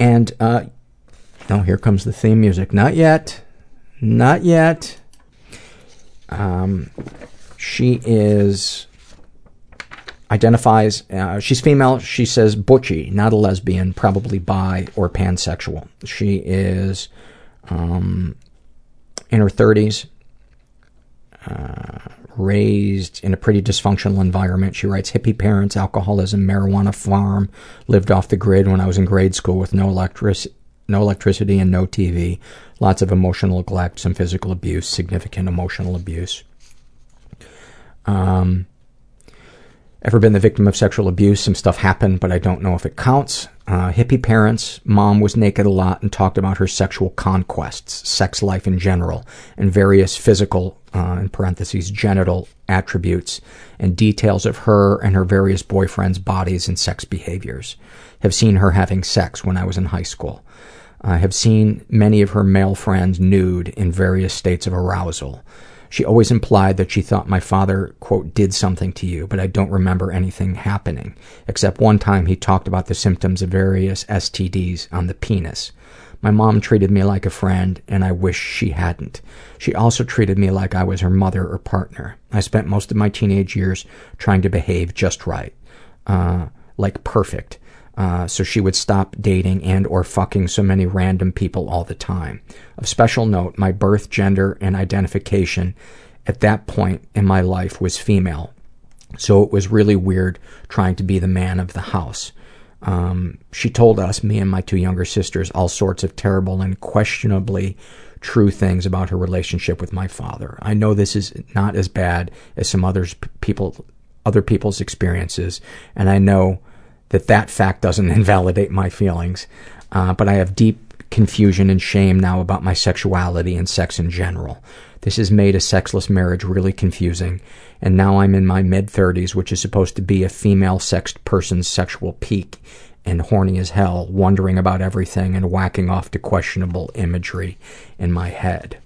And, uh, oh, here comes the theme music. Not yet. Not yet. Um, she is identifies uh, she's female she says butchy not a lesbian probably bi or pansexual she is um, in her 30s uh, raised in a pretty dysfunctional environment she writes hippie parents alcoholism marijuana farm lived off the grid when i was in grade school with no electric no electricity and no tv lots of emotional neglect some physical abuse significant emotional abuse um, Ever been the victim of sexual abuse? Some stuff happened, but I don't know if it counts. Uh, hippie parents. Mom was naked a lot and talked about her sexual conquests, sex life in general, and various physical, Uh, in parentheses, genital attributes and details of her and her various boyfriends' bodies and sex behaviors. Have seen her having sex when I was in high school. I have seen many of her male friends nude in various states of arousal. She always implied that she thought my father, quote, did something to you, but I don't remember anything happening, except one time he talked about the symptoms of various STDs on the penis. My mom treated me like a friend, and I wish she hadn't. She also treated me like I was her mother or partner. I spent most of my teenage years trying to behave just right, uh, like perfect, uh, so she would stop dating and or fucking so many random people all the time. Of special note, my birth, gender, and identification at that point in my life was female. So it was really weird trying to be the man of the house. Um, she told us, me and my two younger sisters, all sorts of terrible and questionably true things about her relationship with my father. I know this is not as bad as some others people other people's experiences, and I know that that fact doesn't invalidate my feelings, uh, but I have deep confusion and shame now about my sexuality and sex in general. This has made a sexless marriage really confusing, and now I'm in my mid 30s, which is supposed to be a female sexed person's sexual peak, and horny as hell, wondering about everything and whacking off to questionable imagery in my head.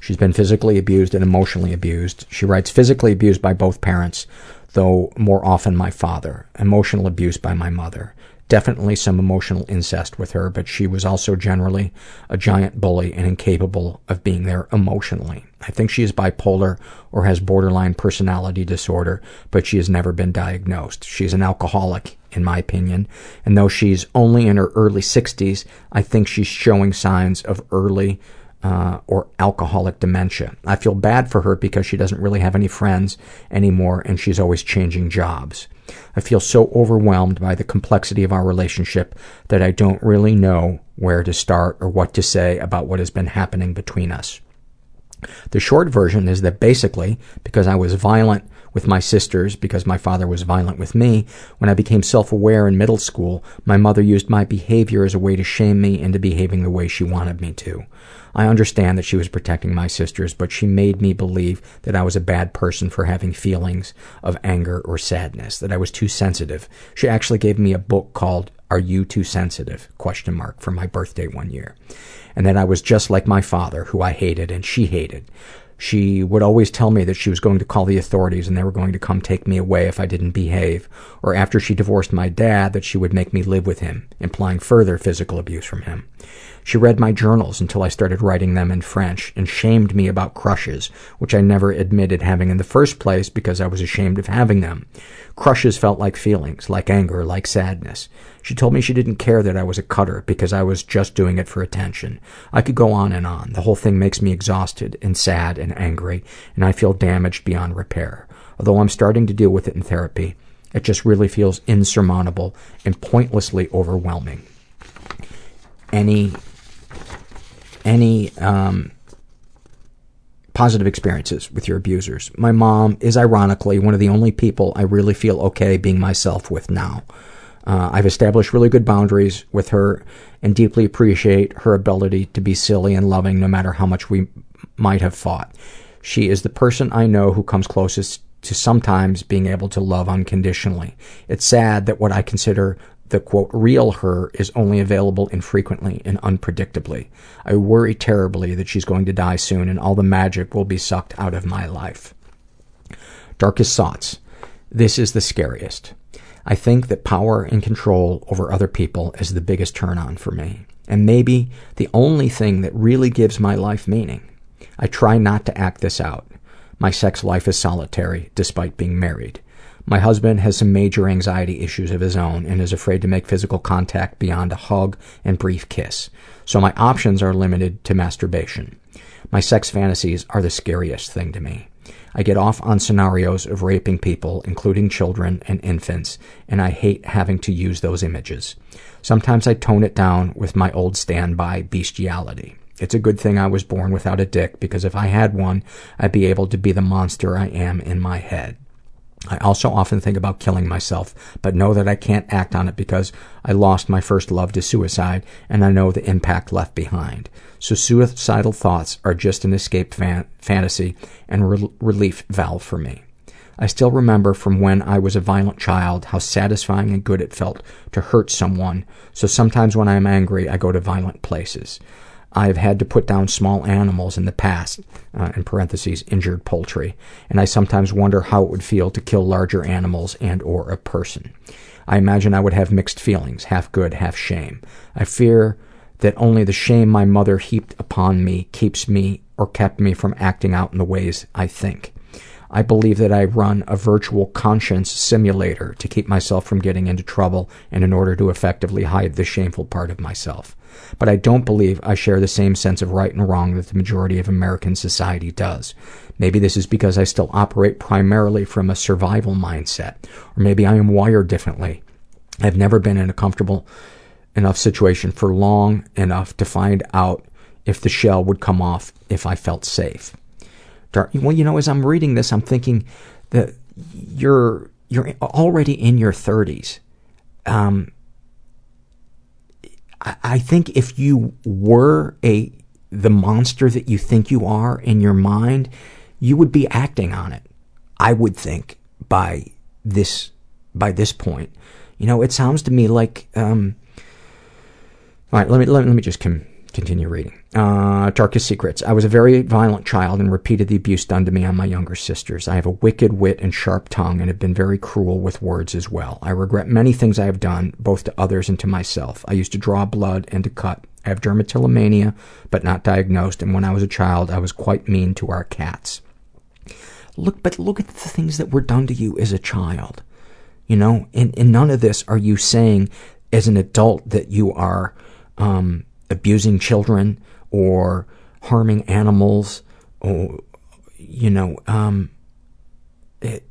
She's been physically abused and emotionally abused. She writes physically abused by both parents, though more often my father. Emotional abuse by my mother. Definitely some emotional incest with her, but she was also generally a giant bully and incapable of being there emotionally. I think she is bipolar or has borderline personality disorder, but she has never been diagnosed. She's an alcoholic, in my opinion, and though she's only in her early 60s, I think she's showing signs of early uh, or alcoholic dementia. I feel bad for her because she doesn't really have any friends anymore and she's always changing jobs. I feel so overwhelmed by the complexity of our relationship that I don't really know where to start or what to say about what has been happening between us. The short version is that basically, because I was violent with my sisters, because my father was violent with me, when I became self aware in middle school, my mother used my behavior as a way to shame me into behaving the way she wanted me to. I understand that she was protecting my sisters, but she made me believe that I was a bad person for having feelings of anger or sadness, that I was too sensitive. She actually gave me a book called Are You Too Sensitive? question mark for my birthday one year. And that I was just like my father, who I hated and she hated. She would always tell me that she was going to call the authorities and they were going to come take me away if I didn't behave. Or after she divorced my dad, that she would make me live with him, implying further physical abuse from him. She read my journals until I started writing them in French and shamed me about crushes, which I never admitted having in the first place because I was ashamed of having them. Crushes felt like feelings, like anger, like sadness. She told me she didn't care that I was a cutter because I was just doing it for attention. I could go on and on. The whole thing makes me exhausted and sad and angry, and I feel damaged beyond repair. Although I'm starting to deal with it in therapy, it just really feels insurmountable and pointlessly overwhelming. Any any um, positive experiences with your abusers. My mom is ironically one of the only people I really feel okay being myself with now. Uh, I've established really good boundaries with her and deeply appreciate her ability to be silly and loving no matter how much we might have fought. She is the person I know who comes closest to sometimes being able to love unconditionally. It's sad that what I consider the quote real her is only available infrequently and unpredictably. I worry terribly that she's going to die soon and all the magic will be sucked out of my life. Darkest thoughts. This is the scariest. I think that power and control over other people is the biggest turn on for me. And maybe the only thing that really gives my life meaning. I try not to act this out. My sex life is solitary, despite being married. My husband has some major anxiety issues of his own and is afraid to make physical contact beyond a hug and brief kiss. So my options are limited to masturbation. My sex fantasies are the scariest thing to me. I get off on scenarios of raping people, including children and infants, and I hate having to use those images. Sometimes I tone it down with my old standby bestiality. It's a good thing I was born without a dick because if I had one, I'd be able to be the monster I am in my head. I also often think about killing myself, but know that I can't act on it because I lost my first love to suicide and I know the impact left behind. So suicidal thoughts are just an escape fan- fantasy and re- relief valve for me. I still remember from when I was a violent child how satisfying and good it felt to hurt someone, so sometimes when I am angry, I go to violent places. I've had to put down small animals in the past, uh, in parentheses, injured poultry, and I sometimes wonder how it would feel to kill larger animals and or a person. I imagine I would have mixed feelings, half good, half shame. I fear that only the shame my mother heaped upon me keeps me or kept me from acting out in the ways I think. I believe that I run a virtual conscience simulator to keep myself from getting into trouble and in order to effectively hide the shameful part of myself. But I don't believe I share the same sense of right and wrong that the majority of American society does. Maybe this is because I still operate primarily from a survival mindset, or maybe I am wired differently. I've never been in a comfortable enough situation for long enough to find out if the shell would come off if I felt safe. Well, you know, as I'm reading this, I'm thinking that you're you're already in your 30s. Um, I, think if you were a the monster that you think you are in your mind, you would be acting on it. I would think by this by this point. You know, it sounds to me like. Um, all right, let me let, let me just com- continue reading. Uh, darkest secrets. I was a very violent child and repeated the abuse done to me on my younger sisters. I have a wicked wit and sharp tongue and have been very cruel with words as well. I regret many things I have done, both to others and to myself. I used to draw blood and to cut. I have dermatillomania, but not diagnosed, and when I was a child, I was quite mean to our cats. Look, but look at the things that were done to you as a child. You know, in, in none of this are you saying as an adult that you are um, abusing children or harming animals or you know um it,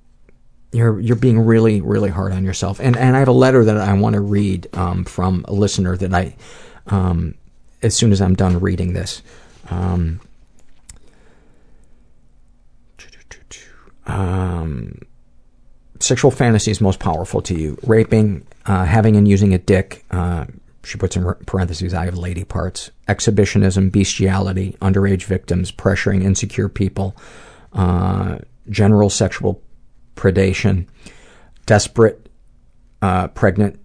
you're you're being really really hard on yourself. And and I have a letter that I want to read um from a listener that I um as soon as I'm done reading this. Um um sexual fantasies most powerful to you. Raping uh having and using a dick uh she puts in parentheses, I have lady parts. Exhibitionism, bestiality, underage victims, pressuring insecure people, uh, general sexual predation, desperate, uh, pregnant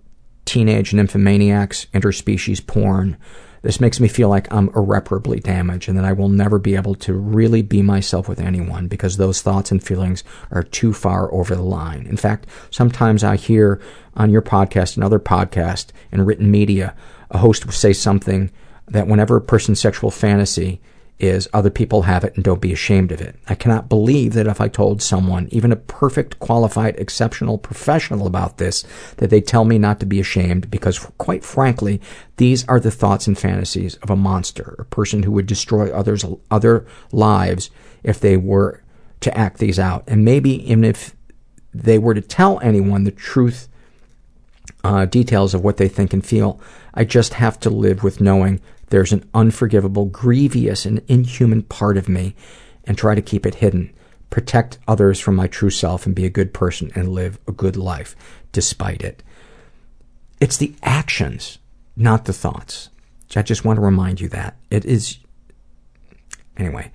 teenage nymphomaniacs, interspecies porn, this makes me feel like I'm irreparably damaged and that I will never be able to really be myself with anyone because those thoughts and feelings are too far over the line. In fact, sometimes I hear on your podcast and other podcasts and written media, a host will say something that whenever a person's sexual fantasy is other people have it and don't be ashamed of it. I cannot believe that if I told someone, even a perfect, qualified, exceptional professional about this, that they tell me not to be ashamed because, quite frankly, these are the thoughts and fantasies of a monster, a person who would destroy others, other lives if they were to act these out. And maybe even if they were to tell anyone the truth, uh, details of what they think and feel, I just have to live with knowing there's an unforgivable, grievous, and inhuman part of me and try to keep it hidden. Protect others from my true self and be a good person and live a good life despite it. It's the actions, not the thoughts. I just want to remind you that. It is. Anyway.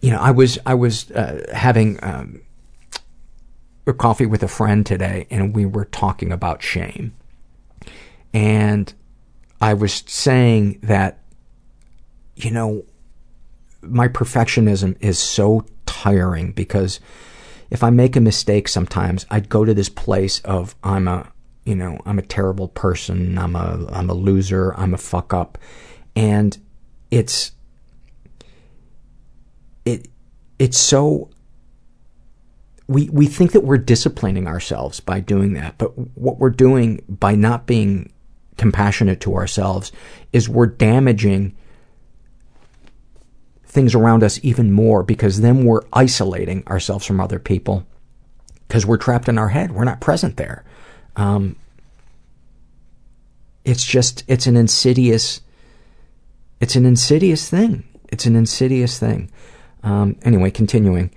You know, I was, I was uh, having um, a coffee with a friend today and we were talking about shame. And I was saying that, you know, my perfectionism is so tiring because if I make a mistake sometimes, I'd go to this place of I'm a, you know, I'm a terrible person, I'm a, I'm a loser, I'm a fuck up. And it's, it, it's so, we, we think that we're disciplining ourselves by doing that, but what we're doing by not being compassionate to ourselves is we're damaging things around us even more because then we're isolating ourselves from other people because we're trapped in our head. We're not present there. Um, it's just, it's an insidious, it's an insidious thing. It's an insidious thing. Um, anyway, continuing.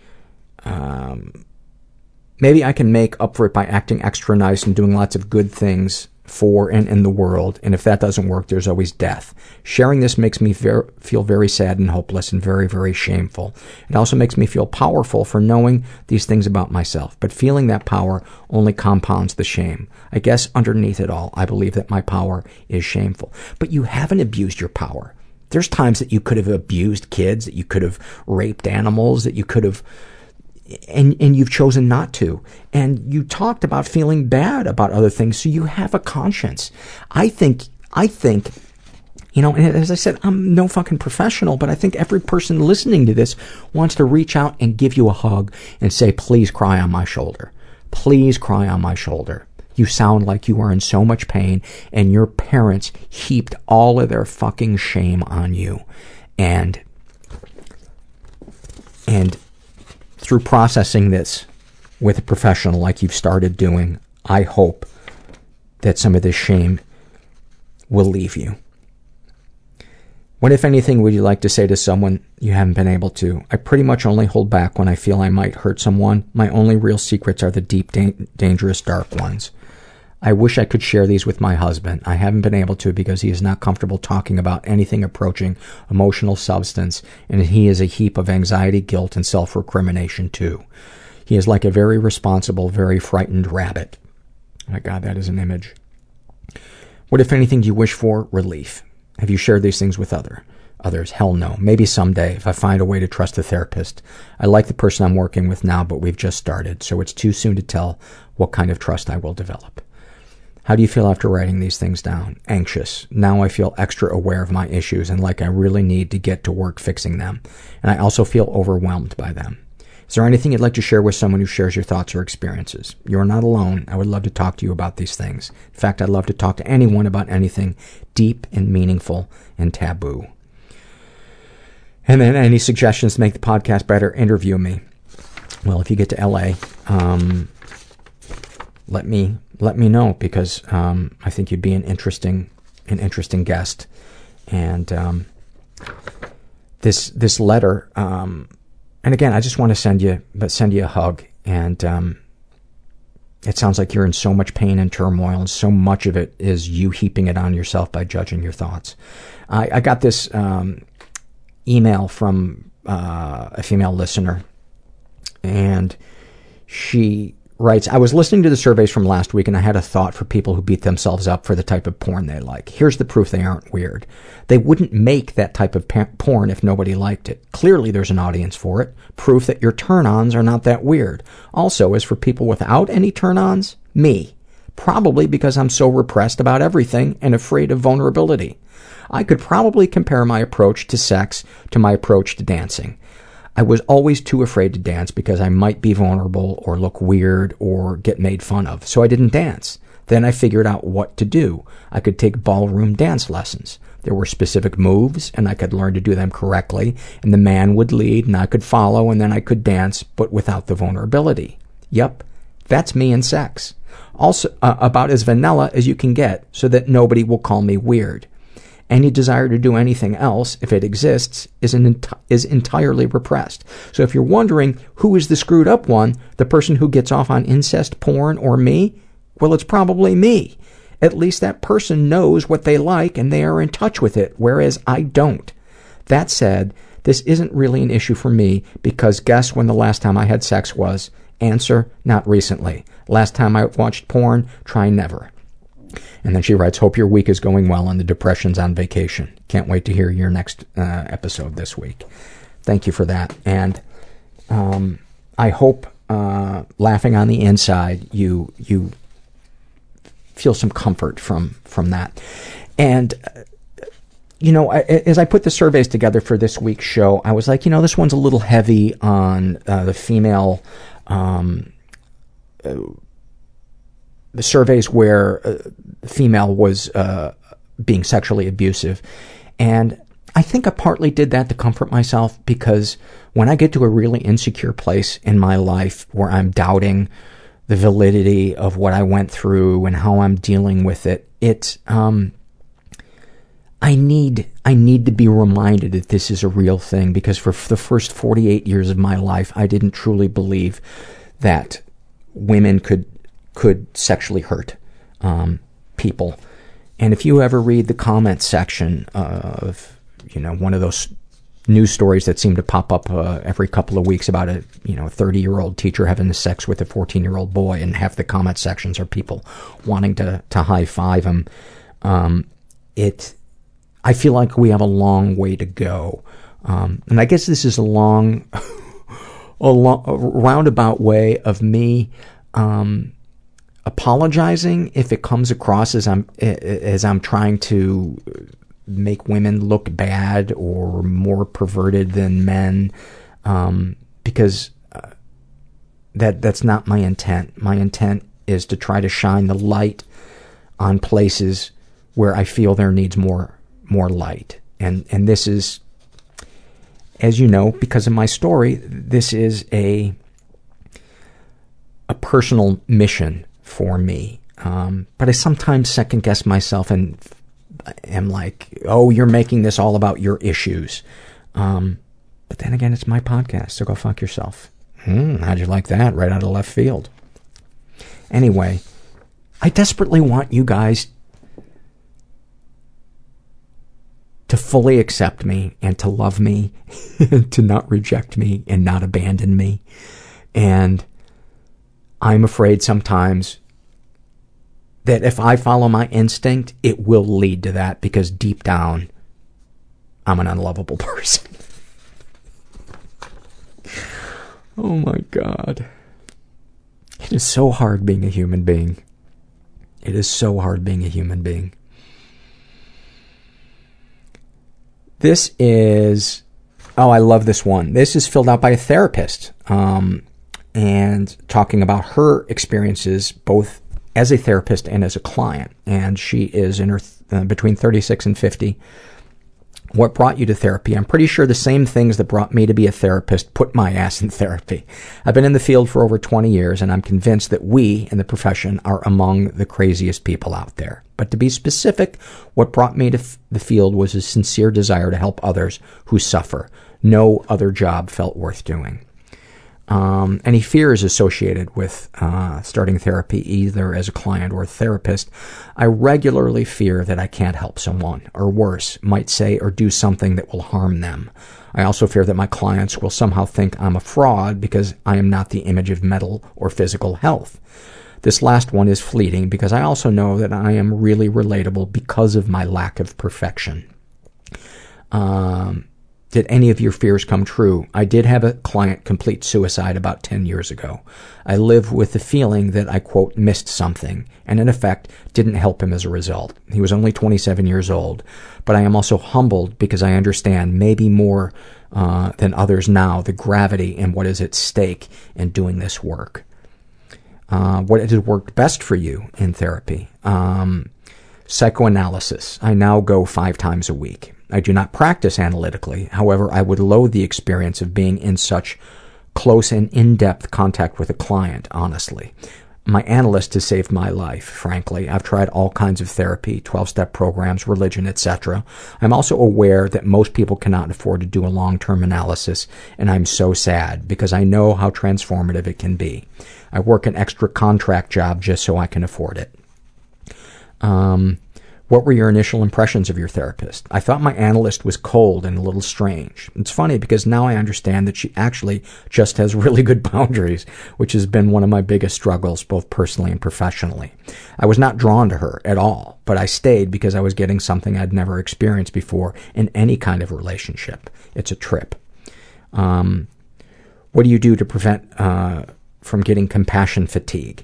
Um, maybe I can make up for it by acting extra nice and doing lots of good things for and in the world, and if that doesn't work, there's always death. Sharing this makes me ver- feel very sad and hopeless and very, very shameful. It also makes me feel powerful for knowing these things about myself, but feeling that power only compounds the shame. I guess underneath it all, I believe that my power is shameful. But you haven't abused your power. There's times that you could have abused kids, that you could have raped animals, that you could have and and you've chosen not to. And you talked about feeling bad about other things so you have a conscience. I think i think you know and as i said i'm no fucking professional but i think every person listening to this wants to reach out and give you a hug and say please cry on my shoulder. Please cry on my shoulder. You sound like you are in so much pain and your parents heaped all of their fucking shame on you. And and through processing this with a professional like you've started doing, I hope that some of this shame will leave you. What, if anything, would you like to say to someone you haven't been able to? I pretty much only hold back when I feel I might hurt someone. My only real secrets are the deep, da- dangerous, dark ones. I wish I could share these with my husband. I haven't been able to because he is not comfortable talking about anything approaching emotional substance, and he is a heap of anxiety, guilt, and self recrimination, too. He is like a very responsible, very frightened rabbit. My God, that is an image. What, if anything, do you wish for? Relief. Have you shared these things with other others? Hell no. Maybe someday if I find a way to trust a therapist. I like the person I'm working with now, but we've just started, so it's too soon to tell what kind of trust I will develop. How do you feel after writing these things down? Anxious. Now I feel extra aware of my issues and like I really need to get to work fixing them. And I also feel overwhelmed by them. Is there anything you'd like to share with someone who shares your thoughts or experiences? You are not alone. I would love to talk to you about these things. In fact, I'd love to talk to anyone about anything deep and meaningful and taboo. And then any suggestions to make the podcast better, interview me. Well, if you get to LA, um, let me let me know because um, I think you'd be an interesting an interesting guest. And um, this this letter, um, and again, I just want to send you but send you a hug. And um, it sounds like you're in so much pain and turmoil, and so much of it is you heaping it on yourself by judging your thoughts. I, I got this um, email from uh, a female listener, and she writes, I was listening to the surveys from last week and I had a thought for people who beat themselves up for the type of porn they like. Here's the proof they aren't weird. They wouldn't make that type of porn if nobody liked it. Clearly there's an audience for it. Proof that your turn-ons are not that weird. Also, as for people without any turn-ons, me. Probably because I'm so repressed about everything and afraid of vulnerability. I could probably compare my approach to sex to my approach to dancing. I was always too afraid to dance because I might be vulnerable or look weird or get made fun of, so I didn't dance. Then I figured out what to do. I could take ballroom dance lessons. There were specific moves, and I could learn to do them correctly, and the man would lead, and I could follow, and then I could dance, but without the vulnerability. Yep, that's me in sex. Also, uh, about as vanilla as you can get, so that nobody will call me weird. Any desire to do anything else, if it exists, is, is entirely repressed. So if you're wondering who is the screwed up one, the person who gets off on incest porn or me, well, it's probably me. At least that person knows what they like and they are in touch with it, whereas I don't. That said, this isn't really an issue for me because guess when the last time I had sex was? Answer, not recently. Last time I watched porn? Try never. And then she writes, Hope your week is going well and the depression's on vacation. Can't wait to hear your next uh, episode this week. Thank you for that. And um, I hope, uh, laughing on the inside, you you feel some comfort from from that. And uh, you know, I, as I put the surveys together for this week's show, I was like, you know, this one's a little heavy on uh, the female. Um, uh, the surveys where uh, the female was uh, being sexually abusive, and I think I partly did that to comfort myself because when I get to a really insecure place in my life where I'm doubting the validity of what I went through and how I'm dealing with it, it um, I need I need to be reminded that this is a real thing because for the first 48 years of my life I didn't truly believe that women could could sexually hurt um, people. And if you ever read the comment section of you know one of those news stories that seem to pop up uh, every couple of weeks about a you know 30 year old teacher having sex with a 14 year old boy and half the comment sections are people wanting to to high five him um, it I feel like we have a long way to go um, and I guess this is a long a, long, a roundabout way of me um, apologizing if it comes across as I'm as I'm trying to make women look bad or more perverted than men um, because uh, that that's not my intent. My intent is to try to shine the light on places where I feel there needs more more light. And and this is as you know because of my story this is a a personal mission for me. Um, but I sometimes second guess myself and am like, oh, you're making this all about your issues. Um, but then again, it's my podcast, so go fuck yourself. Hmm, how'd you like that? Right out of left field. Anyway, I desperately want you guys to fully accept me and to love me, to not reject me and not abandon me. And I'm afraid sometimes that if I follow my instinct, it will lead to that because deep down, I'm an unlovable person. oh my god. It is so hard being a human being. It is so hard being a human being. This is, oh, I love this one. This is filled out by a therapist um, and talking about her experiences both as a therapist and as a client. And she is in her uh, between 36 and 50. What brought you to therapy? I'm pretty sure the same things that brought me to be a therapist put my ass in therapy. I've been in the field for over 20 years and I'm convinced that we in the profession are among the craziest people out there. But to be specific, what brought me to f- the field was a sincere desire to help others who suffer. No other job felt worth doing um, any fears associated with uh, starting therapy, either as a client or a therapist. I regularly fear that I can't help someone, or worse, might say or do something that will harm them. I also fear that my clients will somehow think I'm a fraud because I am not the image of mental or physical health. This last one is fleeting because I also know that I am really relatable because of my lack of perfection. Um, did any of your fears come true? I did have a client complete suicide about 10 years ago. I live with the feeling that I, quote, missed something, and in effect, didn't help him as a result. He was only 27 years old, but I am also humbled because I understand, maybe more uh, than others now, the gravity and what is at stake in doing this work. Uh, what has worked best for you in therapy? Um, psychoanalysis. I now go five times a week. I do not practice analytically. However, I would loathe the experience of being in such close and in-depth contact with a client, honestly. My analyst has saved my life, frankly. I've tried all kinds of therapy, 12-step programs, religion, etc. I'm also aware that most people cannot afford to do a long-term analysis, and I'm so sad because I know how transformative it can be. I work an extra contract job just so I can afford it. Um, what were your initial impressions of your therapist? I thought my analyst was cold and a little strange. It's funny because now I understand that she actually just has really good boundaries, which has been one of my biggest struggles both personally and professionally. I was not drawn to her at all, but I stayed because I was getting something I'd never experienced before in any kind of relationship. It's a trip. Um, what do you do to prevent uh, from getting compassion fatigue?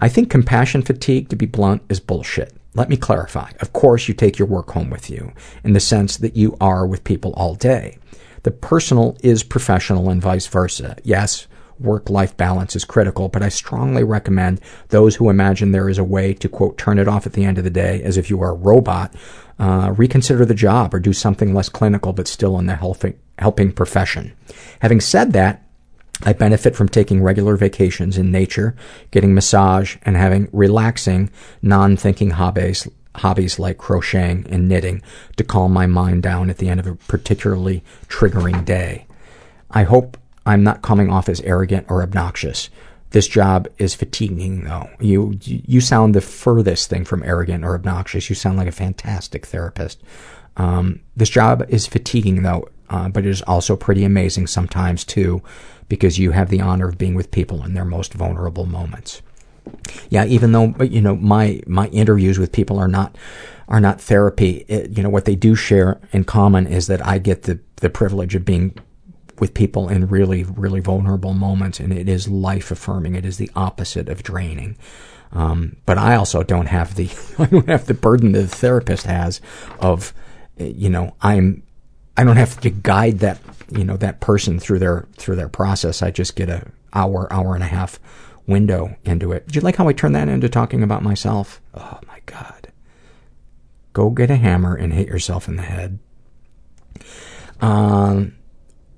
I think compassion fatigue, to be blunt, is bullshit. Let me clarify. Of course, you take your work home with you, in the sense that you are with people all day. The personal is professional and vice versa. Yes, work life balance is critical, but I strongly recommend those who imagine there is a way to, quote, turn it off at the end of the day as if you are a robot, uh, reconsider the job or do something less clinical but still in the helping, helping profession. Having said that, I benefit from taking regular vacations in nature, getting massage, and having relaxing, non-thinking hobbies, hobbies like crocheting and knitting to calm my mind down at the end of a particularly triggering day. I hope I'm not coming off as arrogant or obnoxious. This job is fatiguing though. You, you sound the furthest thing from arrogant or obnoxious. You sound like a fantastic therapist. Um, this job is fatiguing though, uh, but it is also pretty amazing sometimes too because you have the honor of being with people in their most vulnerable moments. Yeah, even though you know my my interviews with people are not are not therapy, it, you know what they do share in common is that I get the the privilege of being with people in really really vulnerable moments, and it is life affirming. It is the opposite of draining. Um, but I also don't have the I don't have the burden that the therapist has of you know I'm I don't have to guide that you know that person through their through their process. I just get a hour hour and a half window into it. Did you like how I turned that into talking about myself? Oh my god. Go get a hammer and hit yourself in the head. Um,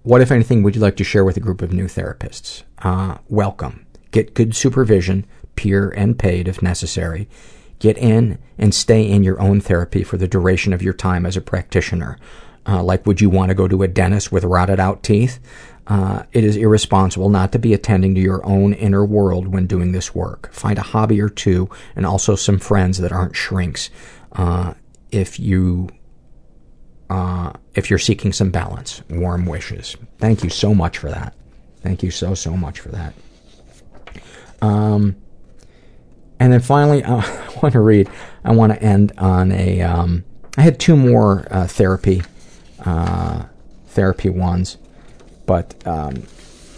what, if anything, would you like to share with a group of new therapists? Uh, welcome. Get good supervision, peer and paid if necessary. Get in and stay in your own therapy for the duration of your time as a practitioner. Uh, like, would you want to go to a dentist with rotted out teeth? Uh, it is irresponsible not to be attending to your own inner world when doing this work. Find a hobby or two and also some friends that aren't shrinks uh, if you uh, if you're seeking some balance. Warm wishes. Thank you so much for that. Thank you so so much for that. Um, and then finally, uh, I want to read. I want to end on a. Um, I had two more uh, therapy therapy ones, but um,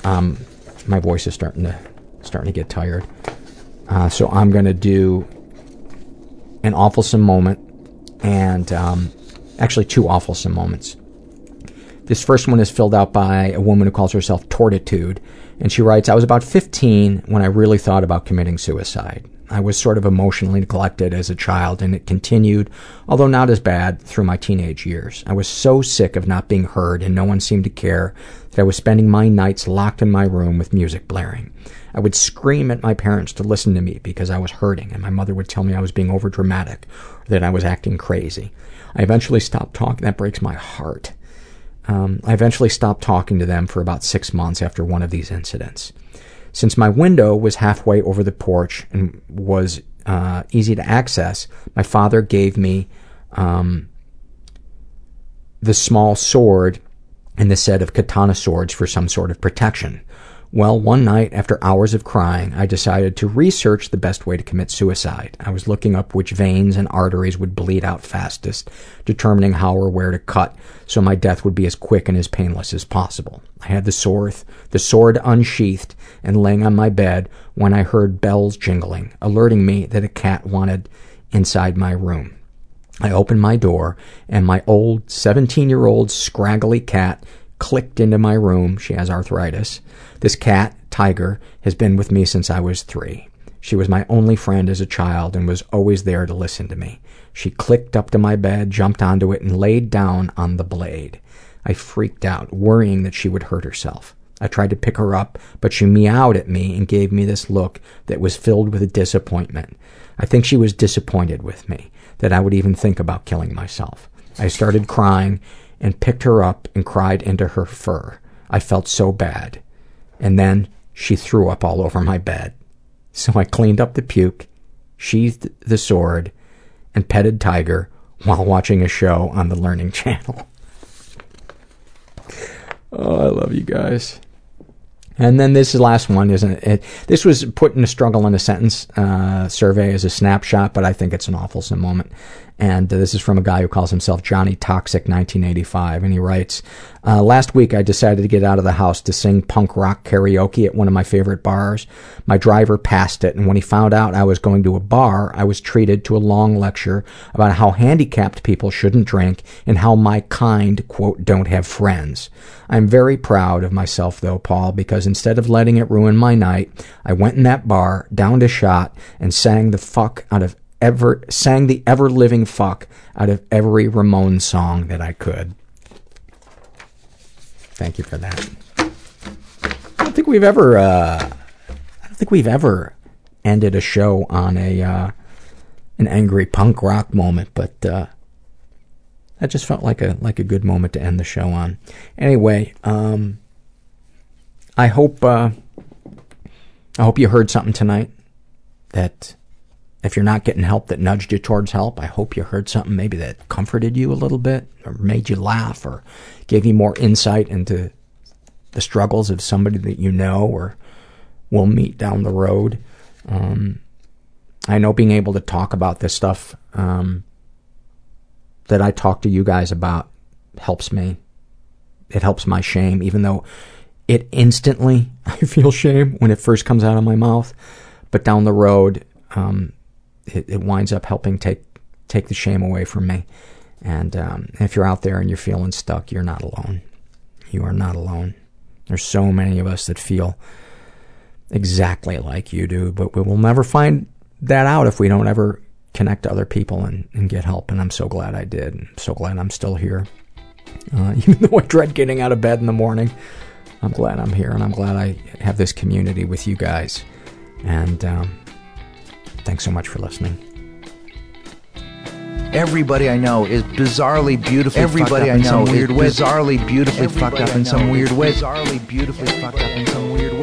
um, my voice is starting to starting to get tired. Uh, so I'm going to do an awfulsome moment and um, actually two awfulsome moments. This first one is filled out by a woman who calls herself Tortitude, and she writes, I was about 15 when I really thought about committing suicide. I was sort of emotionally neglected as a child, and it continued, although not as bad, through my teenage years. I was so sick of not being heard and no one seemed to care that I was spending my nights locked in my room with music blaring. I would scream at my parents to listen to me because I was hurting, and my mother would tell me I was being overdramatic or that I was acting crazy. I eventually stopped talking. That breaks my heart. Um, I eventually stopped talking to them for about six months after one of these incidents. Since my window was halfway over the porch and was uh, easy to access, my father gave me um, the small sword and the set of katana swords for some sort of protection. Well, one night, after hours of crying, I decided to research the best way to commit suicide. I was looking up which veins and arteries would bleed out fastest, determining how or where to cut so my death would be as quick and as painless as possible. I had the sword, the sword unsheathed and laying on my bed when I heard bells jingling, alerting me that a cat wanted inside my room. I opened my door, and my old 17 year old scraggly cat clicked into my room. She has arthritis. This cat, Tiger, has been with me since I was three. She was my only friend as a child and was always there to listen to me. She clicked up to my bed, jumped onto it, and laid down on the blade. I freaked out, worrying that she would hurt herself. I tried to pick her up, but she meowed at me and gave me this look that was filled with disappointment. I think she was disappointed with me, that I would even think about killing myself. I started crying and picked her up and cried into her fur. I felt so bad. And then she threw up all over my bed. So I cleaned up the puke, sheathed the sword, and petted Tiger while watching a show on the Learning Channel. oh, I love you guys. And then this last one isn't it? This was put in a struggle in a sentence uh, survey as a snapshot, but I think it's an awful moment. And uh, this is from a guy who calls himself Johnny Toxic 1985, and he writes, uh, "Last week I decided to get out of the house to sing punk rock karaoke at one of my favorite bars. My driver passed it, and when he found out I was going to a bar, I was treated to a long lecture about how handicapped people shouldn't drink and how my kind quote don't have friends. I'm very proud of myself though, Paul, because instead of letting it ruin my night, I went in that bar, downed a shot, and sang the fuck out of ever sang the ever living fuck out of every Ramon song that I could. Thank you for that. I don't think we've ever uh, I don't think we've ever ended a show on a uh, an angry punk rock moment, but uh, that just felt like a like a good moment to end the show on. Anyway, um, I hope uh, I hope you heard something tonight that if you're not getting help that nudged you towards help, I hope you heard something maybe that comforted you a little bit or made you laugh or gave you more insight into the struggles of somebody that you know or will meet down the road. Um, I know being able to talk about this stuff um, that I talk to you guys about helps me. It helps my shame, even though it instantly, I feel shame when it first comes out of my mouth. But down the road, um, it, it winds up helping take take the shame away from me. And um, if you're out there and you're feeling stuck, you're not alone. You are not alone. There's so many of us that feel exactly like you do, but we will never find that out if we don't ever connect to other people and, and get help. And I'm so glad I did. I'm so glad I'm still here. Uh, even though I dread getting out of bed in the morning, I'm glad I'm here and I'm glad I have this community with you guys. And um, Thanks so much for listening. Everybody I know is bizarrely beautifully Everybody I know is bizarrely beautifully fucked up in some weird way. Bizarrely beautifully fucked up in some weird